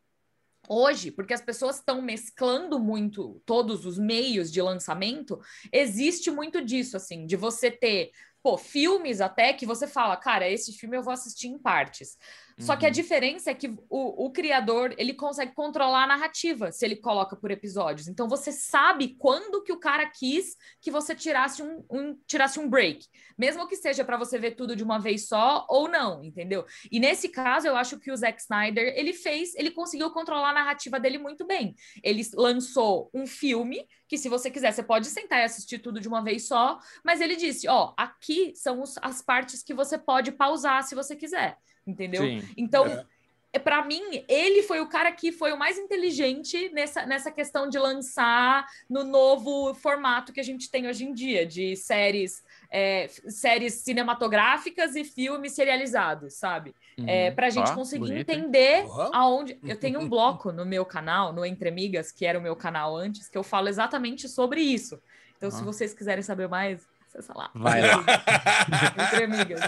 hoje, porque as pessoas estão mesclando muito todos os meios de lançamento, existe muito disso, assim, de você ter, pô, filmes até que você fala, cara, esse filme eu vou assistir em partes. Só que a uhum. diferença é que o, o criador ele consegue controlar a narrativa se ele coloca por episódios. Então você sabe quando que o cara quis que você tirasse um, um tirasse um break, mesmo que seja para você ver tudo de uma vez só ou não, entendeu? E nesse caso eu acho que o Zack Snyder ele fez, ele conseguiu controlar a narrativa dele muito bem. Ele lançou um filme que se você quiser você pode sentar e assistir tudo de uma vez só, mas ele disse, ó, aqui são os, as partes que você pode pausar se você quiser entendeu? Sim, então, é. é para mim, ele foi o cara que foi o mais inteligente nessa, nessa questão de lançar no novo formato que a gente tem hoje em dia, de séries, é, séries cinematográficas e filmes serializados, sabe? Uhum. É, para a gente ah, conseguir bonito, entender uhum. aonde. Eu tenho um bloco no meu canal, no Entre Amigas, que era o meu canal antes, que eu falo exatamente sobre isso. Então, uhum. se vocês quiserem saber mais, lá. Vai lá. Entre amigas.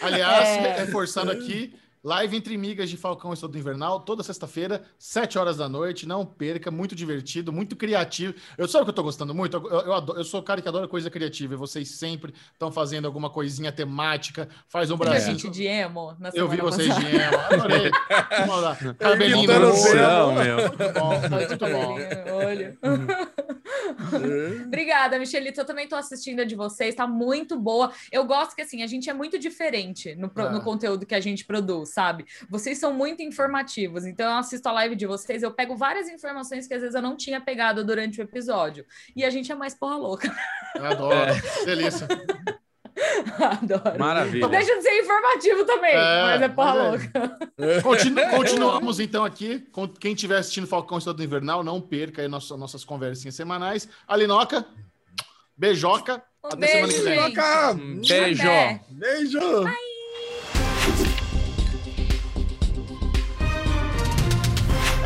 Aliás, é... reforçando aqui, live entre migas de Falcão e Estudo Invernal, toda sexta-feira, 7 horas da noite. Não perca, muito divertido, muito criativo. Eu sabe o que eu tô gostando muito? Eu, eu, adoro, eu sou o cara que adora coisa criativa e vocês sempre estão fazendo alguma coisinha temática, faz um bracinho. gente de emo na Eu vi vocês passada. de emo, adorei. Vamos lá. Cabelinho no céu, meu. Muito bom, muito bom. Olha. Obrigada, Michelito. Eu também estou assistindo a de vocês, está muito boa. Eu gosto que assim, a gente é muito diferente no, no é. conteúdo que a gente produz, sabe? Vocês são muito informativos, então eu assisto a live de vocês, eu pego várias informações que às vezes eu não tinha pegado durante o episódio. E a gente é mais porra louca. Eu adoro. É. Delícia. Adoro. Maravilha. Deixa de ser informativo também, é, mas é porra é. louca. Continu continuamos então aqui. Com quem estiver assistindo Falcão Estado Invernal, não perca aí nossas, nossas conversinhas semanais. Alinoca, beijoca. Um Até beijo, semana que vem. Beijo. Beijo. Bye.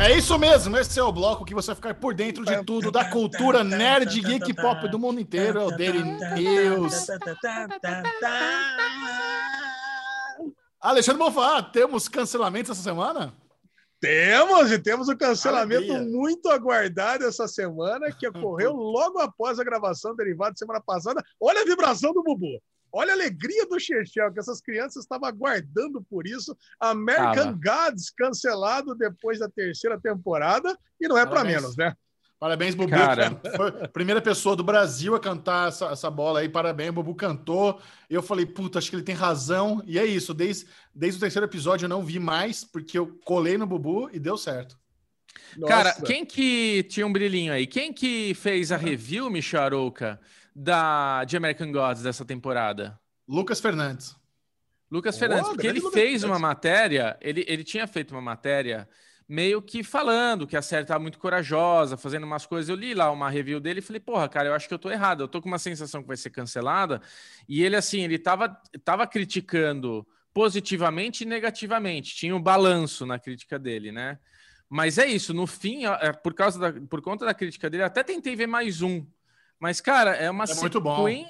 É isso mesmo, esse é o bloco que você vai ficar por dentro de tudo da cultura nerd, geek pop do mundo inteiro, é o Daily News. Alexandre Bonfá, temos cancelamento essa semana? Temos, e temos um cancelamento Maravilha. muito aguardado essa semana, que ocorreu logo após a gravação derivada semana passada. Olha a vibração do Bubu. Olha a alegria do Chechel, que essas crianças estavam aguardando por isso. American Gods cancelado depois da terceira temporada, e não é para menos, né? Parabéns, Bubu. Cara. Foi a primeira pessoa do Brasil a cantar essa, essa bola aí. Parabéns, Bubu cantou. Eu falei, puta, acho que ele tem razão. E é isso. Desde, desde o terceiro episódio eu não vi mais, porque eu colei no Bubu e deu certo. Nossa. Cara, quem que tinha um brilhinho aí? Quem que fez a review, Michel Arouca, da, de American Gods dessa temporada? Lucas Fernandes. Lucas oh, Fernandes, porque ele Lucas fez Fernandes. uma matéria, ele, ele tinha feito uma matéria meio que falando que a série tá muito corajosa, fazendo umas coisas. Eu li lá uma review dele e falei, porra, cara, eu acho que eu tô errado. Eu tô com uma sensação que vai ser cancelada. E ele, assim, ele tava, tava criticando positivamente e negativamente. Tinha um balanço na crítica dele, né? Mas é isso, no fim, é, por causa da, por conta da crítica dele, até tentei ver mais um. Mas, cara, é uma é muito bom. É,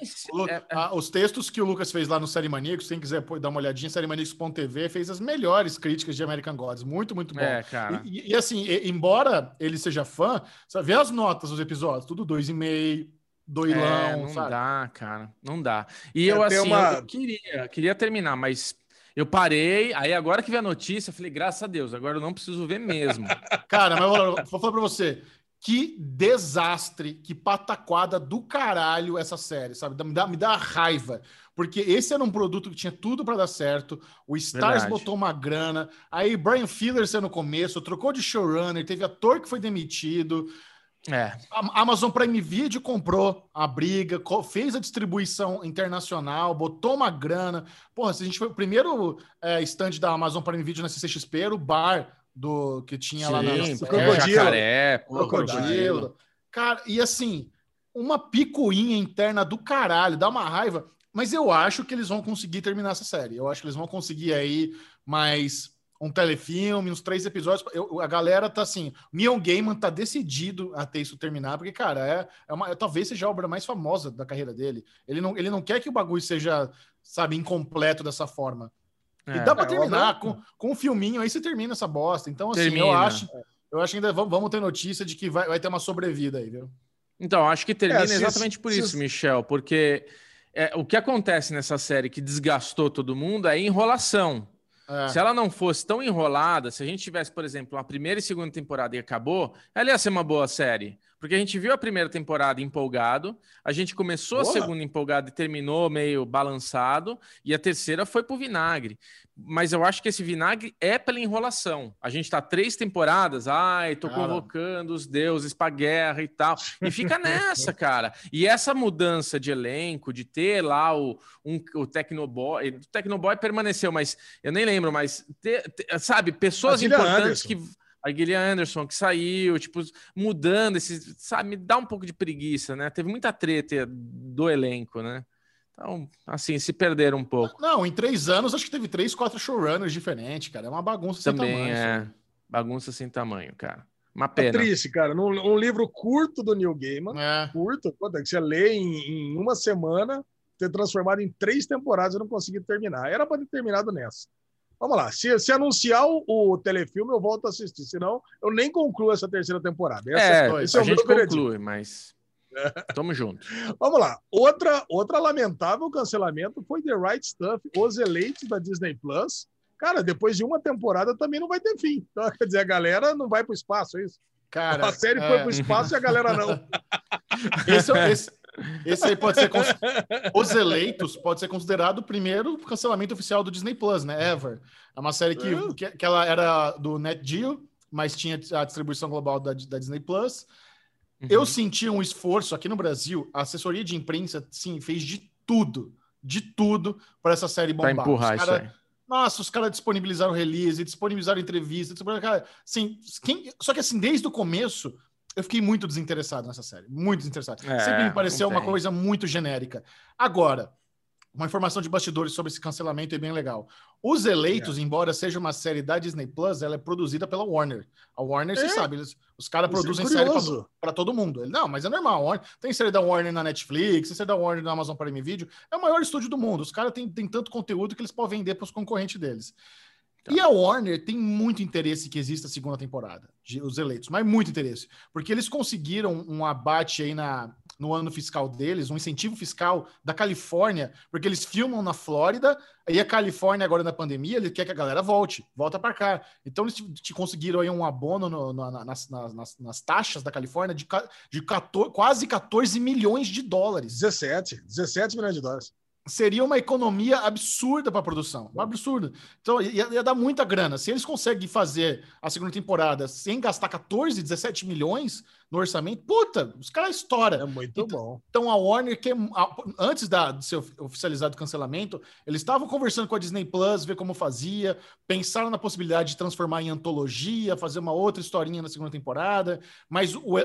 é... Os textos que o Lucas fez lá no Série Maníacos, quem quiser dar uma olhadinha, sériemaníacos.tv fez as melhores críticas de American Gods. Muito, muito bom. É, cara. E, e assim, e, embora ele seja fã, sabe, vê as notas dos episódios, tudo dois e meio, doilão, é, não sabe? dá, cara, não dá. E eu, assim, uma... eu queria, queria terminar, mas eu parei, aí agora que vi a notícia, falei, graças a Deus, agora eu não preciso ver mesmo. Cara, mas eu vou falar pra você, que desastre, que pataquada do caralho essa série, sabe? Me dá, me dá raiva. Porque esse era um produto que tinha tudo para dar certo. O Stars Verdade. botou uma grana. Aí Brian Fillers no começo, trocou de showrunner, teve ator que foi demitido. É. A Amazon Prime Video comprou a briga, fez a distribuição internacional, botou uma grana. Porra, se a gente foi o primeiro é, stand da Amazon Prime Video na CCXP, era o bar do que tinha Sim, lá na é, crocodilo. Jacaré, crocodilo. Cara, e assim, uma picuinha interna do caralho, dá uma raiva. Mas eu acho que eles vão conseguir terminar essa série. Eu acho que eles vão conseguir aí mais um telefilme, uns três episódios. Eu, a galera tá assim, Neil Gaiman tá decidido a ter isso terminar, porque, cara, é, é uma, talvez seja a obra mais famosa da carreira dele. Ele não, ele não quer que o bagulho seja, sabe, incompleto dessa forma. É, e dá pra é, terminar com, com um filminho, aí você termina essa bosta. Então, assim, termina. eu acho. Eu acho que ainda vamos, vamos ter notícia de que vai, vai ter uma sobrevida aí, viu? Então, acho que termina é, exatamente por isso, Michel, porque é, o que acontece nessa série que desgastou todo mundo é enrolação. É. Se ela não fosse tão enrolada, se a gente tivesse, por exemplo, uma primeira e segunda temporada e acabou, ela ia ser uma boa série. Porque a gente viu a primeira temporada empolgado, a gente começou boa. a segunda empolgado e terminou meio balançado, e a terceira foi pro vinagre mas eu acho que esse vinagre é pela enrolação. A gente tá três temporadas, ai, tô cara. convocando os deuses pra guerra e tal. E fica nessa, cara. E essa mudança de elenco, de ter lá o, um, o Tecnoboy. O Tecnoboy permaneceu, mas eu nem lembro, mas ter, ter, sabe, pessoas importantes Anderson. que. A Gillian Anderson que saiu, tipo, mudando esse, sabe, me dá um pouco de preguiça, né? Teve muita treta do elenco, né? Então, assim, se perderam um pouco. Não, em três anos, acho que teve três, quatro showrunners diferentes, cara. É uma bagunça Também sem tamanho. É, assim. bagunça sem tamanho, cara. Uma pena. É triste, cara. Num, um livro curto do Neil Gaiman, é. curto, que você lê em, em, uma semana, ter transformado em três temporadas, eu não consegui terminar. Era para ter terminado nessa. Vamos lá. Se, se anunciar o, o, telefilme, eu volto a assistir. Senão, eu nem concluo essa terceira temporada. Essa, é, esse é a gente conclui, mas Tamo junto. Vamos lá. Outra, outra lamentável cancelamento foi The Right Stuff, Os Eleitos da Disney Plus. Cara, depois de uma temporada também não vai ter fim. Então, quer dizer, a galera não vai para o espaço, é isso? Cara, a série é... foi para o espaço e a galera não. Esse, esse, esse aí pode ser. Os Eleitos pode ser considerado o primeiro cancelamento oficial do Disney Plus, né? Ever. É uma série que, é. que, que ela era do NetGeo, mas tinha a distribuição global da, da Disney Plus. Uhum. Eu senti um esforço aqui no Brasil, a assessoria de imprensa, sim, fez de tudo, de tudo para essa série bombar. Pra empurrar cara, isso aí. Nossa, os caras disponibilizaram release, disponibilizaram entrevista, disponibilizaram, cara, assim, quem, só que assim, desde o começo, eu fiquei muito desinteressado nessa série, muito desinteressado. É, Sempre me pareceu uma coisa muito genérica. Agora, uma informação de bastidores sobre esse cancelamento é bem legal. Os Eleitos, é. embora seja uma série da Disney Plus, ela é produzida pela Warner. A Warner, é. você sabe, eles, os caras produzem é série para todo mundo. Não, mas é normal. Warner, tem série da Warner na Netflix, tem série da Warner na Amazon Prime Video. É o maior estúdio do mundo. Os caras têm tanto conteúdo que eles podem vender para os concorrentes deles. E a Warner tem muito interesse que exista a segunda temporada, de Os Eleitos, mas muito interesse. Porque eles conseguiram um abate aí na, no ano fiscal deles, um incentivo fiscal da Califórnia, porque eles filmam na Flórida, e a Califórnia agora na pandemia, ele quer que a galera volte, volta para cá. Então eles te, te, conseguiram aí um abono no, no, nas, nas, nas, taxas da Califórnia de, de 14, quase 14 milhões de dólares. 17, 17 milhões de dólares seria uma economia absurda para a produção. Absurdo. Então, ia, ia, dar muita grana. Se eles conseguem fazer a segunda temporada sem gastar 14, 17 milhões, no orçamento, puta, os caras estouram. É muito então, bom. Então a Warner, que antes da, de ser oficializado o cancelamento, eles estavam conversando com a Disney Plus, ver como fazia, pensaram na possibilidade de transformar em antologia, fazer uma outra historinha na segunda temporada, mas o,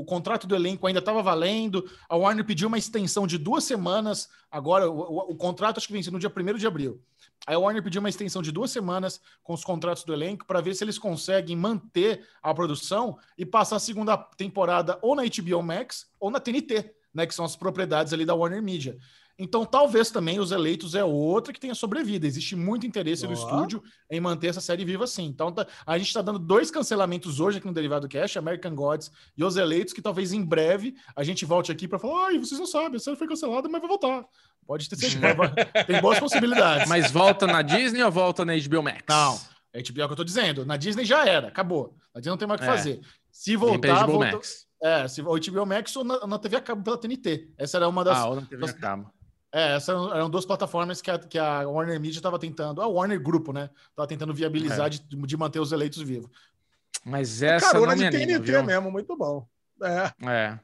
o contrato do elenco ainda estava valendo. A Warner pediu uma extensão de duas semanas. Agora, o, o, o contrato acho que vence no dia 1 de abril. Aí a Warner pediu uma extensão de duas semanas com os contratos do elenco para ver se eles conseguem manter a produção e passar a segunda temporada ou na HBO Max ou na TNT, né, que são as propriedades ali da Warner Media. Então, talvez também Os Eleitos é outra que tenha sobrevida. Existe muito interesse oh. no estúdio em manter essa série viva assim. Então, tá, a gente está dando dois cancelamentos hoje aqui no Derivado Cash, American Gods e Os Eleitos, que talvez em breve a gente volte aqui para falar: ai, vocês não sabem, a série foi cancelada, mas vai voltar. Pode ter certeza. Tem boas possibilidades. Mas volta na Disney ou volta na HBO Max? Não, é HBO que eu tô dizendo. Na Disney já era, acabou. Na Disney não tem mais o que é. fazer. Se voltar, HBO volta... Max. É, se o HBO Max ou na, na, TV a cabo pela TNT. Essa era uma das. Ah, ou na TV das... a cabo. É, essas eram, duas plataformas que a, que a Warner Media estava tentando, a Warner Grupo, né? Estava tentando viabilizar é. de, de, manter os eleitos vivos. Mas essa Carona não me de TNT viu? mesmo, muito bom. É. é.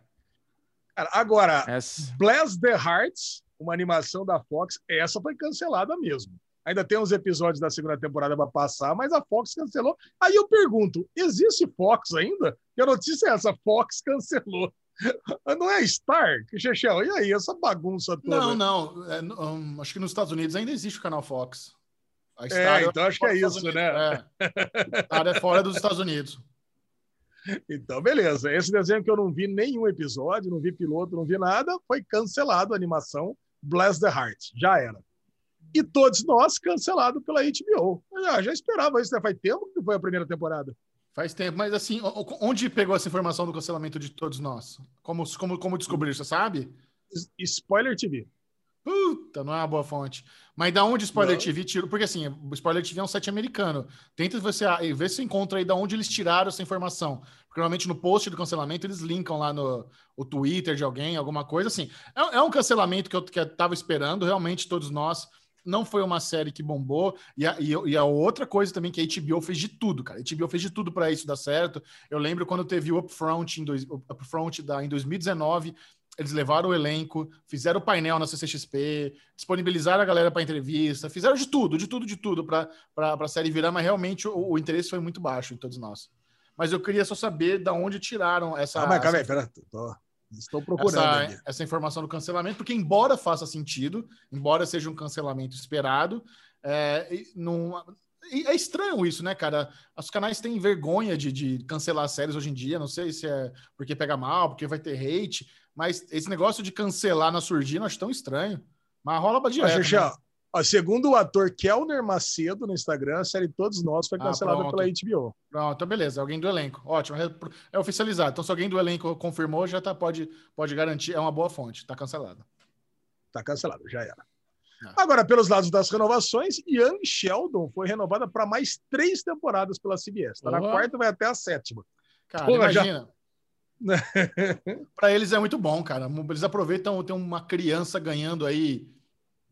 Agora, essa... Bless the Hearts uma animação da Fox. Essa foi cancelada mesmo. Ainda tem uns episódios da segunda temporada para passar, mas a Fox cancelou. Aí eu pergunto: existe Fox ainda? Que a notícia é essa: Fox cancelou. Não é Star? Chechel, e aí, essa bagunça toda? Não, não. É, um, acho que nos Estados Unidos ainda existe o canal Fox. é, então acho que é isso, né? É. Star é fora dos Estados Unidos. Então, beleza. Esse desenho que eu não vi nenhum episódio, não vi piloto, não vi nada, foi cancelado a animação Bless the Heart. Já era. E todos nós cancelado pela HBO. Já, já esperava isso, né? Faz tempo que foi a primeira temporada. Faz tempo, mas assim, onde pegou essa informação do cancelamento de todos nós? Como, como, como descobrir, você sabe? Spoiler TV. Puta, não é uma boa fonte. Mas da onde Spoiler não. TV tirou? Porque assim, o Spoiler TV é um site americano. Tenta você ver se encontra aí da onde eles tiraram essa informação. Porque normalmente no post do cancelamento eles linkam lá no o Twitter de alguém, alguma coisa assim. É, é um cancelamento que eu, que eu tava esperando, realmente todos nós. Não foi uma série que bombou. E a, e, e a outra coisa também que a HBO fez de tudo, cara. A HBO fez de tudo para isso dar certo. Eu lembro quando teve o Upfront em, dois, Upfront da, em 2019 eles levaram o elenco, fizeram o painel na CCXP, disponibilizaram a galera para entrevista, fizeram de tudo, de tudo, de tudo para a série virar, mas realmente o, o, interesse foi muito baixo em todos nós. Mas eu queria só saber de onde tiraram essa. Ah, mas calma aí, pera, tô, estou procurando. Essa, essa, informação do cancelamento, porque, embora faça sentido, embora seja um cancelamento esperado, é, não, é estranho isso, né, cara? Os canais têm vergonha de, de cancelar séries hoje em dia. Não sei se é porque pega mal, porque vai ter hate. Mas esse negócio de cancelar na surdina eu acho tão estranho. Mas rola pra direto. Né? Ó, segundo o ator Kelner Macedo no Instagram, a série Todos Nós foi ah, cancelada ah, pela HBO. Pronto, então beleza. Alguém do elenco. Ótimo. É oficializado. Então, se alguém do elenco confirmou, já tá, pode, pode garantir. É uma boa fonte. Tá cancelado. Tá cancelado, já era. Ah. Agora, pelos lados das renovações, Young Sheldon foi renovada para mais três temporadas pela CBS. Tá uhum. na quarta, vai até a sétima. Cara, Porra, imagina. Já... para eles é muito bom, cara. Eles aproveitam ter uma criança ganhando aí,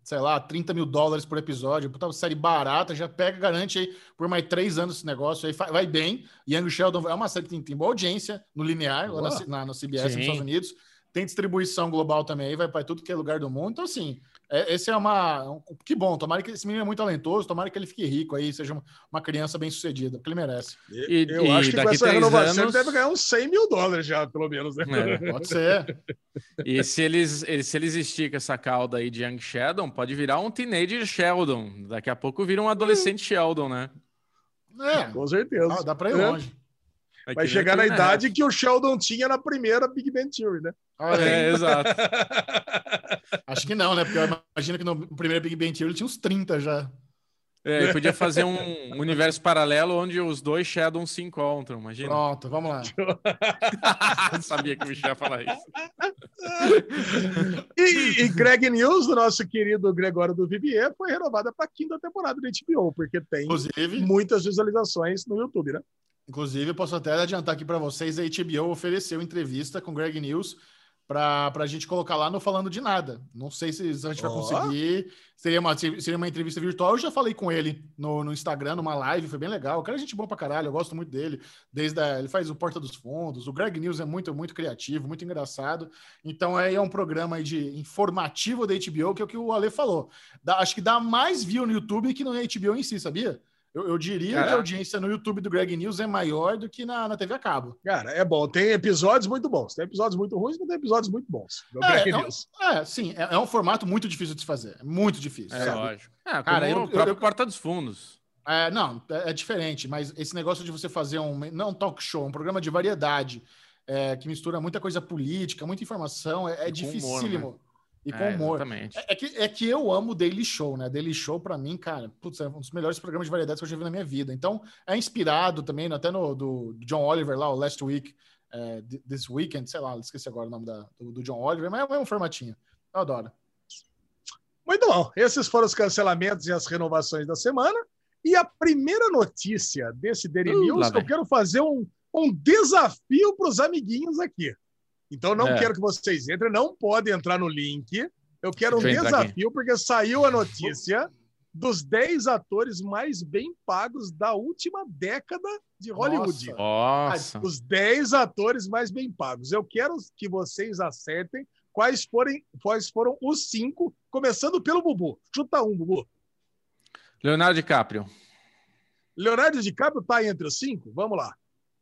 sei lá, 30 mil dólares por episódio. Puta série barata, já pega, garante aí por mais três anos esse negócio aí. Vai bem. Young Sheldon é uma série que tem, tem boa audiência no linear, lá na, na, no CBS Sim. nos Estados Unidos. Tem distribuição global também aí, vai para tudo que é lugar do mundo. Então, assim, é, esse é uma. Um, que bom, tomara que esse menino é muito talentoso, tomara que ele fique rico aí, seja uma criança bem sucedida, porque ele merece. E, eu e acho que com essa renovação anos... ele deve ganhar uns 100 mil dólares já, pelo menos, né? É, pode ser. E se eles, se eles esticam essa cauda aí de Young Sheldon, pode virar um teenager Sheldon. Daqui a pouco vira um adolescente Sheldon, né? É, com certeza. Ah, dá para ir é. longe. Vai chegar na idade que o Sheldon tinha na primeira Big Bang Theory, né? é, exato. Acho que não, né? Porque eu imagino que no primeiro Big Bang Theory ele tinha uns 30 já. É, ele podia fazer um universo paralelo onde os dois Sheldons se encontram, imagina. Pronto, vamos lá. Sabia que o Michel ia falar isso. e, e Greg News, do nosso querido Gregório do Vivier, foi renovada para a quinta temporada do HBO, porque tem Inclusive, muitas visualizações no YouTube, né? Inclusive, eu posso até adiantar aqui para vocês, a HBO ofereceu entrevista com Greg News para a gente colocar lá no Falando de Nada. Não sei se a gente vai conseguir. Seria uma, seria uma entrevista virtual. Eu já falei com ele no, no Instagram, numa live, foi bem legal. O cara é gente boa pra caralho, eu gosto muito dele. Desde a, ele faz o Porta dos Fundos. O Greg News é muito, muito criativo, muito engraçado. Então é, é um programa de informativo da HBO, que é o que o Ale falou. Dá, acho que dá mais view no YouTube que no HBO em si, sabia? Eu, eu diria Caraca. que a audiência no YouTube do Greg News é maior do que na, na TV a cabo. Cara, é bom. Tem episódios muito bons. Tem episódios muito ruins, mas tem episódios muito bons. É, é, um, é, sim. É, é, um formato muito difícil de se fazer. É muito difícil. É, sabe? lógico. É, Cara, eu, o próprio eu, Porta dos Fundos. É, não, é, é, diferente, mas esse negócio de você fazer um, não um talk show, um programa de variedade, é, que mistura muita coisa política, muita informação, é, é dificílimo. Humor, né? E com é, humor. É, é, que, é que eu amo Daily Show, né? Daily Show, para mim, cara, putz, é um dos melhores programas de variedades que eu já vi na minha vida. Então, é inspirado também até no do, John Oliver lá, o Last Week, é, This Weekend, sei lá, esqueci agora o nome da, do, do John Oliver, mas é o mesmo formatinho. Eu adoro. Muito bom. Esses foram os cancelamentos e as renovações da semana. E a primeira notícia desse Daily uh, News, que eu quero fazer um, um desafio para os amiguinhos aqui. Então não é. quero que vocês entrem, não podem entrar no link. Eu quero um desafio, porque saiu a notícia dos 10 atores mais bem pagos da última década de Hollywood. Nossa. Os 10 atores mais bem pagos. Eu quero que vocês acertem quais, forem, quais foram os cinco, começando pelo Bubu. Chuta um, Bubu. Leonardo DiCaprio. Leonardo DiCaprio está entre os cinco? Vamos lá.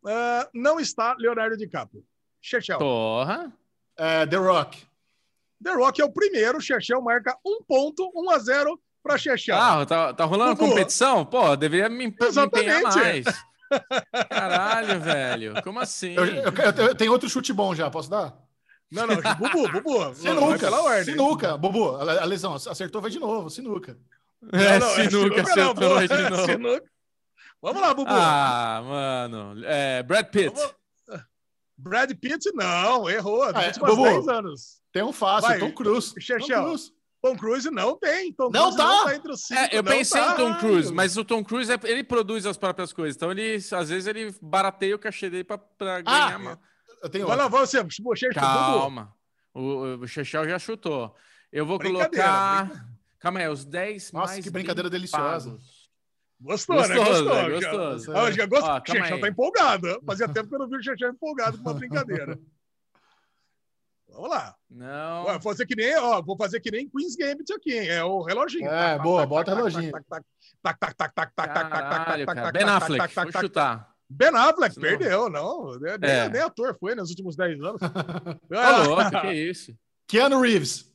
Uh, não está Leonardo DiCaprio. Chechel. Porra. É, The Rock. The Rock é o primeiro. Chechel marca um ponto, 1 a 0 para Chechel. Ah, tá, tá rolando Bubu. competição? Pô, deveria me, me empenhar mais. Caralho, velho. Como assim? Eu, eu, eu, eu, tenho outro chute bom já, posso dar? Não, não, Bubu, Bubu. Sinuca, ordem. Sinuca, Bubu. A lesão acertou, vai de novo. Sinuca. É, não, não, sinuca, sinuca acertou, não, vai de novo. Sinuca. Vamos lá, Bubu. Ah, mano. É, Brad Pitt. Vamos... Brad Pitt, não, errou. Ah, é, últimos 10 anos. Tem um fácil, Vai, Tom Cruise. Tom Cruise. Tom Cruise não tem. Tom não Cruise tá. não tá entre os cinco, é, eu pensei tá. em Tom Cruise, mas o Tom Cruise ele produz as próprias coisas. Então ele às vezes ele barateia o cachê dele para ah, ganhar. Uma... Eu tenho. Vai lá, você. Calma. O, o Chechel já chutou. Eu vou colocar. Calma aí, os 10 Nossa, mais. que brincadeira deliciosa. Pagos. Gostou, né? Gostou. É gostoso. Já, já gostou. o Xexão tá empolgado. Fazia tempo que eu não vi o Xexão empolgado com uma brincadeira. Vamos lá. Não. vou fazer que nem, ó, vou fazer que nem Queen's Gambit aqui, hein? É o reloginho. É, boa, bota o reloginho. Tac, tac, tac, tac, tac, tac, tac, tac, tac, Ben Affleck, vou chutar. Ben Affleck, perdeu, não. Nem, nem ator foi nos últimos 10 anos. Tá louco, que isso? Keanu Reeves.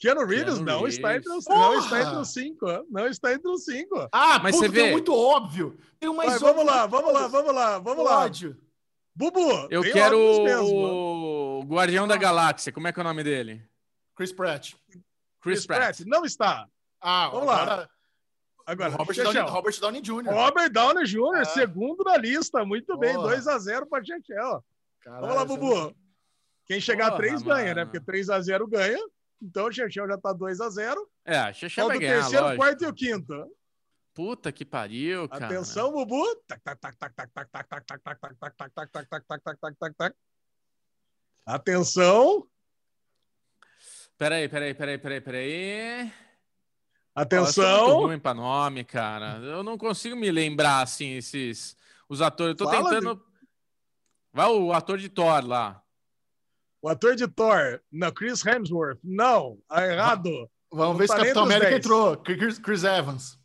Keanu Reeves Keanu não, Reeves. Está entre os, não está entre os cinco. Não está entre os cinco. Ah, mas puta, você vê. muito óbvio. Tem uma Vai, vamos lá, vamos lá, vamos lá, vamos lá. Ódio. Bubu, eu quero o Guardião da Galáxia. Como é que é o nome dele? Chris Pratt. Chris, Chris Pratt. Pratt. Não está. Ah, vamos agora... lá. Agora, Robert Downey, Robert Downey Jr. Robert Downey Jr., é. segundo na lista. Muito bem, 2 a 0 para Chechel. Vamos lá, Bubu. Quem chegar Porra, a 3 ganha, né? Porque 3 a 0 ganha. Então o Chechel já tá 2 a 0 É, o Chechel vai ganhar, o terceiro, lógico. quarto e o quinto. Puta que pariu, cara. Atenção, Bubu. Tac, tac, tac, tac, tac, tac, tac, tac, tac, tac, tac, tac, tac, tac, tac, tac, tac, tac, tac, tac. Atenção. Peraí, peraí, peraí, peraí, peraí. Atenção. Oh, ruim pra nome, cara. Eu não consigo me lembrar, assim, esses... Os atores. Eu tô Fala tentando... De... Vai o ator de Thor lá. O ator de Thor, não, Chris Hemsworth. Não, tá errado. Vamos ver se Capitão América 10. entrou. Chris, Chris, Evans.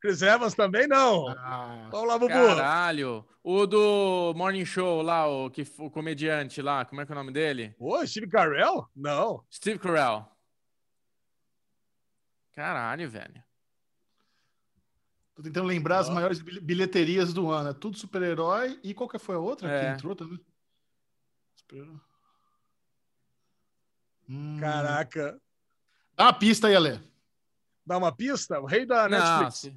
Chris Evans também não. Ah, Vamos lá, Bubu. Caralho. O do Morning Show lá, o, que, o comediante lá, como é que é o nome dele? Ô, Steve Carell? Não. Steve Carell. Caralho, velho. Tô tentando lembrar não. as maiores bilheterias do ano. É tudo super-herói. E qual que foi a outra é. que entrou também? Super-herói. Hum. Caraca. Dá uma pista aí, Ale. Dá uma pista? O rei da Netflix.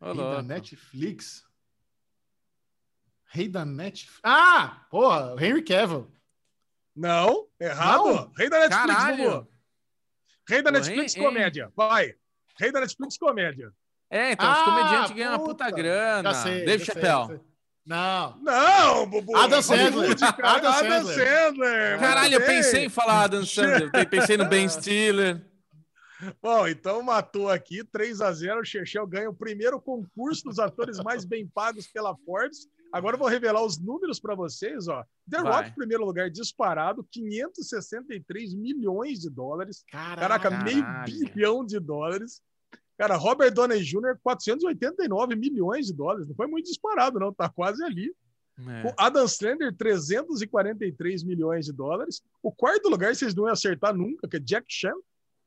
Rei da Netflix? Rei da Netflix. Ah! Porra, Henry Cavill. Não, errado. Não. Rei da Netflix, Caralho. Rei da Netflix comédia. Vai. Rei da Netflix comédia. É, então ah, os comediantes ganham uma puta grana. Sei, Dave Chappelle. Não. Não, Bubu. Adam Sandler. Adam, Adam Sandler. Caralho, eu pensei em falar Adam Sandler. pensei no Ben Stiller. Bom, então matou aqui 3 a 0 O Chechel ganha o primeiro concurso dos atores mais bem pagos pela Forbes. Agora eu vou revelar os números para vocês, ó. The Vai. Rock, primeiro lugar, disparado, 563 milhões de dólares. Caraca, Caraca meio bilhão de dólares. Cara, Robert Downey Jr., 489 milhões de dólares. Não foi muito disparado, não. Tá quase ali. É. O Adam Sandler, 343 milhões de dólares. O quarto lugar, vocês não iam acertar nunca, que é Jack Chan,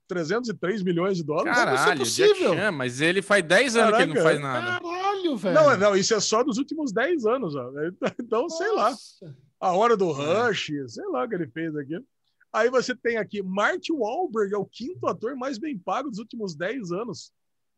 303 milhões de dólares. Caralho, isso é possível. Chan, mas ele faz 10 anos Caraca. que ele não faz nada. Caralho, velho. Não, não, isso é só dos últimos 10 anos. Ó. Então, Nossa. sei lá. A Hora do é. Rush, é. sei lá o que ele fez aqui. Aí você tem aqui, Marty Wahlberg é o quinto ator mais bem pago dos últimos 10 anos.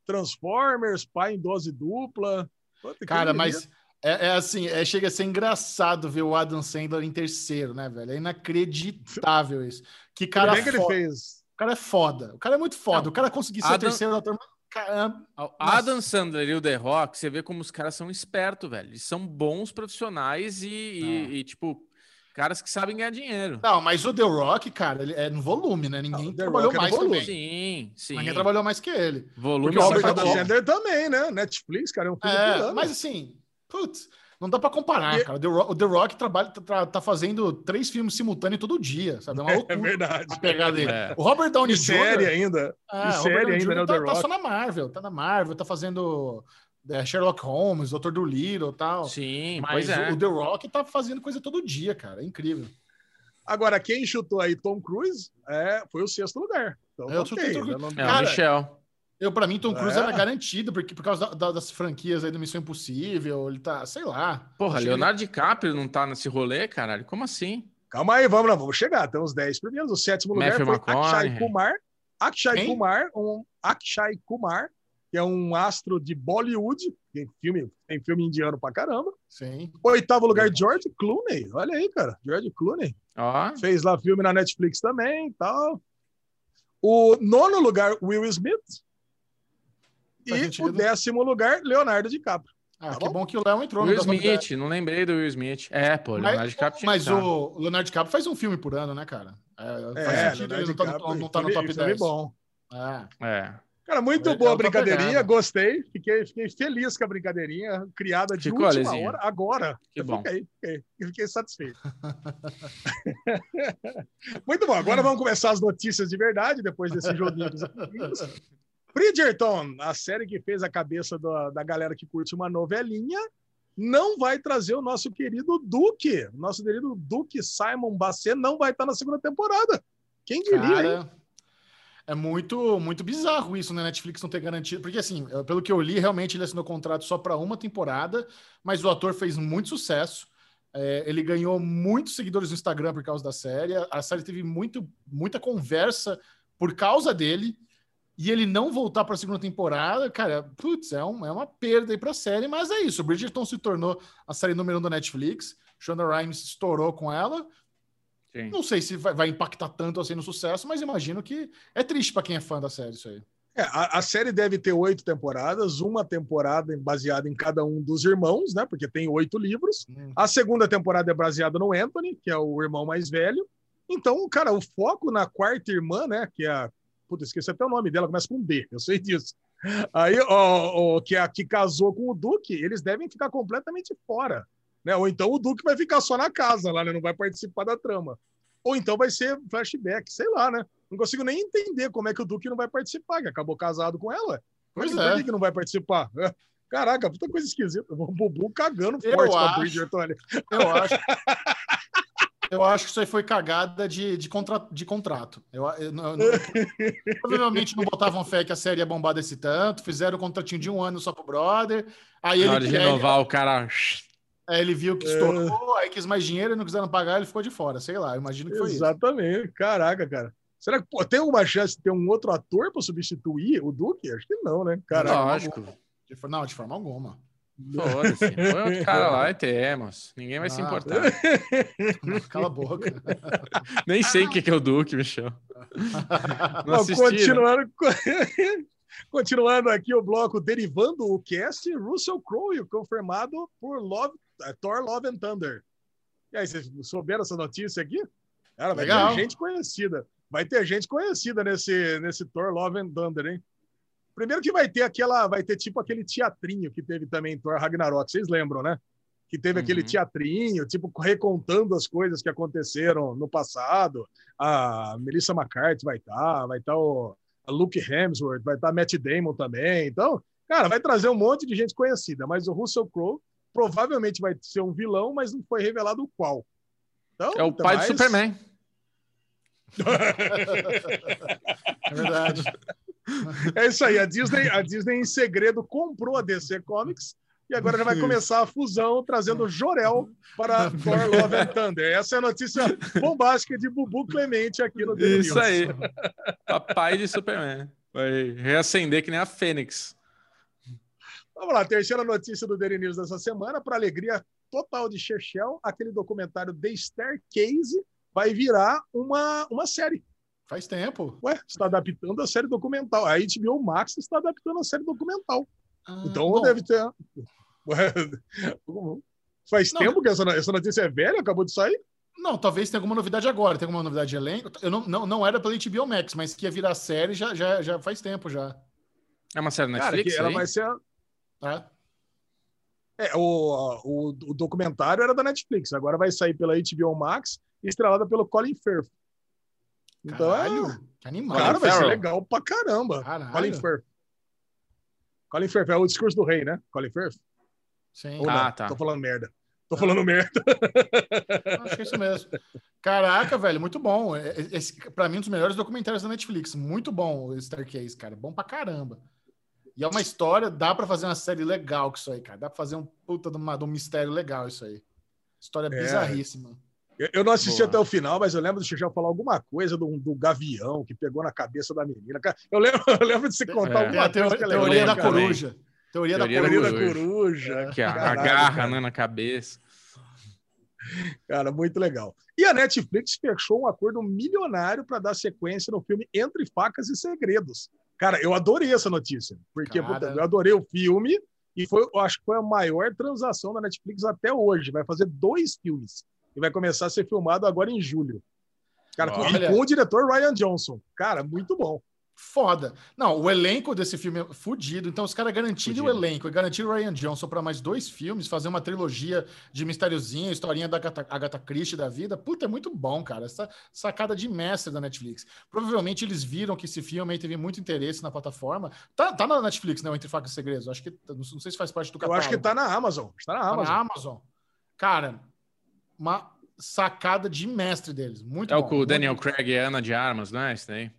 Transformers, pai em dose dupla. Puta, Cara, mas é, é, assim, é, chega a ser engraçado ver o Adam Sandler em terceiro, né, velho? É inacreditável isso. Que cara que ele fez. O cara é foda. O cara é muito foda. Não, o cara conseguir ser Adam... terceiro ator. Caramba. Adam Sandler e o The Rock, você vê como os caras são espertos, velho. Eles são bons profissionais e, e, e tipo, caras que sabem ganhar dinheiro. Não, mas o The Rock, cara, ele é no volume, né? Ninguém não, trabalhou é mais que ele. Sim, sim. Ninguém trabalhou mais que ele. Volume. Porque o Robert Downey Sandler também, né? Netflix, cara, é um filme é, Mas assim, putz, não dá para comparar, e... cara. O The Rock trabalha, tá, tá, fazendo três filmes simultâneos todo dia, sabe? É, uma é verdade. A pegada dele. É. O Robert Downey Jr. série ainda. É, e série ainda, né? O tá, The Rock. tá só na Marvel, tá na Marvel, tá fazendo é, Sherlock Holmes, Doutor do Little e tal. Sim, mas é. o, The Rock tá fazendo coisa todo dia, cara. É incrível. Agora, quem chutou aí Tom Cruise é, foi o sexto lugar. Então, eu tá okay, Tom Cruise. É, cara, Michel. Eu, pra mim, Tom Cruise é. era garantido, porque por causa da, da, das franquias aí do Missão Impossível, ele tá, sei lá. Porra, Leonardo ele... DiCaprio não tá nesse rolê, caralho? Como assim? Calma aí, vamos lá, vamos chegar. Tem os 10 primeiros. O sétimo lugar Matthew foi McConaughey. Akshay Kumar. Akshay Kumar, um Akshay Kumar, que é um astro de Bollywood, tem filme, tem filme indiano pra caramba. Sim. Oitavo lugar, George Clooney. Olha aí, cara. George Clooney. Ó. Fez lá filme na Netflix também e tal. O nono lugar, Will Smith. Faz e sentido. o décimo lugar, Leonardo DiCaprio. Ah, tá que bom? bom que o Léo entrou. Will Smith, não lembrei do Will Smith. É, pô, Leonardo mas, DiCaprio Mas o Leonardo DiCaprio faz um filme por ano, né, cara? É, faz é, sentido ele não tá, não tá no top 10. bom. É. é. Cara, muito boa a brincadeirinha, gostei. Fiquei, fiquei feliz com a brincadeirinha, criada de Ficou, última hora, agora. Que bom. Fiquei, fiquei, fiquei satisfeito. muito bom, agora vamos começar as notícias de verdade, depois desse joguinho dos amigos. Bridgerton, a série que fez a cabeça da, da galera que curte uma novelinha, não vai trazer o nosso querido Duque. Nosso querido Duque Simon Basset não vai estar na segunda temporada. Quem diria, Cara, hein? É muito, muito bizarro isso, né? Netflix não ter garantido. Porque, assim, pelo que eu li, realmente ele assinou contrato só para uma temporada, mas o ator fez muito sucesso. É, ele ganhou muitos seguidores no Instagram por causa da série. A série teve muito, muita conversa por causa dele. E ele não voltar para a segunda temporada, cara, putz, é, um, é uma perda aí para a série, mas é isso. Bridgerton se tornou a série número um da Netflix. Shonda Rhimes estourou com ela. Sim. Não sei se vai, vai, impactar tanto assim no sucesso, mas imagino que é triste para quem é fã da série isso aí. É, a, a, série deve ter oito temporadas, uma temporada baseada em cada um dos irmãos, né? Porque tem oito livros. Hum. A segunda temporada é baseada no Anthony, que é o irmão mais velho. Então, cara, o foco na quarta irmã, né? Que é a. Puta, esqueci até o nome dela, começa com D, eu sei disso. Aí, ó, ó, que, é a, que casou com o Duque, eles devem ficar completamente fora. Né? Ou então o Duque vai ficar só na casa lá, né? não vai participar da trama. Ou então vai ser flashback, sei lá, né? Não consigo nem entender como é que o Duque não vai participar, que acabou casado com ela. Pois é. Por que, que não vai participar? Caraca, puta coisa esquisita. O Bubu cagando eu forte acho, com a Bridgerton ali. Eu acho. Eu acho que isso aí foi cagada de, de, contra, de contrato. Eu, eu, eu, eu provavelmente não botavam fé que a série ia bombar desse tanto, fizeram o um contratinho de um ano só pro brother. Aí Na ele, de renovar ele, o cara. Aí ele viu que estourou, é... aí quis mais dinheiro e não quiseram pagar, ele ficou de fora. Sei lá, imagino que foi Exatamente. isso. Caraca, cara. Será que pô, tem alguma chance de ter um outro ator para substituir o Duque? Acho que não, né? Caraca. Lógico. De, não, de forma alguma. Foda-se. Põe outro cara lá e temos. Ninguém vai ah, se importar. Cala a boca. Nem sei o que é o Duque, Michel. Não, Não continuando, continuando aqui o bloco derivando o cast, Russell Crowe confirmado por Love, Thor Love and Thunder. E aí, vocês souberam essa notícia aqui? Cara, vai Legal. ter gente conhecida. Vai ter gente conhecida nesse, nesse Thor Love and Thunder, hein? Primeiro que vai ter aquela, vai ter tipo aquele teatrinho que teve também em Thor Ragnarok, vocês lembram, né? Que teve uhum. aquele teatrinho, tipo, recontando as coisas que aconteceram no passado. A Melissa McCarthy vai estar, tá, vai estar tá o a Luke Hemsworth, vai estar tá Matt Damon também. Então, cara, vai trazer um monte de gente conhecida, mas o Russell Crowe provavelmente vai ser um vilão, mas não foi revelado qual. Então, é o pai mais... do Superman. é verdade. É isso aí. A Disney, a Disney, em segredo, comprou a DC Comics e agora já vai começar a fusão, trazendo Jorel para Thor Love and Thunder. Essa é a notícia bombástica de Bubu Clemente aqui no The Isso News. aí. Papai de Superman. Vai reacender que nem a Fênix. Vamos lá, terceira notícia do Daily News dessa semana, para alegria total de Chechel, aquele documentário The Staircase vai virar uma, uma série. Faz tempo. Ué, está adaptando a série documental. A HBO Max está adaptando a série documental. Ah, então bom. deve ter. Ué, faz Não, tempo que essa, essa notícia é velha, acabou de sair? Não, talvez tenha alguma novidade agora. Tem alguma novidade de elenco? Eu não, não, não era pela HBO Max, mas que ia virar série já, já, já faz tempo já. É uma série Netflix? Cara, ela vai ser. É. É, o, o, o, documentário era da Netflix, agora vai sair pela HBO Max, estrelada pelo Colin Firth. Então, Caralho, é... que animal. Cara, vai ser legal pra caramba. Caralho. Colin Firth. Colin Firth é o discurso do rei, né? Colin Firth? Sim. Ou ah, tá. Tô falando merda. Tô falando merda. Acho que é isso mesmo. Caraca, velho, muito bom. É, é, esse, pra mim, um dos melhores documentários da Netflix. Muito bom o Staircase, cara. Bom pra caramba. E é uma história, dá pra fazer uma série legal com isso aí, cara. Dá pra fazer um puta de, uma, de um mistério legal isso aí. História é. bizarríssima. Eu não assisti Boa. até o final, mas eu lembro do Xixão falar alguma coisa do, do gavião que pegou na cabeça da menina. Eu lembro, eu lembro de você contar é. alguma coisa. A teoria, teoria da coruja. Teoria, teoria da, coruja. da coruja. É, que agarra né, na cabeça. Cara, muito legal. E a Netflix fechou um acordo milionário para dar sequência no filme Entre Facas e Segredos. Cara, eu adorei essa notícia, porque Cara... eu adorei o filme e foi, acho que foi a maior transação da Netflix até hoje. Vai fazer dois filmes e vai começar a ser filmado agora em julho. Cara, com, e com o diretor Ryan Johnson. Cara, muito bom. Foda. Não, o elenco desse filme é fudido. Então, os caras garantiram o elenco e garantiram o Ryan Johnson para mais dois filmes, fazer uma trilogia de mistériozinho, historinha da Agatha, Agatha Christie da vida. Puta, é muito bom, cara. Essa sacada de mestre da Netflix. Provavelmente eles viram que esse filme aí teve muito interesse na plataforma. Tá, tá na Netflix, não? Entre Facas e Segredos. Acho que. Não sei se faz parte do catálogo. Eu acho que tá na Amazon. Está na Amazon. Tá na Amazon. Cara, uma sacada de mestre deles. Muito é bom. É o o Daniel Craig e Ana de Armas, não é isso daí?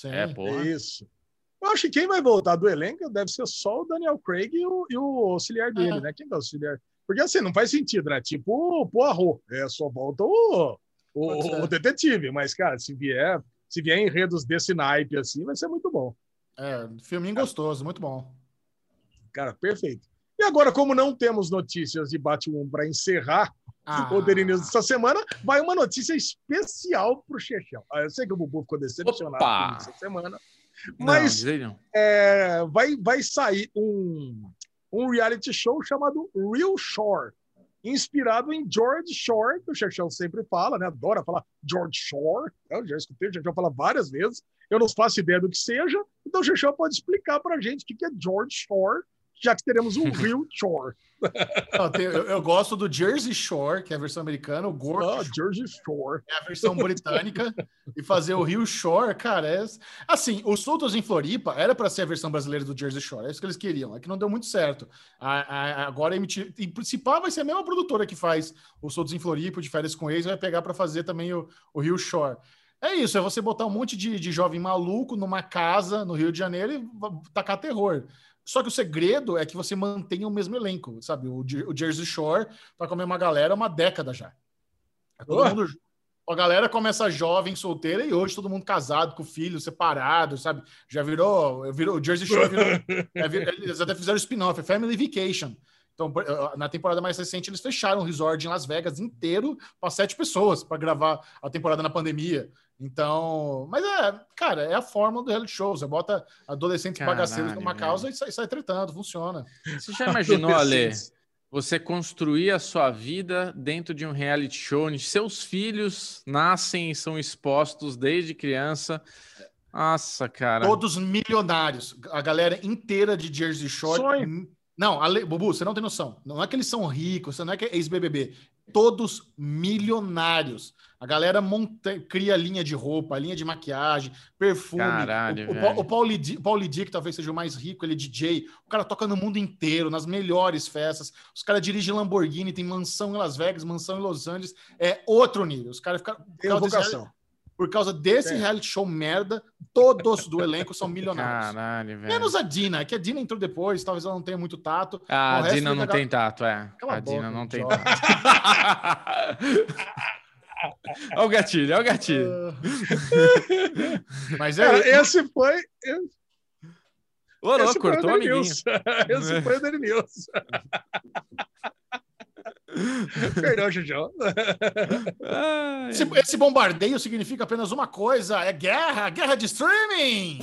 Sim. É, porra. Isso. Eu acho que quem vai voltar do elenco deve ser só o Daniel Craig e o, e o auxiliar dele, é. né? Quem é o auxiliar? Porque assim, não faz sentido, né? Tipo o Poirot. É, só volta o, o, o, detetive. Mas, cara, se vier, se vier enredos desse naipe assim, vai ser muito bom. É, filminho gostoso, muito bom. Cara, perfeito. E agora, como não temos notícias de Batman para encerrar ah. o Daily News dessa semana, vai uma notícia especial para o Chechel. Ah, eu sei que o Bubu ficou decepcionado essa semana, mas não, não. É, vai, vai sair um, um reality show chamado Real Shore, inspirado em George Shore, que o Chechel sempre fala, né? Adora falar George Shore. Eu já escutei o Chechel falar várias vezes. Eu não faço ideia do que seja, então o Chechel pode explicar para a gente o que é George Shore já que teremos um Real Shore. Não, tem, eu, eu, gosto do Jersey Shore, que é a versão americana, o Gork oh, Jersey Shore é a versão britânica, e fazer o Rio Shore, cara, é... assim, o Soltos em Floripa era para ser a versão brasileira do Jersey Shore, é isso que eles queriam, é que não deu muito certo. A, a, agora, emitir, e principal vai ser a mesma produtora que faz o Soltos em Floripa, de férias com ex, vai pegar para fazer também o, o Rio Shore. É isso, é você botar um monte de, de jovem maluco numa casa no Rio de Janeiro e tacar terror. Só que o segredo é que você mantenha o mesmo elenco, sabe? O, o Jersey Shore tá com a mesma galera há uma década já. É todo mundo, a galera começa jovem, solteira, e hoje todo mundo casado, com filho, separado, sabe? Já virou. virou o Jersey Shore virou. é, eles até fizeram spin-off, é Family Vacation. Então, na temporada mais recente, eles fecharam o resort em Las Vegas inteiro para sete pessoas para gravar a temporada na pandemia. Então, mas é, cara, é a fórmula do reality show. Você bota adolescentes Caralho, bagaceiros numa velho. causa e sai, sai tretando, funciona. Você já imaginou, Ale, você construir a sua vida dentro de um reality show onde seus filhos nascem e são expostos desde criança? Nossa, cara. Todos milionários. A galera inteira de Jersey Shore. Sonho. Não, Ale, Bubu, você não tem noção. Não é que eles são ricos, não é que é ex-BBB. Todos milionários. A galera monta, cria linha de roupa, linha de maquiagem, perfume. Caralho, o, o, o Paulo Lidi, que talvez seja o mais rico, ele é DJ. O cara toca no mundo inteiro, nas melhores festas. Os caras dirigem Lamborghini, tem mansão em Las Vegas, mansão em Los Angeles. É outro nível. Os caras ficam. Tem vocação. Por causa desse é. reality show merda, todos do elenco são milionários. Caralho, velho. Menos a Dina, que a Dina entrou depois, talvez ela não tenha muito tato. Ah, a Dina não tem tato, é. Cala a, Dina não tem tato. Olha o gatilho, olha o gatilho. Mas é, Cara, esse foi. Ô, louco, cortou o amiguinho. Esse foi o News. Perdão, Jujão. Esse, esse bombardeio significa apenas uma coisa: é guerra, guerra de streaming.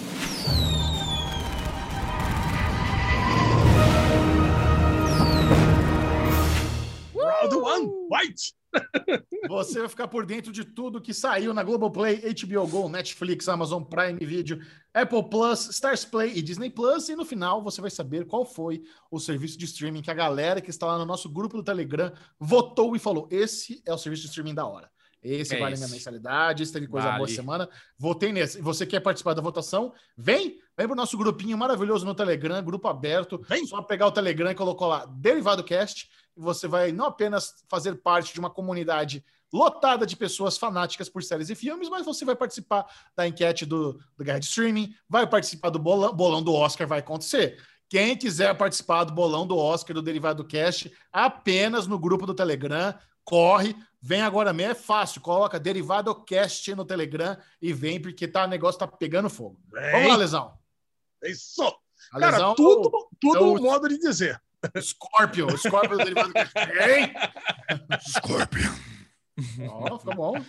Round one, fight! Você vai ficar por dentro de tudo que saiu na Globoplay, HBO Go, Netflix, Amazon Prime Video, Apple Plus, Stars Play e Disney Plus. E no final você vai saber qual foi o serviço de streaming que a galera que está lá no nosso grupo do Telegram votou e falou: esse é o serviço de streaming da hora. Esse é vale esse. minha mensalidade, esse teve coisa vale. boa semana. Votei nesse. Você quer participar da votação? Vem! Vem para o nosso grupinho maravilhoso no Telegram, grupo aberto. Vem! Só pegar o Telegram e colocar lá Derivado Cast você vai não apenas fazer parte de uma comunidade lotada de pessoas fanáticas por séries e filmes, mas você vai participar da enquete do, do Guide Streaming, vai participar do bolão, bolão do Oscar, vai acontecer. Quem quiser participar do bolão do Oscar do Derivado Cast, apenas no grupo do Telegram, corre, vem agora mesmo, é fácil, coloca Derivado Cast no Telegram e vem, porque tá, o negócio tá pegando fogo. Vem. Vamos lá, Lesão. É isso. A Cara, lesão, tudo, tudo então, um modo de dizer. Scorpion. Scorpion derivado de quem? Scorpion. Ó, oh, ficou bom.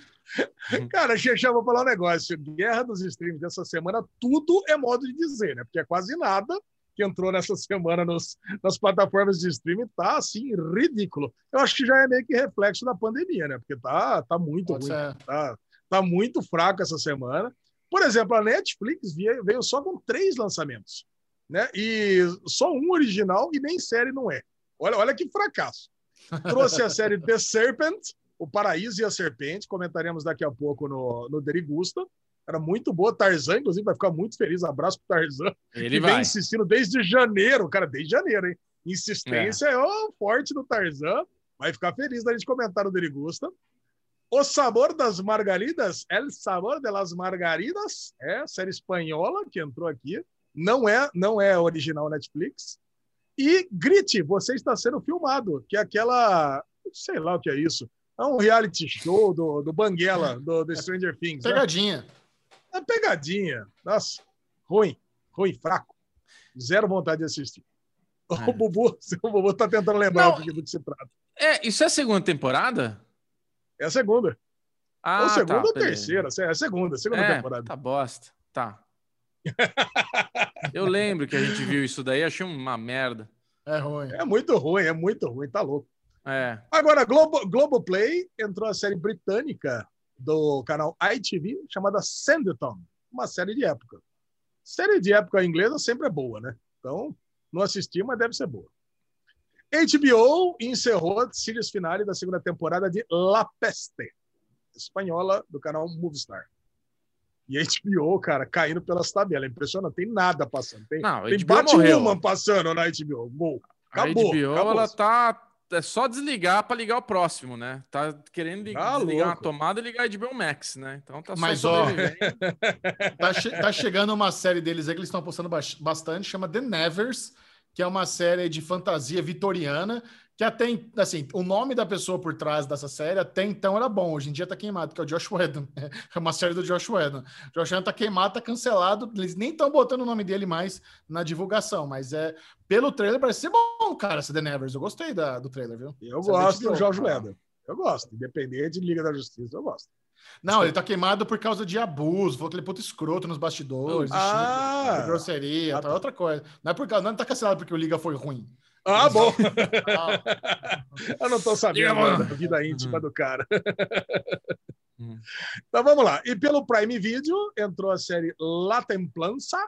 Cara, Xexá, vou falar um negócio. Guerra dos streams dessa semana, tudo é modo de dizer, né? Porque é quase nada que entrou nessa semana nos, nas plataformas de streaming tá, assim, ridículo. Eu acho que já é meio que reflexo da pandemia, né? Porque tá, tá muito Pode ruim. Tá, tá muito fraco essa semana. Por exemplo, a Netflix veio, veio só com três lançamentos né? E só um original e nem série não é. Olha, olha que fracasso. Trouxe a série The Serpent, O Paraíso e a Serpente, comentaremos daqui a pouco no, no Derigusta. Era muito boa. Tarzan, inclusive, vai ficar muito feliz. Abraço pro Tarzan. Ele que vai. vem insistindo desde janeiro, cara, desde janeiro, hein? Insistência é, é o forte do Tarzan. Vai ficar feliz da gente comentar no Derigusta. O Sabor das Margaridas, El Sabor de las Margaridas, é série espanhola que entrou aqui não é, não é original Netflix. E Grit, você está sendo filmado, que é aquela, sei lá o que é isso. É um reality show do, do Banguela, do, do Stranger Things. Né? Pegadinha. Né? É pegadinha. Nossa, ruim, ruim, fraco. Zero vontade de assistir. É. O Bubu, o Bubu tá tentando lembrar não, do que se trata. É, isso é a segunda temporada? É a segunda. Ah, ou segunda tá, ou terceira. É a segunda, segunda é, temporada. Tá bosta. Tá. Eu lembro que a gente viu isso daí, achei uma merda. É ruim. É muito ruim, é muito ruim, tá louco. É. Agora, Globo, Globoplay entrou a série britânica do canal ITV chamada Sanditon, uma série de época. Série de época inglesa sempre é boa, né? Então, não assisti, mas deve ser boa. HBO encerrou a series finale da segunda temporada de La Peste, espanhola do canal Movistar. E a HBO, cara, caindo pelas tabelas. Impressionante, tem nada passando. Tem, não, tem Batwoman passando na HBO. Gol. Acabou, a HBO, acabou. ela tá. É só desligar para ligar o próximo, né? Tá querendo ligar, tá desligar a tomada e ligar a HBO Max, né? Então tá só Mas, ó, tá, che tá, chegando uma série deles aí que eles estão apostando bastante, chama The Nevers, que é uma série de fantasia vitoriana que até, assim, o nome da pessoa por trás dessa série até então era bom, hoje em dia tá queimado, que é o Josh Whedon. É uma série do Josh Whedon. Josh Whedon tá queimado, tá cancelado, eles nem estão botando o nome dele mais na divulgação, mas é pelo trailer parece ser bom, cara, esse The Nevers. Eu gostei da, do trailer, viu? Eu Você gosto do Josh Whedon. Eu gosto, independente de Liga da Justiça, eu gosto. Não, ele tá queimado por causa de abuso, falou que ele é puto escroto nos bastidores, ah, grosseria, ah, tá outra coisa. Não é por causa, não tá cancelado porque o Liga foi ruim. Ah, bom. Eu não tô sabendo da vida íntima uhum. do cara. Uhum. Então vamos lá. E pelo Prime Video entrou a série La Templança,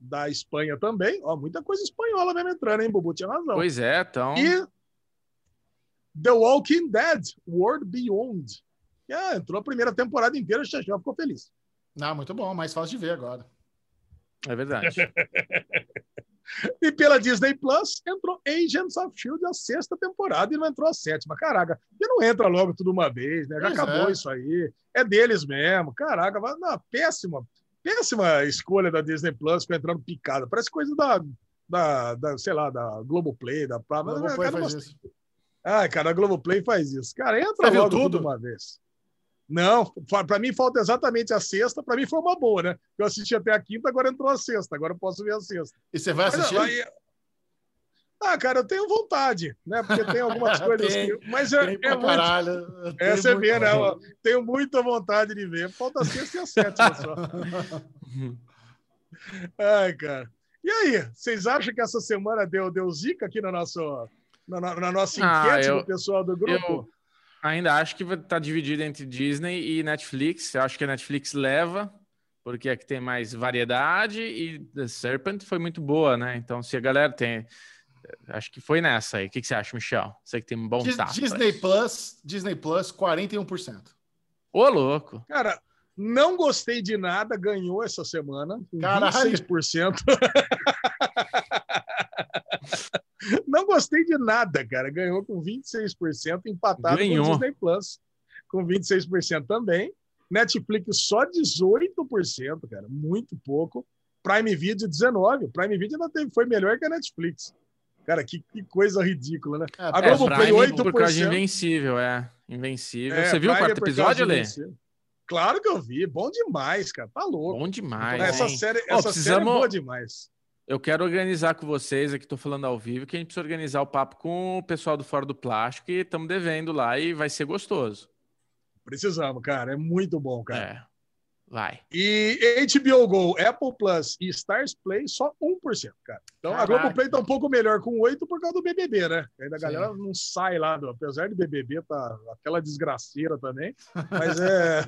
da Espanha também. Ó, muita coisa espanhola mesmo entrando, hein, Bubu? Tinha razão. Pois é, então. E The Walking Dead, World Beyond. É, entrou a primeira temporada inteira, o Xaxão ficou feliz. Não, muito bom, mais fácil de ver agora. É verdade. E pela Disney Plus entrou Agents of Shield a sexta temporada e não entrou a sétima. Caraca, e não entra logo tudo uma vez, né? Já pois acabou é. isso aí. É deles mesmo. Caraca, não, péssima, péssima escolha da Disney Plus com entrando picada. Parece coisa da, da, da sei lá, da Globoplay, da Globoplay faz isso. Ai, cara, a Globoplay faz isso. Cara, entra Você logo tudo uma vez. Não, para mim falta exatamente a sexta. Para mim foi uma boa, né? Eu assisti até a quinta, agora entrou a sexta. Agora eu posso ver a sexta. E você vai assistir? Mas, aí... Ah, cara, eu tenho vontade, né? Porque tem algumas coisas tem, que. Mas é, é muito. Caralho, é, você vê, né? tenho muita vontade de ver. Falta a sexta e a sétima só. Ai, cara. E aí, vocês acham que essa semana deu, deu zica aqui na nossa, na, na nossa ah, enquete ah, eu, do pessoal do grupo? Eu Ainda acho que está dividido entre Disney e Netflix. Eu acho que a Netflix leva, porque é que tem mais variedade, e The Serpent foi muito boa, né? Então, se a galera tem. Acho que foi nessa aí. O que, que você acha, Michel? Você que tem um bom Dis tato. Disney Plus, Disney Plus, 41%. Ô, louco. Cara, não gostei de nada, ganhou essa semana. Caralho. 26%. Não gostei de nada, cara. Ganhou com 26%, empatado Ganhou. com o Disney Plus, com 26% também. Netflix só 18%, cara, muito pouco. Prime Video 19%. O Prime Video ainda teve, foi melhor que a Netflix. Cara, que, que coisa ridícula, né? É, a Globoplay, 8%. Por causa de Invencível, é. Invencível. É, Você viu Prime o quarto episódio, Lê? Claro que eu vi. Bom demais, cara. Tá louco. Bom demais. Essa, série, essa precisamos... série é boa demais. Eu quero organizar com vocês, aqui estou falando ao vivo, que a gente precisa organizar o papo com o pessoal do Fora do Plástico e estamos devendo lá e vai ser gostoso. Precisamos, cara. É muito bom, cara. É. Vai. E HBO Go, Apple Plus e Stars Play, só 1%, cara. Então Caraca. a Globo Play tá um pouco melhor com 8 por causa do BBB, né? Ainda a galera não sai lá, do, apesar de BBB tá aquela desgraceira também, mas é.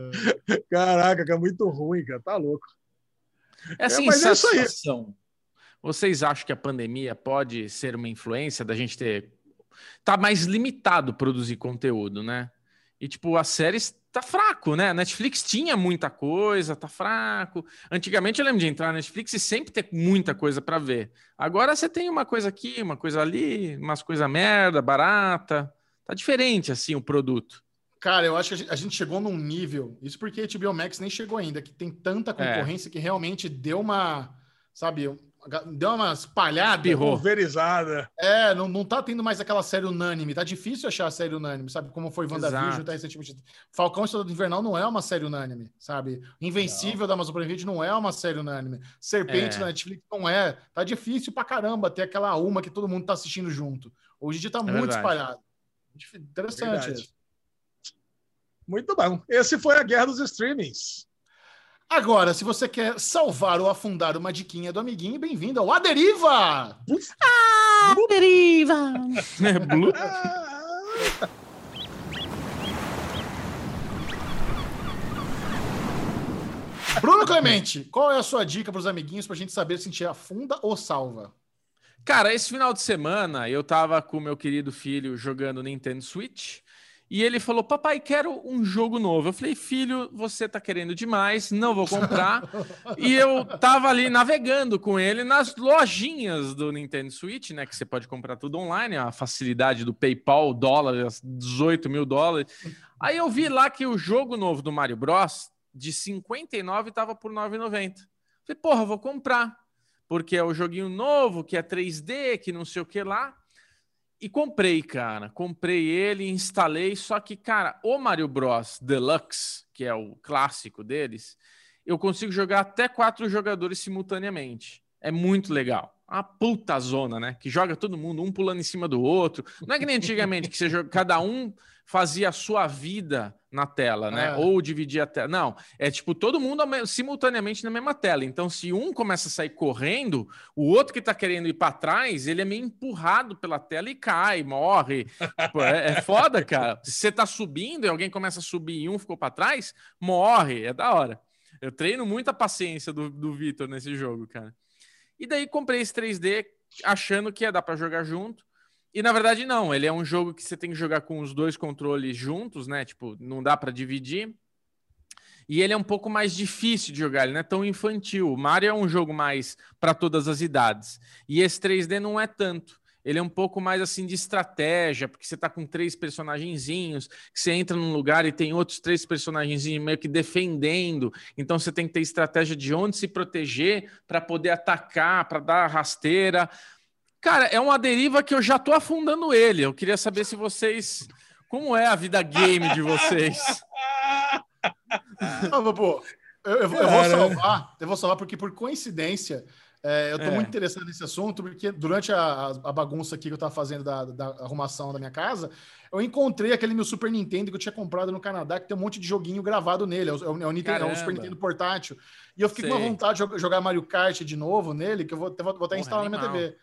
Caraca, que é muito ruim, cara. Tá louco. Essa é, sensação. É vocês acham que a pandemia pode ser uma influência da gente ter. Tá mais limitado produzir conteúdo, né? E, tipo, as séries tá fraco, né? A Netflix tinha muita coisa, tá fraco. Antigamente eu lembro de entrar na Netflix e sempre ter muita coisa para ver. Agora você tem uma coisa aqui, uma coisa ali, umas coisa merda, barata. Tá diferente, assim, o produto. Cara, eu acho que a gente chegou num nível, isso porque a HBO Max nem chegou ainda, que tem tanta é. concorrência é. que realmente deu uma, sabe, deu uma espalhada. Pulverizada. É, não, não tá tendo mais aquela série unânime. Tá difícil achar a série unânime, sabe? Como foi WandaVision, tá recentemente. Falcão Estado Invernal não é uma série unânime, sabe? Invencível não. da Amazon Prime Video não é uma série unânime. Serpente é. da Netflix não é. Tá difícil pra caramba ter aquela uma que todo mundo tá assistindo junto. Hoje em dia tá é muito verdade. espalhado. Interessante isso. Muito bom. Esse foi a Guerra dos Streamings. Agora, se você quer salvar ou afundar uma diquinha do amiguinho, bem-vindo ao Aderiva! Ah, Aderiva! É Blue. Bruno Clemente, qual é a sua dica para os amiguinhos para a gente saber se a gente afunda ou salva? Cara, esse final de semana eu tava com meu querido filho jogando Nintendo Switch e ele falou: Papai, quero um jogo novo. Eu falei: Filho, você tá querendo demais, não vou comprar. e eu tava ali navegando com ele nas lojinhas do Nintendo Switch, né? Que você pode comprar tudo online, a facilidade do PayPal, dólar, 18 mil dólares. Aí eu vi lá que o jogo novo do Mario Bros. de 59 tava por 9,90. Falei, porra, vou comprar. Porque é o joguinho novo, que é 3D, que não sei o que lá. E comprei, cara. Comprei ele, instalei. Só que, cara, o Mario Bros Deluxe, que é o clássico deles, eu consigo jogar até quatro jogadores simultaneamente. É muito legal. A puta zona, né? Que joga todo mundo, um pulando em cima do outro. Não é que nem antigamente, que você joga, cada um fazia a sua vida na tela, né? É. Ou dividia a tela. Não, é tipo todo mundo simultaneamente na mesma tela. Então, se um começa a sair correndo, o outro que tá querendo ir para trás, ele é meio empurrado pela tela e cai, morre. é, é, foda, cara. Se você tá subindo e alguém começa a subir e um ficou para trás, morre. É da hora. Eu treino muita paciência do, do Vitor nesse jogo, cara. E daí comprei esse 3D achando que ia dar para jogar junto. E na verdade não, ele é um jogo que você tem que jogar com os dois controles juntos, né? Tipo, não dá para dividir. E ele é um pouco mais difícil de jogar, ele não é tão infantil. O Mario é um jogo mais para todas as idades. E esse 3D não é tanto. Ele é um pouco mais assim de estratégia, porque você tá com três personagenzinhos, que você entra num lugar e tem outros três personagenzinhos meio que defendendo. Então você tem que ter estratégia de onde se proteger para poder atacar, para dar rasteira. Cara, é uma deriva que eu já tô afundando ele. Eu queria saber se vocês. Como é a vida game de vocês? Ah, pô, eu, eu, eu, vou salvar, eu vou salvar porque, por coincidência, é, eu tô é. muito interessado nesse assunto, porque durante a, a bagunça aqui que eu tava fazendo da, da, arrumação da minha casa, eu encontrei aquele meu Super Nintendo que eu tinha comprado no Canadá, que tem um monte de joguinho gravado nele. É o, é o, Nintendo, é o Super Nintendo portátil. E eu fiquei Sei. com uma vontade de jogar Mario Kart de novo nele, que eu vou, vou, vou até instalar na minha TV.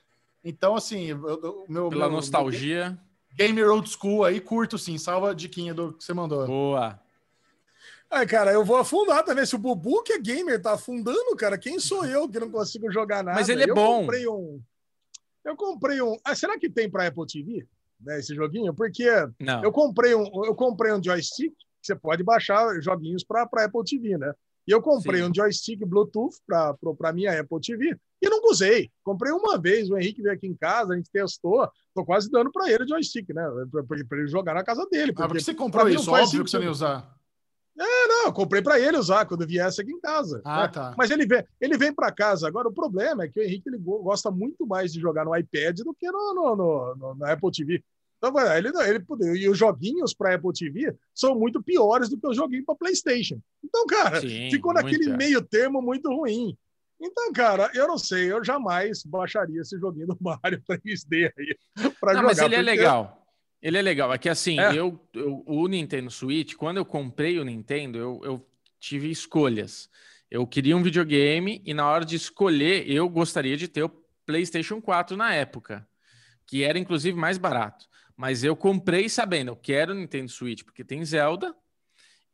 Então, assim, o meu. Pela meu, nostalgia. Meu gamer old school aí, curto, sim. Salva a diquinha do que você mandou. Boa. Ai, cara, eu vou afundar também. Se o Bubu, que é gamer, tá afundando, cara, quem sou eu que não consigo jogar nada? Mas ele é eu bom. Comprei um... Eu comprei um. Ah, será que tem para Apple TV? Né, esse joguinho? Porque não. eu comprei um, eu comprei um joystick que você pode baixar joguinhos para Apple TV, né? E eu comprei Sim. um joystick Bluetooth para minha Apple TV e não usei. Comprei uma vez, o Henrique veio aqui em casa, a gente testou, tô quase dando para ele o joystick, né? Para ele jogar na casa dele. Porque, ah, porque você comprou isso, óbvio sentido. que você não ia usar. É, não, eu comprei para ele usar quando viesse aqui em casa. Ah, né? tá. Mas ele vem, ele vem para casa. Agora, o problema é que o Henrique ele gosta muito mais de jogar no iPad do que no, no, no, no na Apple TV. Então, ele, ele, e os joguinhos para Apple TV são muito piores do que os joguinhos para PlayStation. Então, cara, Sim, ficou naquele é. meio termo muito ruim. Então, cara, eu não sei, eu jamais baixaria esse joguinho do Mario 3D aí para jogar. Mas ele é legal. Ele é legal. É que assim, é. Eu, eu, o Nintendo Switch, quando eu comprei o Nintendo, eu, eu tive escolhas. Eu queria um videogame e na hora de escolher, eu gostaria de ter o PlayStation 4 na época, que era inclusive mais barato. Mas eu comprei sabendo, eu quero o Nintendo Switch, porque tem Zelda.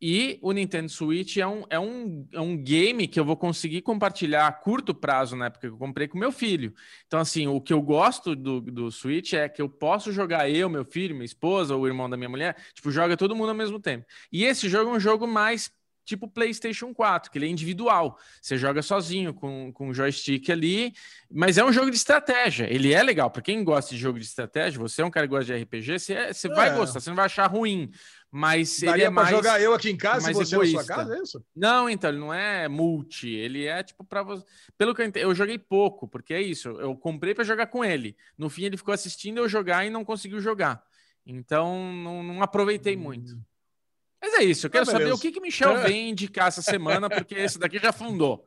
E o Nintendo Switch é um, é, um, é um game que eu vou conseguir compartilhar a curto prazo, na época que eu comprei com meu filho. Então, assim, o que eu gosto do, do Switch é que eu posso jogar eu, meu filho, minha esposa, ou o irmão da minha mulher, tipo, joga todo mundo ao mesmo tempo. E esse jogo é um jogo mais tipo PlayStation 4, que ele é individual. Você joga sozinho com, com o joystick ali, mas é um jogo de estratégia. Ele é legal. Para quem gosta de jogo de estratégia, você é um cara que gosta de RPG, você, é, você é. vai gostar, você não vai achar ruim. Mas Daria ele é mais jogar eu aqui em casa e você egoísta. na sua casa, é isso? Não, então, ele não é multi, ele é tipo para você. Pelo que eu entendi, eu joguei pouco, porque é isso, eu comprei para jogar com ele. No fim ele ficou assistindo eu jogar e não conseguiu jogar. Então, não, não aproveitei hum. muito. Mas é isso, eu quero ah, saber o que, que Michel é. vem indicar essa semana, porque esse daqui já fundou.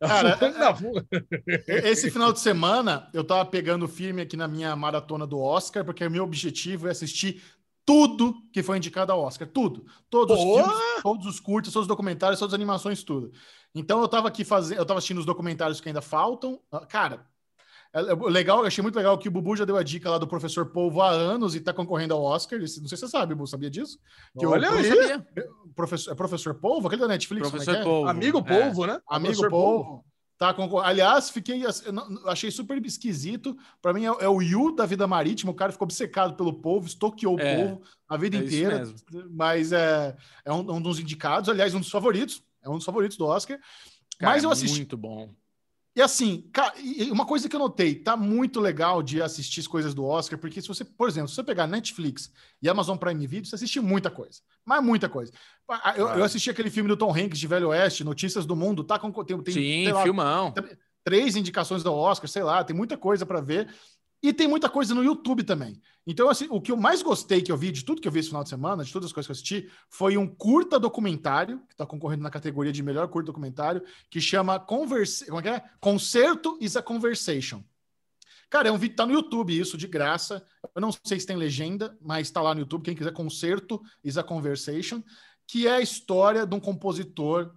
Cara, esse final de semana eu tava pegando firme aqui na minha maratona do Oscar, porque o meu objetivo é assistir tudo que foi indicado ao Oscar, tudo. Todos Boa. os filmes, todos os curtos, todos os documentários, todas as animações, tudo. Então eu tava aqui fazendo, eu tava assistindo os documentários que ainda faltam. Ah, cara, é, é, legal, eu achei muito legal que o Bubu já deu a dica lá do professor Polvo há anos e está concorrendo ao Oscar. Não sei se você sabe, Bubu, sabia disso? Que Olha aí! Sabia. Professor, é professor Polvo, aquele da Netflix? Professor é, é Polvo. Amigo Polvo, né? Amigo professor Polvo. Polvo. Tá. Aliás, fiquei, achei super esquisito. Para mim é, é, o Yu da vida marítima. O cara ficou obcecado pelo povo, estoqueou é, o povo a vida inteira. Mas é, é um, um, dos indicados, aliás, um dos favoritos. É um dos favoritos do Oscar. Cara, mas eu assisti. Muito bom E assim, uma coisa que eu notei, tá muito legal de assistir as coisas do Oscar, porque se você, por exemplo, se você pegar Netflix e Amazon Prime Video, você assiste muita coisa. Mas muita coisa. Eu, eu assisti aquele filme do Tom Hanks de Velho Oeste, Notícias do Mundo, tá com tem, tem Sim, lá, filmão. Três indicações do Oscar, sei lá, tem muita coisa para ver. E tem muita coisa no YouTube também. Então, assim, o que eu mais gostei que eu vi, de tudo que eu vi esse final de semana, de todas as coisas que eu assisti, foi um curta documentário, que está concorrendo na categoria de melhor curta documentário, que chama Converse... Como é que é? Concerto is a Conversation. Cara, é um vídeo, tá no YouTube, isso, de graça. Eu não sei se tem legenda, mas está lá no YouTube. Quem quiser, Concerto is a Conversation, que é a história de um compositor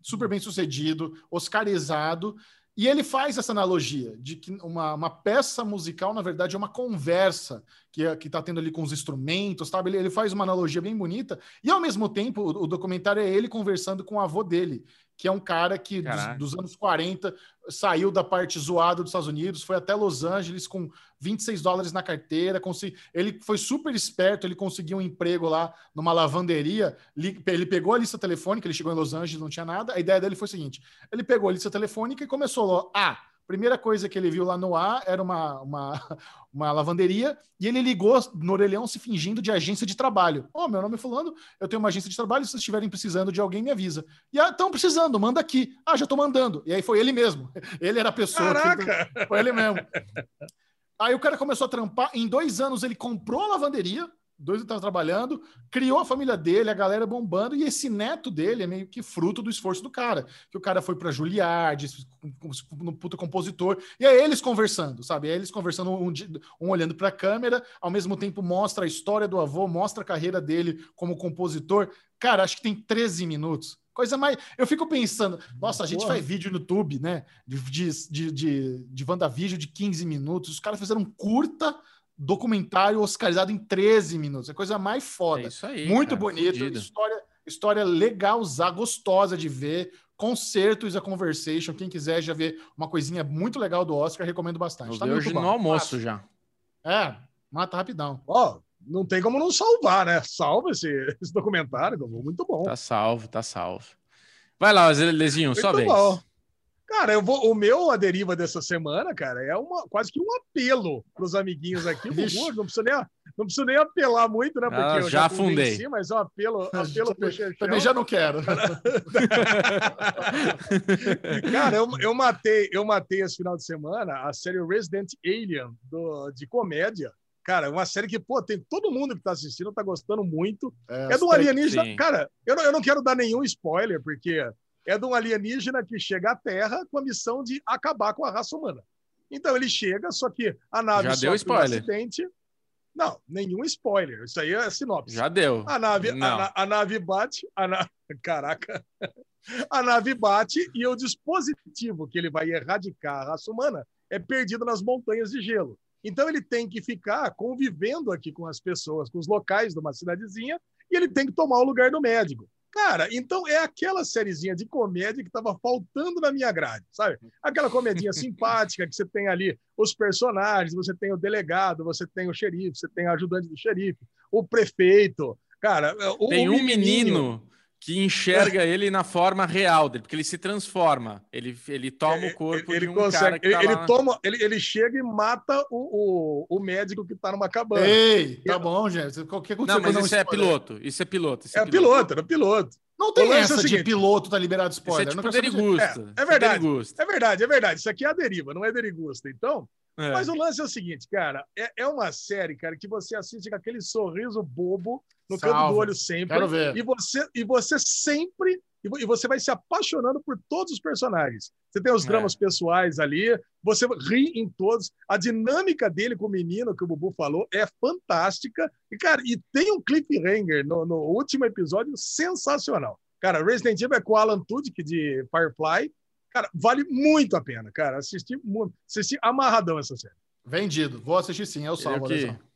super bem sucedido, oscarizado, e ele faz essa analogia de que uma, uma peça musical, na verdade, é uma conversa que é, está tendo ali com os instrumentos, sabe? Ele, ele, faz uma analogia bem bonita, e ao mesmo tempo, o, o documentário é ele conversando com o avô dele, que é um cara que dos, dos, anos 40 saiu da parte zoada dos Estados Unidos, foi até Los Angeles com 26 dólares na carteira. Consegui... Ele foi super esperto, ele conseguiu um emprego lá numa lavanderia. Ele pegou a lista telefônica, ele chegou em Los Angeles, não tinha nada. A ideia dele foi o seguinte: ele pegou a lista telefônica e começou a. Ah, Primeira coisa que ele viu lá no ar era uma, uma, uma lavanderia e ele ligou no orelhão se fingindo de agência de trabalho. Ó, oh, meu nome é Fulano, eu tenho uma agência de trabalho, se vocês estiverem precisando de alguém, me avisa. E ah, estão precisando, manda aqui. Ah, já estou mandando. E aí foi ele mesmo. Ele era a pessoa. Caraca! Que... Foi ele mesmo. Aí o cara começou a trampar. Em dois anos ele comprou a lavanderia dois estavam trabalhando, criou a família dele, a galera bombando, e esse neto dele é meio que fruto do esforço do cara. Que o cara foi para Juilliard, no puta compositor, e é eles conversando, sabe? É eles conversando, um, um olhando para a câmera, ao mesmo tempo mostra a história do avô, mostra a carreira dele como compositor. Cara, acho que tem 13 minutos. Coisa mais. Eu fico pensando, nossa, a gente Porra. faz vídeo no YouTube, né? De, de, de, de, de WandaVision de 15 minutos. Os caras fizeram um curta documentário oscarizado em 13 minutos. É coisa mais foda. É isso aí. Muito cara, bonito. História, história legal, gostosa de ver. Concertos a Conversation. Quem quiser já ver uma coisinha muito legal do Oscar, recomendo bastante. Eu tá hoje no almoço já. É, mata rapidão. Ó, oh, não tem como não salvar, né? Salva esse, esse documentário, muito bom. Tá salvo, tá salvo. Vai lá, Lezinho, sua vez. Bom. Cara, eu vou, o meu a deriva dessa semana, cara, é uma, quase que um apelo para os amiguinhos aqui. Bubu, não precisa nem, não preciso nem apelar muito, né? Porque ah, eu já afundei. Si, mas é um apelo, apelo pro Também já não quero. cara, eu, eu matei, eu matei esse final de semana a série Resident Alien do, de comédia. Cara, uma série que, pô, tem todo mundo que tá assistindo, tá gostando muito. É, é do alienígena. Sim. Cara, eu eu não quero dar nenhum spoiler, porque é de um alienígena que chega à Terra com a missão de acabar com a raça humana. Então ele chega, só que a nave Já deu spoiler. Um acidente. Não, nenhum spoiler. Isso aí é sinopse. Já deu. A nave, a, a, nave bate. A na... Caraca. A nave bate e o dispositivo que ele vai erradicar a raça humana é perdido nas montanhas de gelo. Então ele tem que ficar convivendo aqui com as pessoas, com os locais de uma cidadezinha, e ele tem que tomar o lugar do médico. Cara, então é aquela sériezinha de comédia que estava faltando na minha grade, sabe? Aquela comedinha simpática que você tem ali os personagens, você tem o delegado, você tem o xerife, você tem o ajudante do xerife, o prefeito. Cara, o, tem um menino que enxerga ele na forma real dele, porque ele se transforma. Ele, ele toma o corpo ele, de um consegue, cara que tá ele, lá... toma, ele, ele chega e mata o, o, o médico que tá numa cabana. Ei, tá bom, gente. Qualquer coisa não, mas isso é piloto. Isso é piloto. Isso é, é piloto, era piloto. Não tem essa é de piloto, tá liberado spoiler. Isso é tipo derigusta. É, é verdade. É verdade, é verdade. Isso aqui é a deriva, não é derigusta. Então, é. mas o lance é o seguinte, cara, é, é uma série, cara, que você assiste com aquele sorriso bobo no Salve. canto do olho sempre. Quero ver. E você, e você sempre. E você vai se apaixonando por todos os personagens. Você tem os é. dramas pessoais ali, você ri em todos. A dinâmica dele com o menino, que o Bubu falou, é fantástica. E, cara, e tem um cliffhanger no, no último episódio sensacional. Cara, Resident Evil é com o Alan Tudyk de Firefly. Cara, vale muito a pena, cara. Assisti, assisti amarradão essa série. Vendido. Vou assistir sim, eu salvo. Eu que...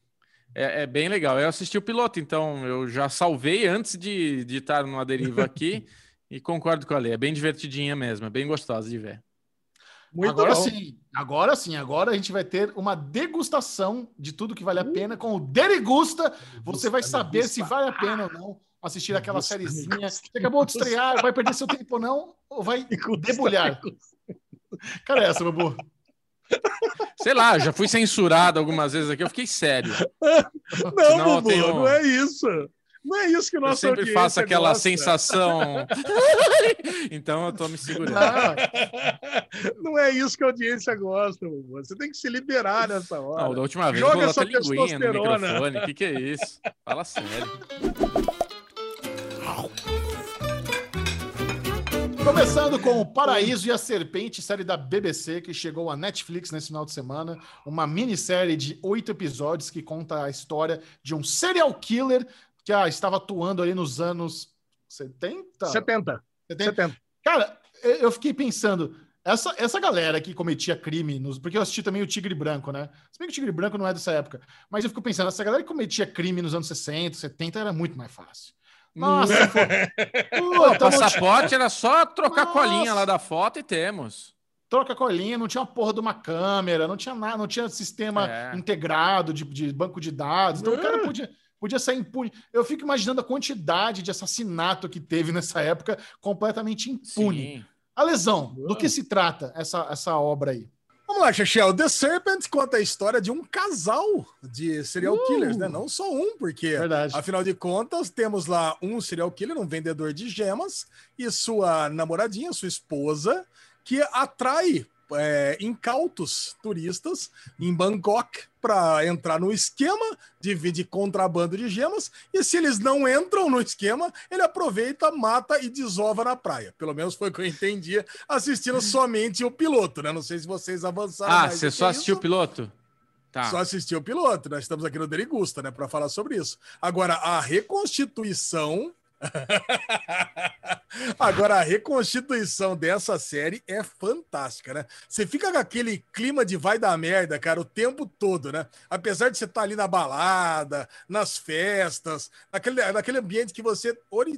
É, é, bem legal. Eu assisti o piloto, então eu já salvei antes de, de estar numa deriva aqui e concordo com a Lê. É bem divertidinha mesmo, é bem gostosa de ver. Muito agora bom. sim, agora sim, agora a gente vai ter uma degustação de tudo que vale a pena com o Derigusta. Você vai saber se vale a pena ou não assistir aquela sériezinha que acabou de estrear, vai perder seu tempo ou não, ou vai debulhar. Cara, é essa, Babu? Sei lá, já fui censurado algumas vezes aqui, eu fiquei sério. Não, Senão, Bubu, tenho... não é isso. Não é isso que nós sempre faço aquela gosta. sensação. então eu tô me segurando. Não, não, é isso que a audiência gosta, Bubu. Você tem que se liberar nessa hora. Não, da última vez Joga essa linguinha no microfone. O que, que é isso? Fala sério. Começando com O Paraíso e a Serpente, série da BBC, que chegou à Netflix nesse final de semana. Uma minissérie de oito episódios que conta a história de um serial killer que ah, estava atuando ali nos anos 70? 70. 70. 70. Cara, eu fiquei pensando, essa, essa galera que cometia crime, nos, porque eu assisti também o Tigre Branco, né? Se bem que o Tigre Branco não é dessa época, mas eu fico pensando, essa galera que cometia crime nos anos 60, 70 era muito mais fácil. Nossa, Pô, passaporte era só trocar Nossa. colinha lá da foto e temos. Troca colinha, não tinha uma porra de uma câmera, não tinha nada, não tinha sistema é. integrado de, de, banco de dados. Então o cara é. podia, podia sair impune. Eu fico imaginando a quantidade de assassinato que teve nessa época, completamente impune. Sim. A lesão, do que se trata essa, essa obra aí? Vamos lá, Chechel. The Serpent conta a história de um casal de serial uh! killers, né? Não só um, porque, Verdade. afinal de contas, temos lá um serial killer, um vendedor de gemas, e sua namoradinha, sua esposa, que atrai é, incautos turistas em Bangkok para entrar no esquema de, de contrabando de gemas. E se eles não entram no esquema, ele aproveita, mata e desova na praia. Pelo menos foi o que eu entendia assistindo somente o piloto, né? Não sei se vocês avançaram. Ah, você só assistiu o piloto? Tá. Só assistiu o piloto. Nós estamos aqui no Derigusta, né, para falar sobre isso. Agora, a reconstituição Agora, a reconstituição dessa série é fantástica, né? Você fica com aquele clima de vai dar merda, cara, o tempo todo, né? Apesar de você estar tá ali na balada, nas festas, naquele, naquele ambiente que você,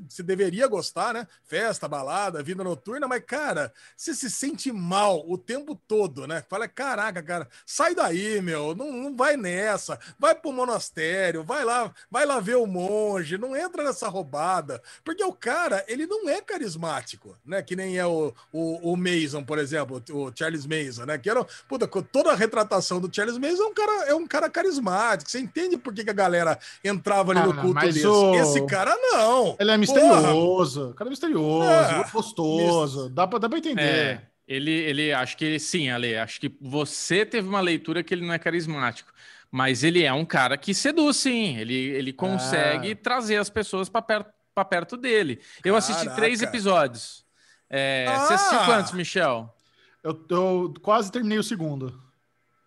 você deveria gostar, né? Festa, balada, vida noturna, mas, cara, você se sente mal o tempo todo, né? Fala, caraca, cara, sai daí, meu, não, não vai nessa, vai pro monastério, vai lá, vai lá ver o monge, não entra nessa roubada porque o cara, ele não é carismático, né? Que nem é o, o, o Mason, por exemplo, o Charles Mason, né? Que era, puta, toda a retratação do Charles Mason é um cara, é um cara carismático. Você entende por que, que a galera entrava ali ah, no culto desse? O... Esse cara não. Ele é misterioso. Porra. cara é misterioso, é, gostoso. Dá pra, dá pra entender. É. Ele, ele, acho que sim, Ale, acho que você teve uma leitura que ele não é carismático. Mas ele é um cara que seduz, sim. Ele, ele consegue ah. trazer as pessoas para perto, para perto dele. Eu assisti três episódios. É, ah! Você assistiu quantos, Michel? Eu, eu, quase terminei o segundo.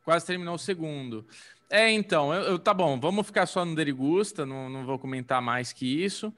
Quase terminou o segundo. É, então, eu, eu tá bom, vamos ficar só no Derigusta, não, não vou comentar mais que isso.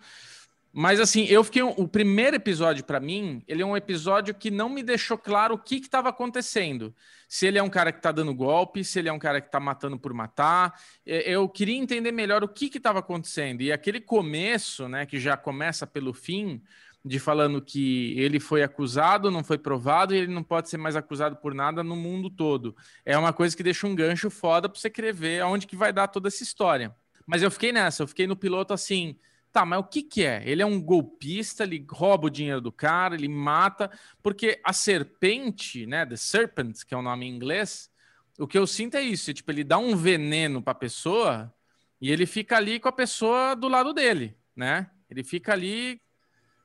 Mas assim, eu fiquei. O primeiro episódio, para mim, ele é um episódio que não me deixou claro o que estava acontecendo. Se ele é um cara que está dando golpe, se ele é um cara que está matando por matar. Eu queria entender melhor o que estava acontecendo. E aquele começo, né, que já começa pelo fim, de falando que ele foi acusado, não foi provado e ele não pode ser mais acusado por nada no mundo todo. É uma coisa que deixa um gancho foda para você querer ver aonde que vai dar toda essa história. Mas eu fiquei nessa, eu fiquei no piloto assim Tá, mas o que, que é? Ele é um golpista, ele rouba o dinheiro do cara, ele mata, porque a serpente, né, The Serpent, que é o nome em inglês, o que eu sinto é isso, tipo, ele dá um veneno para a pessoa e ele fica ali com a pessoa do lado dele, né? Ele fica ali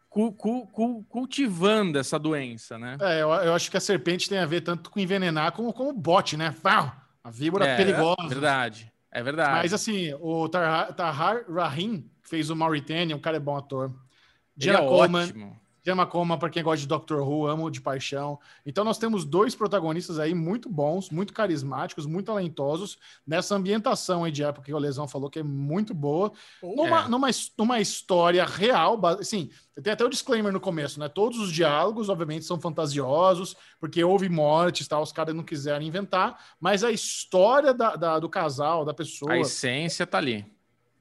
cu, cu, cu, cultivando essa doença, né? É, eu, eu, acho que a serpente tem a ver tanto com envenenar como com o bote, né? A víbora é, perigosa. É verdade, é verdade. Mas assim, o Tahar, Tahar Rahim, fez o Mauritania, um cara é bom ator. Jenna é Coleman, ótimo. Gemma Coleman, para quem gosta de Doctor Who, amo de paixão. Então nós temos dois protagonistas aí muito bons, muito carismáticos, muito talentosos, nessa ambientação aí de época que o Lesão falou que é muito boa. Oh, numa, é. numa, numa história real, assim, tem até o disclaimer no começo, né? Todos os diálogos, obviamente, são fantasiosos, porque houve mortes, tal, os caras não quiseram inventar, mas a história da, da, do casal, da pessoa. A essência tá ali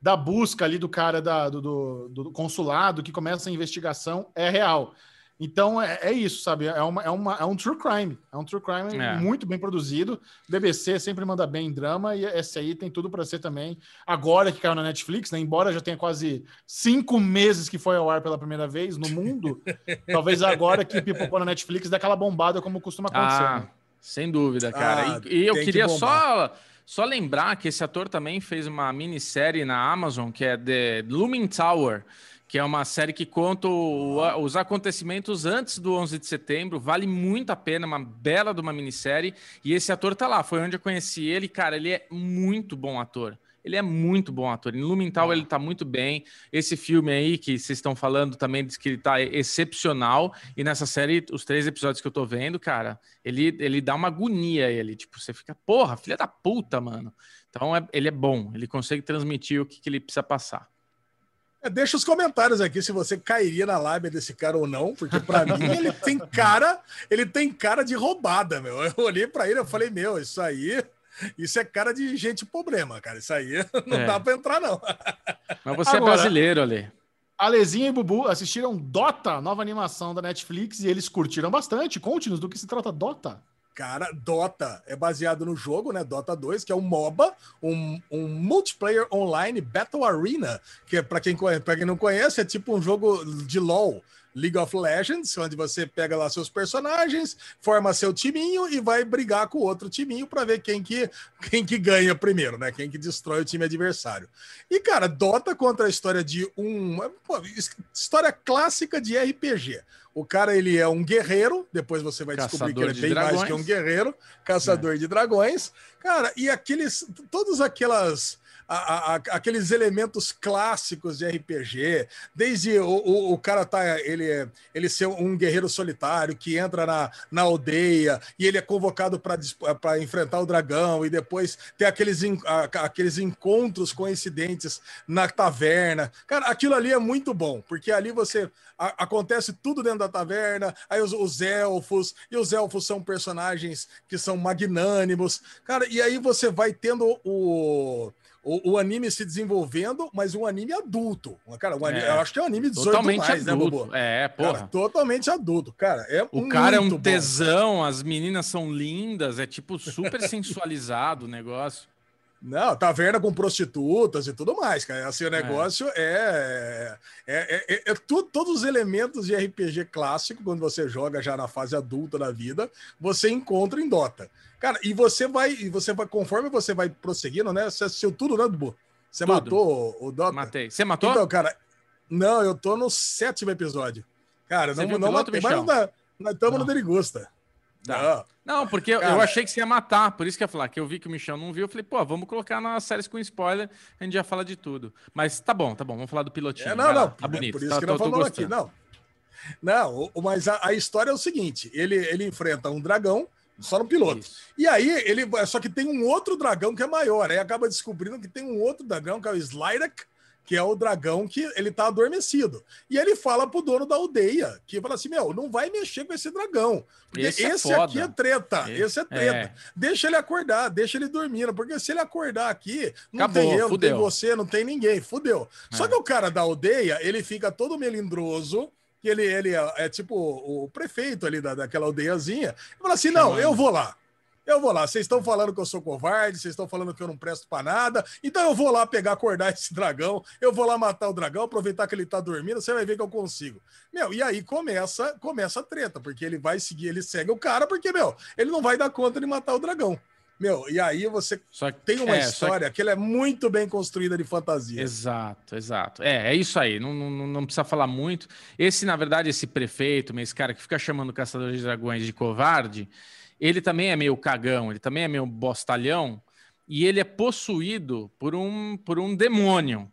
da busca ali do cara da, do, do, do, consulado que começa a investigação é real. Então é, é, isso, sabe? É, uma, é, uma, é um true crime. É um true crime é. muito bem produzido. BBC sempre manda bem em drama e esse aí tem tudo para ser também. Agora que caiu na Netflix, né? Embora já tenha quase cinco meses que foi ao ar pela primeira vez no mundo, talvez agora que pipocou na Netflix dá aquela bombada como costuma acontecer. Ah, né? Sem dúvida, cara. Ah, e, e eu queria que só só lembrar que esse ator também fez uma minissérie na Amazon que é The Looming Tower que é uma série que conta o, os acontecimentos antes do 11 de setembro. Vale muito a pena, uma bela de uma minissérie. E esse ator tá lá, foi onde eu conheci ele. Cara, ele é muito bom ator. Ele é muito bom ator. Em Lumental ele tá muito bem. Esse filme aí que vocês estão falando também diz que ele tá excepcional. E nessa série, os três episódios que eu tô vendo, cara, ele, ele dá uma agonia ele. Tipo, você fica, porra, filha da puta, mano. Então é, ele é bom. Ele consegue transmitir o que, que ele precisa passar. É, deixa os comentários aqui se você cairia na lábia desse cara ou não, porque para mim ele tem cara, ele tem cara de roubada, meu. Eu olhei para ele e falei, meu, isso aí, isso é cara de gente problema, cara. Isso aí não é. dá para entrar não. Mas você é Agora, é brasileiro, Ale. Alezinha e Bubu assistiram Dota, nova animação da Netflix, e eles curtiram bastante. Conte-nos do que se trata Dota. Cara, Dota é baseado no jogo, né? Dota 2, que é um MOBA, um, um multiplayer online Battle Arena, que é para quem, quem não conhece, é tipo um jogo de LoL. League of Legends, onde você pega lá seus personagens, forma seu timinho e vai brigar com o outro timinho para ver quem que, quem que ganha primeiro, né? Quem que destrói o time adversário. E, cara, Dota conta a história de um. Pô, história clássica de RPG. O cara, ele é um guerreiro, depois você vai caçador descobrir que ele é bem dragões. mais que um guerreiro, caçador é. de dragões. Cara, e aqueles. Todas aquelas a, a, aqueles elementos clássicos de RPG, desde o, o, o, cara tá ele ele ser um guerreiro solitário que entra na, na aldeia e ele é convocado para enfrentar o dragão e depois tem aqueles, aqueles encontros coincidentes na taverna. Cara, aquilo ali é muito bom, porque ali você a, acontece tudo dentro da taverna, aí os, os elfos, e os elfos são personagens que são magnânimos. Cara, e aí você vai tendo o o, o, anime se desenvolvendo, mas um anime adulto. Cara, um anime, é, eu acho que é um anime 18 totalmente mais, né, adulto. né, É, porra. Cara, totalmente adulto, cara. É o cara é um tesão, bom. as meninas são lindas, é tipo super sensualizado o negócio. Não, taverna com prostitutas e tudo mais, cara. Assim, o é. negócio é. É, é, é, é tu, todos os elementos de RPG clássico, quando você joga já na fase adulta da vida, você encontra em Dota. Cara, e você vai, e você vai, conforme você vai prosseguindo, né? Você assistiu tudo, né, Dubu? Você tudo. matou o, Dota? Matei. Você matou? Então, cara, não, eu tô no sétimo episódio. Cara, você não, não matei, mas. Nós estamos no Derigusta. Tá. Não. não, porque cara, eu achei que você ia matar, por isso que eu ia falar, que eu vi que o Michel não viu, eu falei, pô, vamos colocar nas séries com spoiler, a gente já fala de tudo. Mas tá bom, tá bom, vamos falar do pilotinho. É, não, não, tá bonito. Por isso tá, que não falamos aqui, não. Não, mas a, a, história é o seguinte, ele, ele enfrenta um dragão, só no piloto. Isso. E aí ele. Só que tem um outro dragão que é maior. Aí acaba descobrindo que tem um outro dragão, que é o Slyrak, que é o dragão que ele tá adormecido. E ele fala pro dono da aldeia, que fala assim: Meu, não vai mexer com esse dragão. Porque esse, é esse é aqui é treta. Esse, esse é treta. É. Deixa ele acordar, deixa ele dormindo. Porque se ele acordar aqui, não Acabou, tem eu, fudeu. não tem você, não tem ninguém. Fudeu. É. Só que o cara da aldeia, ele fica todo melindroso que ele, ele é, é, tipo o prefeito ali da, daquela aldeiazinha, e fala assim: não, eu vou lá. Eu vou lá, vocês estão falando que eu sou covarde, vocês estão falando que eu não presto para nada, então eu vou lá pegar, acordar esse dragão, eu vou lá matar o dragão, aproveitar que ele tá dormindo, você vai ver que eu consigo. Meu, e aí começa, começa a treta, porque ele vai seguir, ele segue o cara, porque, meu, ele não vai dar conta de matar o dragão. Meu, e aí você só, tem uma é, história que... que ela é muito bem construída de fantasia. Exato, exato. É, é isso aí. Não, não, não precisa falar muito. Esse, na verdade, esse prefeito, esse cara que fica chamando o caçador de dragões de covarde, ele também é meio cagão, ele também é meio bostalhão, e ele é possuído por um, por um demônio.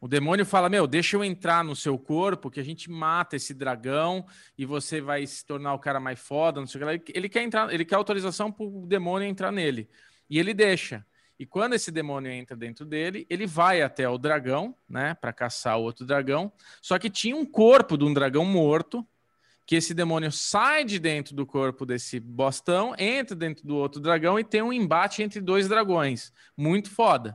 O demônio fala: Meu, deixa eu entrar no seu corpo, que a gente mata esse dragão e você vai se tornar o cara mais foda, não sei o que. Ele quer entrar, ele quer autorização para o demônio entrar nele. E ele deixa. E quando esse demônio entra dentro dele, ele vai até o dragão, né, para caçar o outro dragão. Só que tinha um corpo de um dragão morto, que esse demônio sai de dentro do corpo desse bostão, entra dentro do outro dragão e tem um embate entre dois dragões. Muito foda.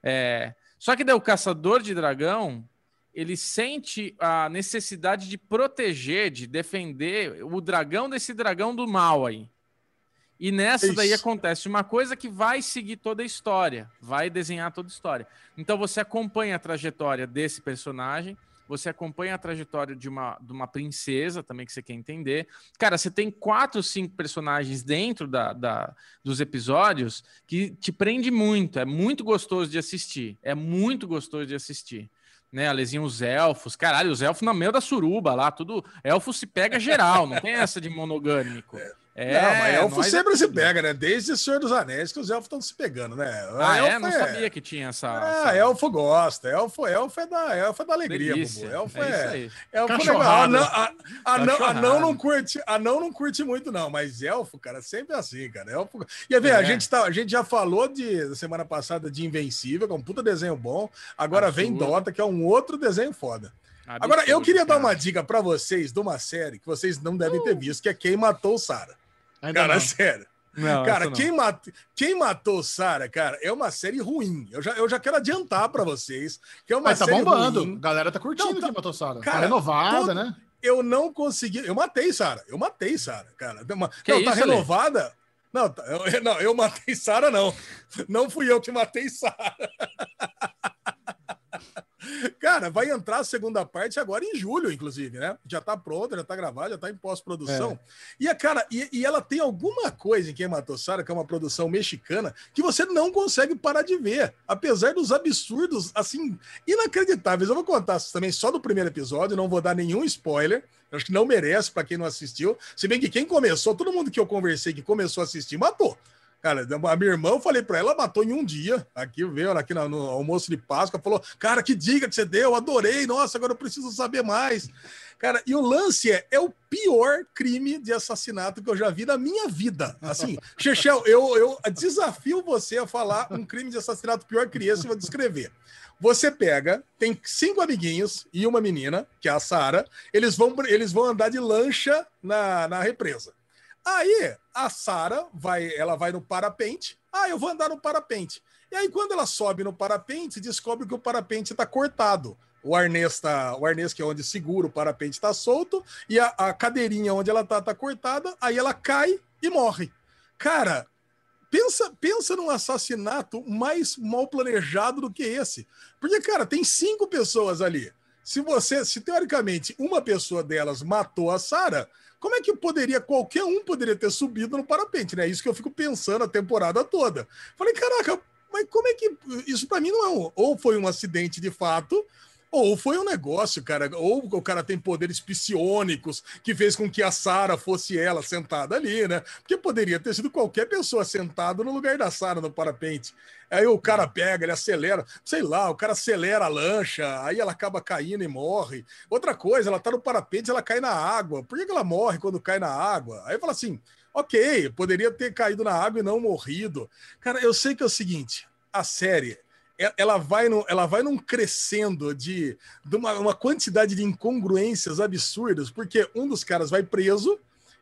É, só que daí o caçador de dragão, ele sente a necessidade de proteger, de defender o dragão desse dragão do mal aí. E nessa Isso. daí acontece uma coisa que vai seguir toda a história, vai desenhar toda a história. Então você acompanha a trajetória desse personagem, você acompanha a trajetória de uma, de uma princesa também que você quer entender. Cara, você tem quatro, cinco personagens dentro da, da, dos episódios que te prende muito. É muito gostoso de assistir. É muito gostoso de assistir. Né, Alezinho, os elfos, caralho, os elfos no meio da suruba lá, tudo. Elfo se pega geral, não tem essa de monogâmico. É, não, mas elfo sempre é... se pega, né? Desde o Senhor dos Anéis que os elfos estão se pegando, né? Ah, é? Não é... sabia que tinha essa. Ah, essa... elfo gosta. Elfo, elfo, é, da, elfo é da alegria, Delícia. Elfo é. é... Elfo é legal. Anão, a, anão, anão, não curte, anão não curte muito, não, mas elfo, cara, sempre assim, cara. Elfo... E ver, é. a, gente tá, a gente já falou de semana passada de Invencível, que é um puta desenho bom. Agora Absurdo. vem Dota, que é um outro desenho foda. Absurdo, Agora, eu queria cara. dar uma dica para vocês de uma série que vocês não devem ter uh. visto, que é Quem Matou Sara. Ainda cara, não. sério. Não, cara, quem, mat... quem matou Sara, cara, é uma série ruim. Eu já, eu já quero adiantar para vocês que é uma Mas tá série bombando. Ruim. A galera tá curtindo não, tá... quem matou Sara. Tá renovada, todo... né? Eu não consegui. Eu matei Sara. Eu matei Sara, cara. Uma... não, tá isso, tá renovada. Não, eu, não, eu matei Sara, não. Não fui eu que matei Sara. Cara, vai entrar a segunda parte agora em julho, inclusive, né? Já tá pronta, já tá gravada, já tá em pós-produção. É. E, a cara, e, e, ela tem alguma coisa em Quem Matou Sarah, que é uma produção mexicana, que você não consegue parar de ver. Apesar dos absurdos, assim, inacreditáveis. Eu vou contar também só do primeiro episódio, não vou dar nenhum spoiler. Acho que não merece para quem não assistiu. Se bem que quem começou, todo mundo que eu conversei que começou a assistir, matou. Cara, a minha irmã, eu falei para ela, matou em um dia. Aqui veio, aqui no, no, almoço de Páscoa, falou: Cara, que dica que você deu, adorei. Nossa, agora eu preciso saber mais. Cara, e o lance é, é o pior crime de assassinato que eu já vi na minha vida. Assim, Chechel, eu, eu desafio você a falar um crime de assassinato pior que esse, eu vou descrever. Você pega, tem cinco amiguinhos e uma menina, que é a Sara, eles vão, eles vão andar de lancha na, na represa. Aí a Sara vai, ela vai no parapente. Ah, eu vou andar no parapente. E aí quando ela sobe no parapente, descobre que o parapente está cortado. O arnês, tá, o arnês que é onde segura o parapente está solto e a, a, cadeirinha onde ela tá tá cortada. Aí ela cai e morre. Cara, pensa, pensa num assassinato mais mal planejado do que esse. Porque, cara, tem cinco pessoas ali. Se você, se teoricamente uma pessoa delas matou a Sara, como é que poderia, qualquer um poderia ter subido no parapente, né? Isso que eu fico pensando a temporada toda. Falei, caraca, mas como é que. Isso para mim não é um. Ou foi um acidente de fato, ou foi um negócio, cara, ou o cara tem poderes psionicos que fez com que a Sara fosse ela sentada ali, né? Porque poderia ter sido qualquer pessoa sentada no lugar da Sara no parapente. Aí o cara pega, ele acelera, sei lá, o cara acelera a lancha, aí ela acaba caindo e morre. Outra coisa, ela tá no parapente, ela cai na água. Por que ela morre quando cai na água? Aí fala assim: ok, poderia ter caído na água e não morrido. Cara, eu sei que é o seguinte: a série ela vai, no, ela vai num crescendo de, de uma, uma, quantidade de incongruências absurdas, porque um dos caras vai preso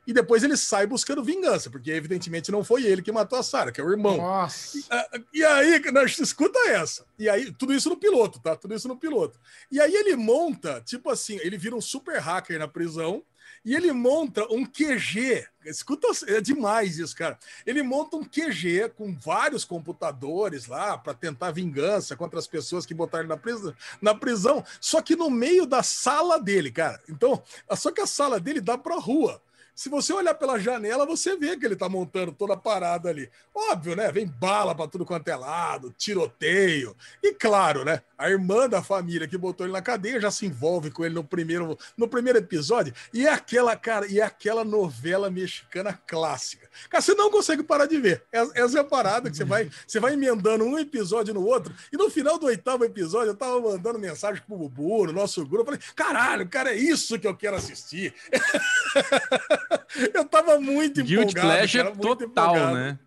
e depois ele sai buscando vingança, porque evidentemente não foi ele que matou a Sarah, que é o irmão. Nossa. E, ah, e aí, escuta essa. E aí, tudo isso no piloto, tá? Tudo isso no piloto. E aí ele monta, tipo assim, ele vira um super hacker na prisão e ele monta um QG. Escuta, é demais isso, cara. Ele monta um QG com vários computadores lá para tentar vingança contra as pessoas que botaram na prisão, na prisão, só que no meio da sala dele, cara. Então, só que a sala dele dá para rua. Se você olhar pela janela, você vê que ele tá montando toda a parada ali. Óbvio, né? Vem bala para tudo quanto é lado, tiroteio. E claro, né? A irmã da família que botou ele na cadeia já se envolve com ele no primeiro, no primeiro episódio. E é aquela, cara, e é aquela novela mexicana clássica. Cara, você não consegue parar de ver. Essa é a parada que você vai, você vai emendando um episódio no outro. E no final do oitavo episódio, eu tava mandando mensagem pro Bubu, no nosso grupo. Eu falei, caralho, cara, é isso que eu quero assistir. eu tava muito empolgado. Guilty Pleasure cara, total, empolgado. né?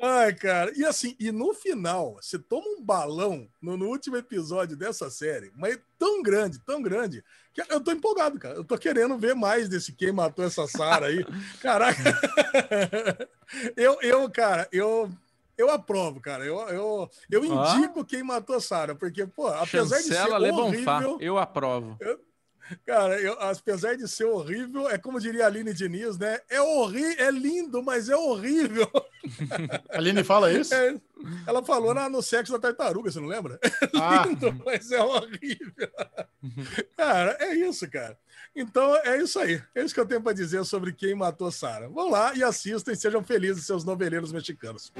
Ai, cara, e assim, e no final, você toma um balão no, no, último episódio dessa série, mas tão grande, tão grande, que eu tô empolgado, cara. Eu tô querendo ver mais desse quem matou essa Sara aí. Caraca. eu, eu, cara, eu eu aprovo, cara. Eu, eu, eu indico ah. quem matou Sarah, porque, pô, apesar Chancela de ser horrível... Eu aprovo. Eu, Cara, eu, apesar de ser horrível, é como diria a Aline Diniz, né? É horrível, é lindo, mas é horrível. A Aline fala isso? É, ela falou na, no sexo da tartaruga, você não lembra? É lindo, mas é horrível. Cara, é isso, cara. Então é isso aí. É isso que eu tenho para dizer sobre quem matou Sara. Vão lá e assistam e sejam felizes, seus noveleiros mexicanos.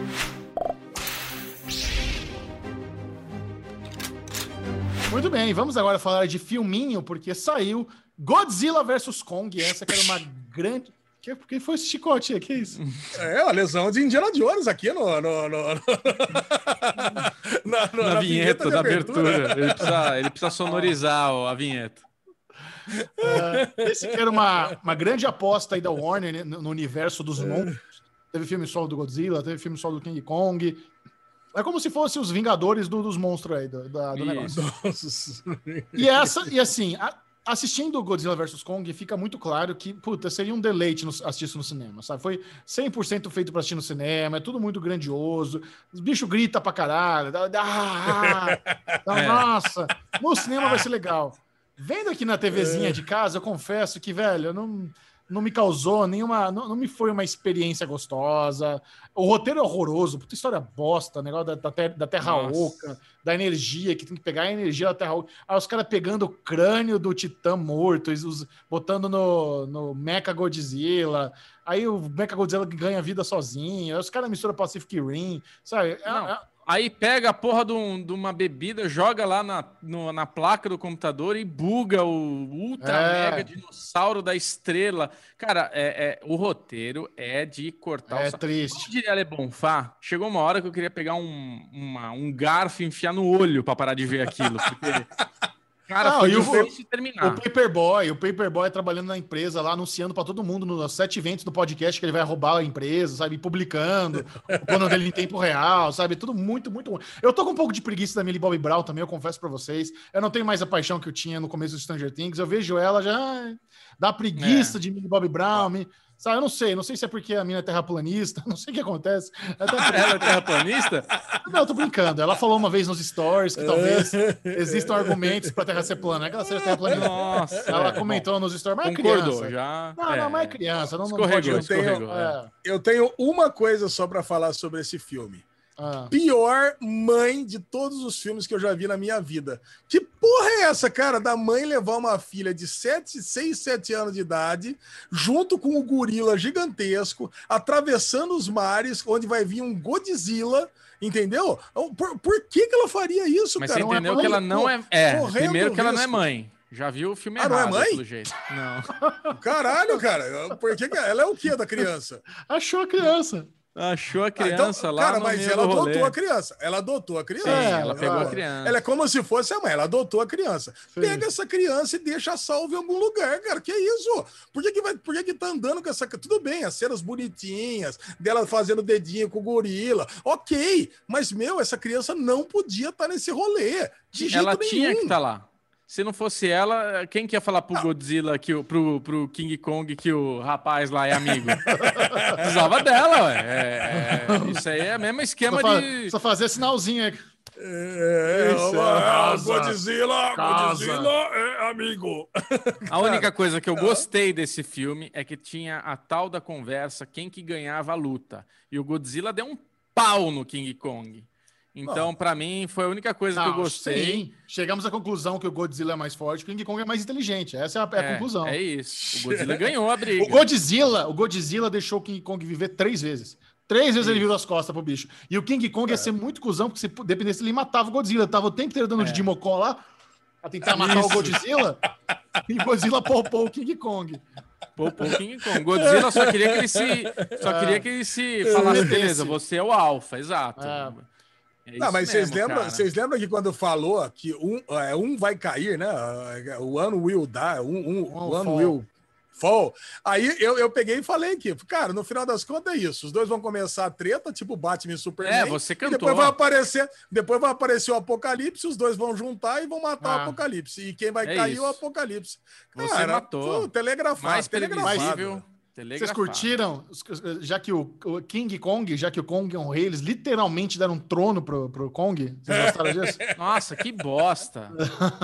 Muito bem, vamos agora falar de filminho, porque saiu Godzilla vs Kong. Essa que era uma grande. Que, quem foi esse chicote aí? Que isso? É, a lesão de Indiana Jones aqui no. no, no, no... na, na, na, vinheta, vinheta da abertura. abertura. Ele, precisa, ele precisa sonorizar a vinheta. Uh, esse que era uma, uma grande aposta aí da Warner né, no universo dos monstros. Teve filme solo do Godzilla, teve filme solo do King Kong, é como se fosse os Vingadores do, dos monstros aí, do, da, do negócio. E essa, e assim, a, assistindo Godzilla vs Kong, fica muito claro que, puta, seria um deleite no, assistir isso no cinema, sabe? Foi 100% feito para assistir no cinema, é tudo muito grandioso, os bichos gritam pra caralho, dá, dá, dá, é. nossa, no cinema vai ser legal. Vendo aqui na TVzinha é. de casa, eu confesso que, velho, eu não não me causou nenhuma. Não, não, me foi uma experiência gostosa. O roteiro é horroroso, puta história bosta, negócio da, da, ter, da Terra Nossa. Oca, da energia, que tem que pegar a energia da Terra Oca. Aí os caras pegando o crânio do Titã morto, os, botando no, no Mecha Godzilla. Aí o Mecha Godzilla ganha vida sozinho. Aí os caras misturam Pacific Rim, sabe? É, é, Aí pega a porra de, um, de uma bebida, joga lá na, no, na placa do computador e buga o ultra é. mega dinossauro da estrela. Cara, é, é, o roteiro é de cortar é o É triste. Como diria Le Bonfá, chegou uma hora que eu queria pegar um, uma, um garfo e enfiar no olho para parar de ver aquilo. Porque Cara, não, foi difícil terminar. O Paperboy, o Paperboy trabalhando na empresa lá, anunciando para todo mundo nos sete eventos do podcast que ele vai roubar a empresa, sabe? Publicando o plano dele em tempo real, sabe? Tudo muito, muito bom. Eu tô com um pouco de preguiça da Millie Bobby Brown também, eu confesso para vocês. Eu não tenho mais a paixão que eu tinha no começo do Stranger Things. Eu vejo ela já dá preguiça é. de Millie Bobby Brown. Me... Sabe, eu não sei, não sei se é porque a mina é terraplanista, não sei o que acontece. Ela é terraplanista? Não, eu tô brincando. Ela falou uma vez nos stories que talvez existam argumentos para a Terra ser plana. Não é que ela seja terraplanista. Nossa, ela é, comentou bom, nos stories, mas é Concordou, criança. já. Não, é, não, mas é criança. Não, escorregou, não pode... escorregou. Eu tenho, é. eu tenho uma coisa só para falar sobre esse filme. Ah. Pior mãe de todos os filmes que eu já vi na minha vida. Que porra é essa, cara? Da mãe levar uma filha de 7, 6, 7 anos de idade, junto com o um gorila gigantesco, atravessando os mares, onde vai vir um Godzilla. Entendeu? Por, por que, que ela faria isso, Mas cara? Você entendeu é que ela não é. É, primeiro que ela não é mãe. Já viu o filme ah, errado, não é mãe? pelo jeito. Não. Caralho, cara. Por que, que ela é o que da criança? Achou a criança. Achou a criança ah, então, lá cara, mas ela adotou rolê. a criança. Ela adotou a criança. Sim, ela, ela pegou a criança. Ela é como se fosse a mãe. Ela adotou a criança. Sim. Pega essa criança e deixa salvo em algum lugar, cara. Que isso? Por que, que, vai, por que, que tá andando com essa. Tudo bem, as cenas bonitinhas, dela fazendo dedinho com o gorila. Ok. Mas, meu, essa criança não podia estar tá nesse rolê. De ela tinha que estar tá lá. Se não fosse ela, quem que ia falar pro Godzilla, que o, pro, pro King Kong, que o rapaz lá é amigo? Precisava dela, ué. É, é, isso aí é o mesmo esquema só de. Só fazer sinalzinho aí. É, isso, é, Godzilla, casa. Godzilla é amigo. A única coisa que eu gostei desse filme é que tinha a tal da conversa quem que ganhava a luta. E o Godzilla deu um pau no King Kong. Então, para mim, foi a única coisa não, que eu gostei. Sim. Chegamos à conclusão que o Godzilla é mais forte, que o King Kong é mais inteligente. Essa é a, é a é, conclusão. É isso. O Godzilla ganhou a briga. O Godzilla, o Godzilla deixou o King Kong viver três vezes. Três vezes ele virou as costas pro bicho. E o King Kong é. ia ser muito cuzão, porque se dependesse, ele matava o Godzilla. Tava o tempo inteiro dando é. de Dimocó lá pra tentar matar isso. o Godzilla. e o Godzilla poupou o King Kong. Poupou o King Kong. Godzilla só queria que ele se. Só queria que ele se falasse, beleza, você é o alfa, exato. É. Não, mas vocês lembram, vocês lembram que quando falou que um, é, um vai cair, né? O ano will die, um, um, o ano will fall. Aí eu, eu peguei e falei que, cara, no final das contas é isso. Os dois vão começar a treta, tipo Batman e Superman. É, você cantou. depois vai aparecer, depois vai aparecer o Apocalipse, os dois vão juntar e vão matar ah, o Apocalipse. E quem vai é cair é o Apocalipse. Cara, você matou. Telegrafado, mais telegrafado. Vocês curtiram? Já que o, o, King Kong, já que o Kong é um rei, eles literalmente deram um trono pro, pro Kong? Vocês gostaram disso? Nossa, que bosta!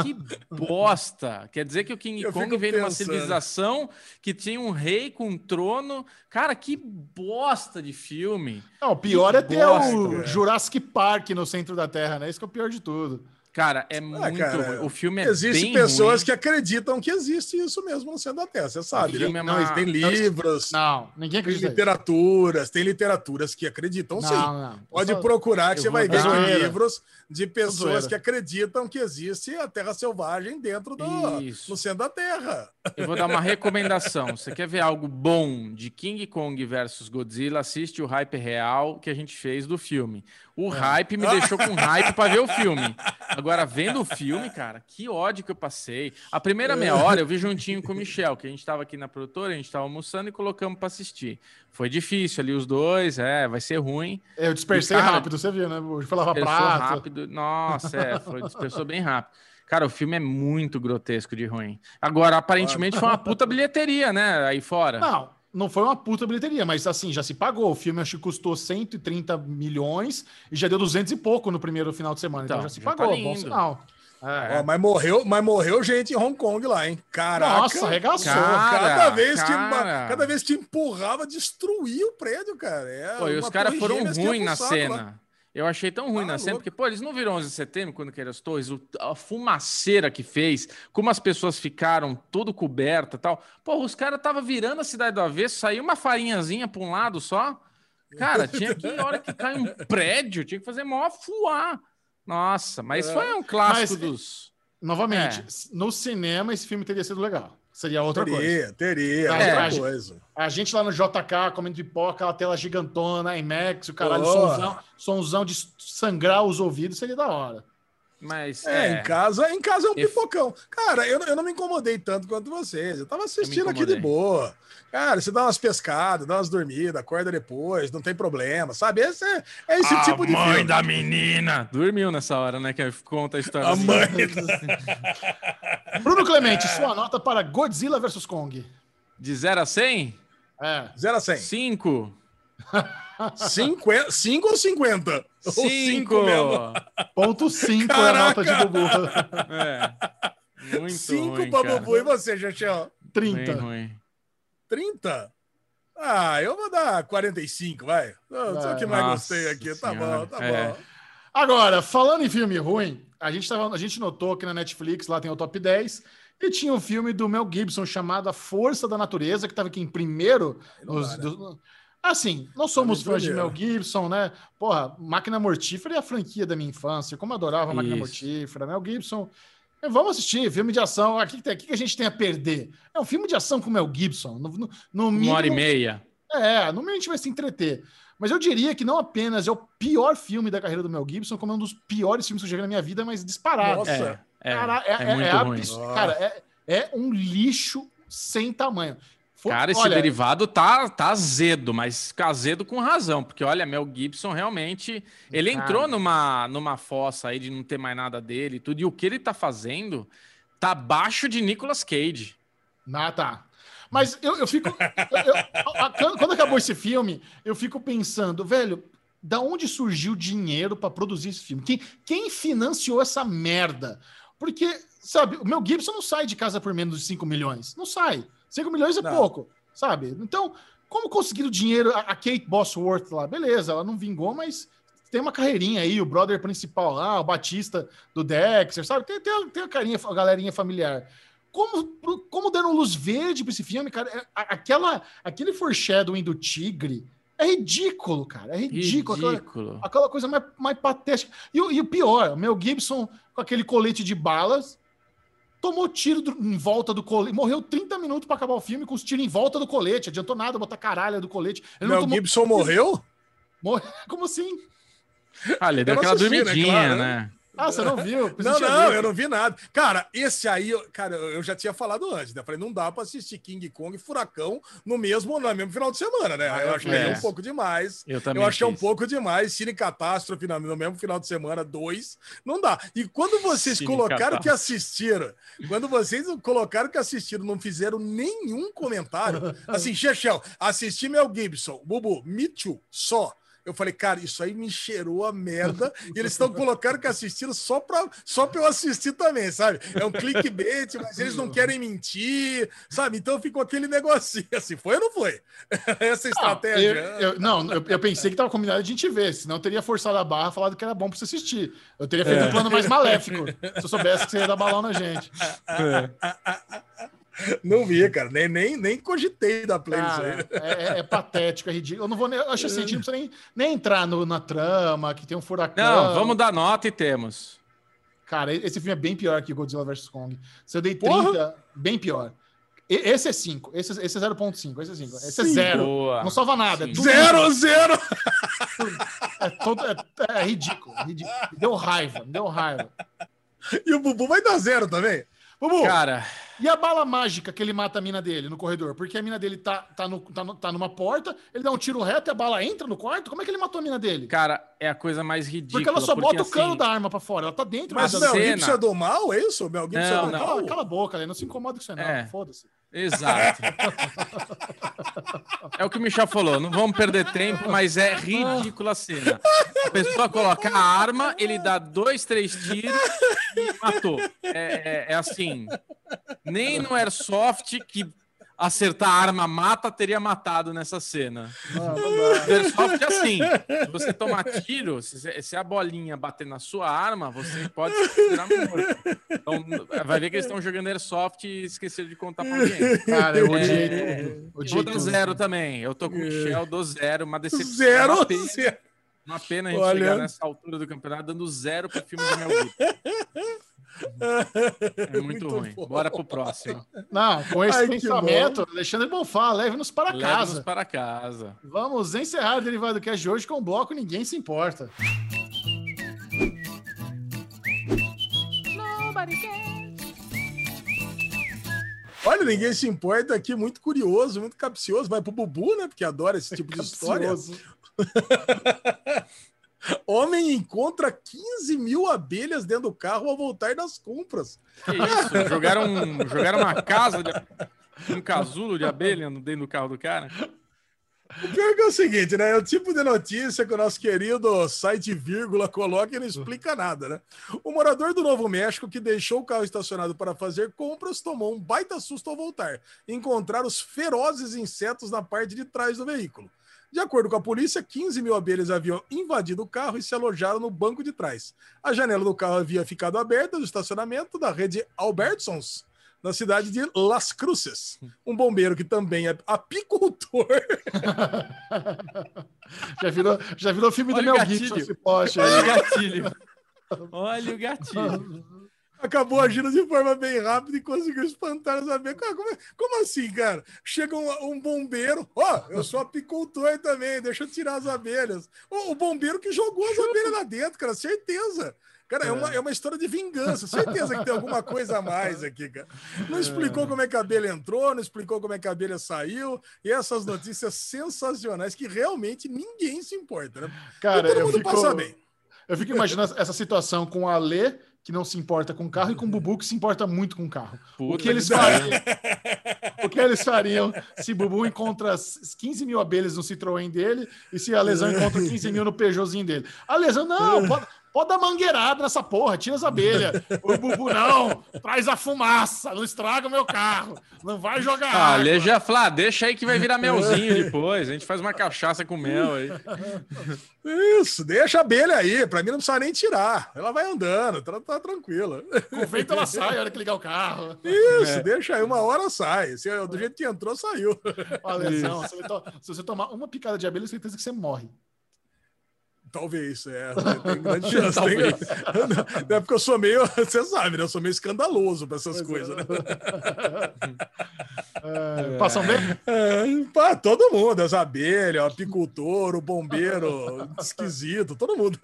que bosta! Quer dizer que o King Eu Kong veio de uma civilização que tinha um rei com um trono. Cara, que bosta de filme! Não, o pior que é ter bosta, o. Jurassic Park no centro da Terra, né? Isso que é o pior de tudo. Cara, é ah, muito. cara, o filme é Existem pessoas ruim. que acreditam que existe isso mesmo no centro da Terra, você sabe. Né? É não, tem livros. Não, ninguém acredita. Tem literaturas, tem literaturas que acreditam não, sim. Não, Pode só... procurar que você vai ver que livros de pessoas que acreditam que existe a Terra Selvagem dentro do no centro da Terra. Eu vou dar uma recomendação. Você quer ver algo bom de King Kong versus Godzilla? Assiste o hype real que a gente fez do filme. O é. hype me deixou com hype para ver o filme. Agora, vendo o filme, cara, que ódio que eu passei. A primeira meia hora eu vi juntinho com o Michel, que a gente estava aqui na produtora, a gente estava almoçando e colocamos para assistir. Foi difícil ali os dois, é, vai ser ruim. Eu dispersei cara, rápido, você viu, né? Eu falava prato. rápido. Nossa, é, foi, dispersou bem rápido. Cara, o filme é muito grotesco de ruim. Agora, aparentemente foi uma puta bilheteria, né? Aí fora. Não, não foi uma puta bilheteria, mas assim, já se pagou. O filme acho que custou 130 milhões e já deu 200 e pouco no primeiro final de semana. Então, então já se já tá pagou, tá bom sinal. É. Ó, mas, morreu, mas morreu gente em Hong Kong lá, hein? Caraca. Nossa, arregaçou. Cara, cada, vez cara. Que, cada vez que empurrava, destruía o prédio, cara. É Pô, e os caras foram ruins na cena. Lá. Eu achei tão ruim ah, na cena, porque, pô, eles não viram 11 de setembro quando queriam as torres, a fumaceira que fez, como as pessoas ficaram tudo coberta tal. Pô, os caras estavam virando a cidade do avesso, saiu uma farinhazinha para um lado só. Cara, tinha que, na hora que cai um prédio, tinha que fazer maior fuar. Nossa, mas é. foi um clássico mas, dos. Novamente, é. no cinema esse filme teria sido legal. Seria outra teria, coisa. Teria, teria. É, outra coisa. A gente lá no JK comendo pipoca, aquela tela gigantona, IMAX, o caralho, oh. somzão, somzão de sangrar os ouvidos, seria da hora. Mas é, é, em casa, em casa é um pipocão. Cara, eu, eu não me incomodei tanto quanto vocês. Eu tava assistindo eu aqui de boa. Cara, você dá umas pescadas, dá umas dormidas, acorda depois, não tem problema, sabe? Esse é, é esse a tipo de mãe filme. da menina dormiu nessa hora, né? Que conta a história. A assim. mãe. Bruno Clemente, sua nota para Godzilla vs Kong. De 0 a 100? É. 0 a 100. 5. 5 ou 50? 5 Ponto 5 é a nota de Bubu. É. Muito 5 para Bubu e você, Jachão? 30. Bem ruim. 30? Ah, eu vou dar 45, vai. Só o que mais gostei aqui. Tá bom, tá é. bom. Agora, falando em filme ruim, a gente, tava, a gente notou que na Netflix lá tem o top 10 e tinha um filme do Mel Gibson chamado A Força da Natureza, que estava aqui em primeiro. Nos, do, assim, nós somos fãs de Mel Gibson, né? Porra, Máquina Mortífera é a franquia da minha infância. Como eu adorava Isso. Máquina Mortífera. Mel Gibson Vamos assistir, filme de ação. O que, que, a gente tem a perder? É um filme de ação com o Mel Gibson. No, no, no mínimo, Uma hora e meia. É, no mínimo a gente vai se entreter. Mas eu diria que não apenas é o pior filme da carreira do Mel Gibson, como é um dos piores filmes que eu já vi na minha vida, mas disparado. Nossa. É, é, cara, é, é, é, é cara é, é um lixo sem tamanho. Cara, esse olha, derivado tá, tá azedo, mas azedo com razão, porque olha, Mel Gibson realmente. Ele cara. entrou numa, numa fossa aí de não ter mais nada dele e tudo, e o que ele tá fazendo tá abaixo de Nicolas Cage. Ah, tá. Mas eu, eu fico. eu, quando acabou esse filme, eu fico pensando, velho, da onde surgiu dinheiro para produzir esse filme? Quem, quem financiou essa merda? Porque, sabe, o Mel Gibson não sai de casa por menos de 5 milhões. Não sai. 5 milhões é não. pouco, sabe? Então, como conseguir o dinheiro? A Kate Bosworth lá, beleza, ela não vingou, mas tem uma carreirinha aí, o brother principal lá, o Batista do Dexter, sabe? Tem, tem, tem a carinha, a galerinha familiar. Como, como deram luz verde para esse filme, cara? É, aquela, aquele foreshadowing do tigre é ridículo, cara. É ridículo. ridículo. Aquela, aquela, coisa mais, mais patética. E, e o pior, o Mel Gibson com aquele colete de balas, tomou tiro do, em volta do colete, morreu 30 minutos para acabar o filme com os tiros em volta do colete, adiantou nada botar caralho do colete. Ele Mel tomou... Gibson morreu? Morreu? Como assim? Ah, ele deu aquela né? dormidinha, né? Claro, né? Ah, você não viu? Não, não, eu não vi nada. Cara, esse aí, cara, eu já tinha falado antes, né? Falei, não dá pra assistir King Kong e Furacão no mesmo, no mesmo final de semana, né? Eu achei é. um pouco demais. Eu também. Eu achei fiz. um pouco demais. Cine Catástrofe no mesmo final de semana, dois. Não dá. E quando vocês Cine colocaram que assistiram, quando vocês colocaram que assistiram, não fizeram nenhum comentário. Assim, Chechel, assisti Mel Gibson, Bubu, Me Too, só. Eu falei, cara, isso aí me cheirou a merda. e eles estão colocando que assistiram só para só pra eu assistir também, sabe? É um clickbait, mas eles não querem mentir, sabe? Então ficou aquele negocinho assim. Foi ou não foi? Essa estratégia. eu, eu, não, eu, eu, pensei que tava combinado de a gente ver, senão eu teria forçado a barra falado que era bom para você assistir. Eu teria feito é. um plano mais maléfico se eu soubesse que você ia dar balão na gente. É. Não vi, cara. Nem, nem, nem cogitei da play cara, é, é, é, patético, é ridículo. Eu não vou nem. Acho assim, a gente não precisa nem, nem entrar no, na trama, que tem um furacão. Não, vamos dar nota e temos. Cara, esse filme é bem pior que Godzilla vs Kong. Se eu dei 30, Porra. bem pior. Esse é 5, esse, esse é 0.5, esse é 5. Esse é 0. Não salva nada. É zero, zero! É, todo, é, é ridículo, é ridículo. Me deu raiva, me deu raiva. E o Bubu vai dar zero também? Bubu, cara. E a bala mágica que ele mata a mina dele no corredor? Porque a mina dele tá, tá, no, tá, no, tá numa porta, ele dá um tiro reto e a bala entra no quarto? Como é que ele matou a mina dele? Cara, é a coisa mais ridícula. Porque ela só bota o cano assim, da arma pra fora, ela tá dentro. Mas o Mel Gibson é do mal, é isso? Mel Gibson não, é do não. mal? Cala, a boca, ele não se incomoda com isso não, é. foda-se. Exato. é o que o Michel falou, não vamos perder tempo, mas é ridícula a cena. A pessoa coloca a arma, ele dá dois, três tiros e matou. É, é, é assim, nem no Airsoft que acertar a arma mata, teria matado nessa cena. Airsoft é assim: se você tomar tiro, se, se, a bolinha bater na sua arma, você pode se considerar morto. Então, vai ver que eles estão jogando Airsoft e esqueceram de contar pra alguém. Cara, eu odiei é, tudo. Odiei vou dar zero também. Eu tô com o Shell, dou zero, uma decepção. Zero? Uma pena, zero. Uma pena a gente Olha... chegar nessa altura do campeonato dando zero pro filme do Mel Gibson. É muito, muito ruim. Bom. Bora pro próximo. Não, com esse Ai, pensamento, Alexandre Bonfá, leve-nos para leve casa. Leve-nos para casa. Vamos encerrar o Derivado Cast de hoje com o bloco Ninguém Se Importa. Olha, ninguém se importa aqui, muito curioso, muito capcioso. Vai pro Bubu, né? Porque adora esse tipo de história. Homem encontra 15 mil abelhas dentro do carro ao voltar das compras. Que isso? jogaram, jogaram uma casa, de, um casulo de abelha dentro do carro do cara? O pior é, é o seguinte, né? É o tipo de notícia que o nosso querido site vírgula coloca e não explica nada, né? O morador do Novo México que deixou o carro estacionado para fazer compras tomou um baita susto ao voltar encontrar os ferozes insetos na parte de trás do veículo. De acordo com a polícia, 15 mil abelhas haviam invadido o carro e se alojaram no banco de trás. A janela do carro havia ficado aberta do estacionamento da rede Albertsons, na cidade de Las Cruces. Um bombeiro que também é apicultor. já, virou, já virou filme Olha do Mel Gibson esse poste. Olha o gatilho. Olha o gatilho acabou agindo de forma bem rápida e conseguiu espantar as abelhas. Como, é, como assim, cara? Chega um, um bombeiro, ó, oh, eu sou apicultor também, deixa eu tirar as abelhas. O, o bombeiro que jogou as abelhas lá dentro, cara, certeza. Cara, é. é, uma, é uma história de vingança. Certeza que tem alguma coisa a mais aqui, cara. Não explicou como é que a abelha entrou, não explicou como é que a abelha saiu. E essas notícias sensacionais que realmente ninguém se importa, né? Cara, todo mundo fico, passa bem. Eu fico imaginando essa situação com a Lê que não se importa com carro e com o Bubu que se importa muito com carro. Puta o que eles fariam? o que eles fariam se Bubu encontra 15 mil abelhas no Citroën dele e se a lesão encontra 15 mil no Peugeotzinho dele? A lesão, não, pode, Pode dar mangueirada nessa porra, tira as abelhas. o Bubu, não, traz a fumaça, não estraga o meu carro. Não vai jogar ah, água. já Flá, deixa aí que vai virar melzinho depois. A gente faz uma cachaça com mel aí. Isso, deixa a abelha aí. Pra mim não precisa nem tirar. Ela vai andando, tá, tá tranquila. Com vento ela sai, a hora que ligar o carro. Isso, é. deixa aí, uma hora sai. Se, do jeito que entrou, saiu. Olha, não, se, você tomar uma picada de abelha, certeza que você morre. Talvez, é. Tem grande chance. Tem... Não é porque eu sou meio. Você sabe, né? Eu sou meio escandaloso para essas pois coisas, é. né? É, passam bem? É, pá, todo mundo, as abelhas, o apicultor, o bombeiro, esquisito, todo mundo.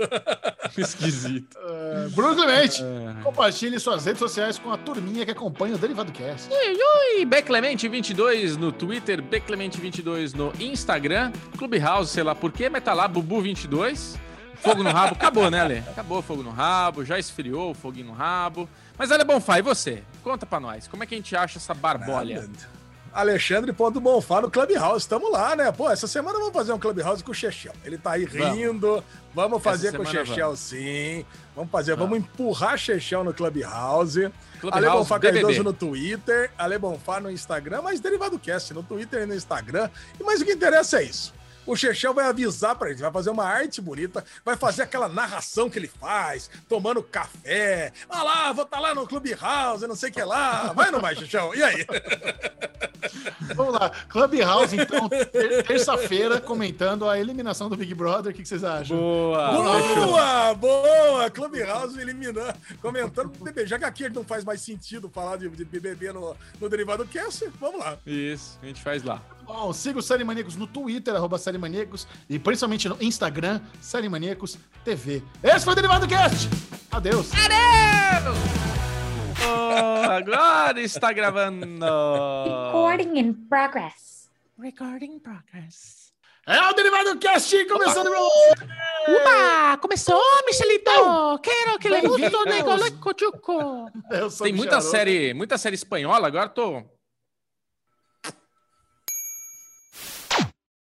esquisito. É, Bruno Clemente, é. compartilhe suas redes sociais com a turminha que acompanha o Derivado Cast. Ui, ui, Beclemente22 no Twitter, Beclemente22 no Instagram, Clubhouse, sei lá por quê, mas tá lá, Bubu22. Fogo no rabo, acabou, né, Ale? Acabou o fogo no rabo, já esfriou o foguinho no rabo. Mas Ale Bonfá, e você? Conta pra nós, como é que a gente acha essa barbolha? Nada. Alexandre Ponto Bonfá no Clubhouse. Estamos lá, né? Pô, essa semana vamos fazer um Clubhouse com o Chechel. Ele tá aí rindo. Vamos, vamos fazer com o Chechel, sim. Vamos fazer, vamos, vamos empurrar Chechel no Clubhouse. Clubhouse Ale Bonfá Cardoso no Twitter, Ale Bonfá no Instagram, mas Derivado Cast no Twitter e no Instagram. Mais o que interessa é isso. O Chechel vai avisar pra gente, vai fazer uma arte bonita, vai fazer aquela narração que ele faz, tomando café. Ah lá, vou estar tá lá no Clubhouse, não sei o que lá. Vai ou não vai, Chechel? E aí? Vamos lá, Clubhouse, então, terça-feira, comentando a eliminação do Big Brother. O que, vocês acham? Boa! Boa, boa! Clubhouse eliminando, comentando o BBB. Já que aqui não faz mais sentido falar de, de BBB no, no Derivado Cast, vamos lá. Isso, a gente faz lá. Bom, siga o Série Maníacos no Twitter, arroba Série Maníacos, e principalmente no Instagram, Série Maníacos TV. Esse foi o Derivado Cast! Adeus! Adeus! Oh, agora está gravando! Recording in progress. Recording in progress. É o Derivado Cast começando pra você! Upa! Começou, Michelito! Quero que le guste o Tem muita série, muita série espanhola, agora tô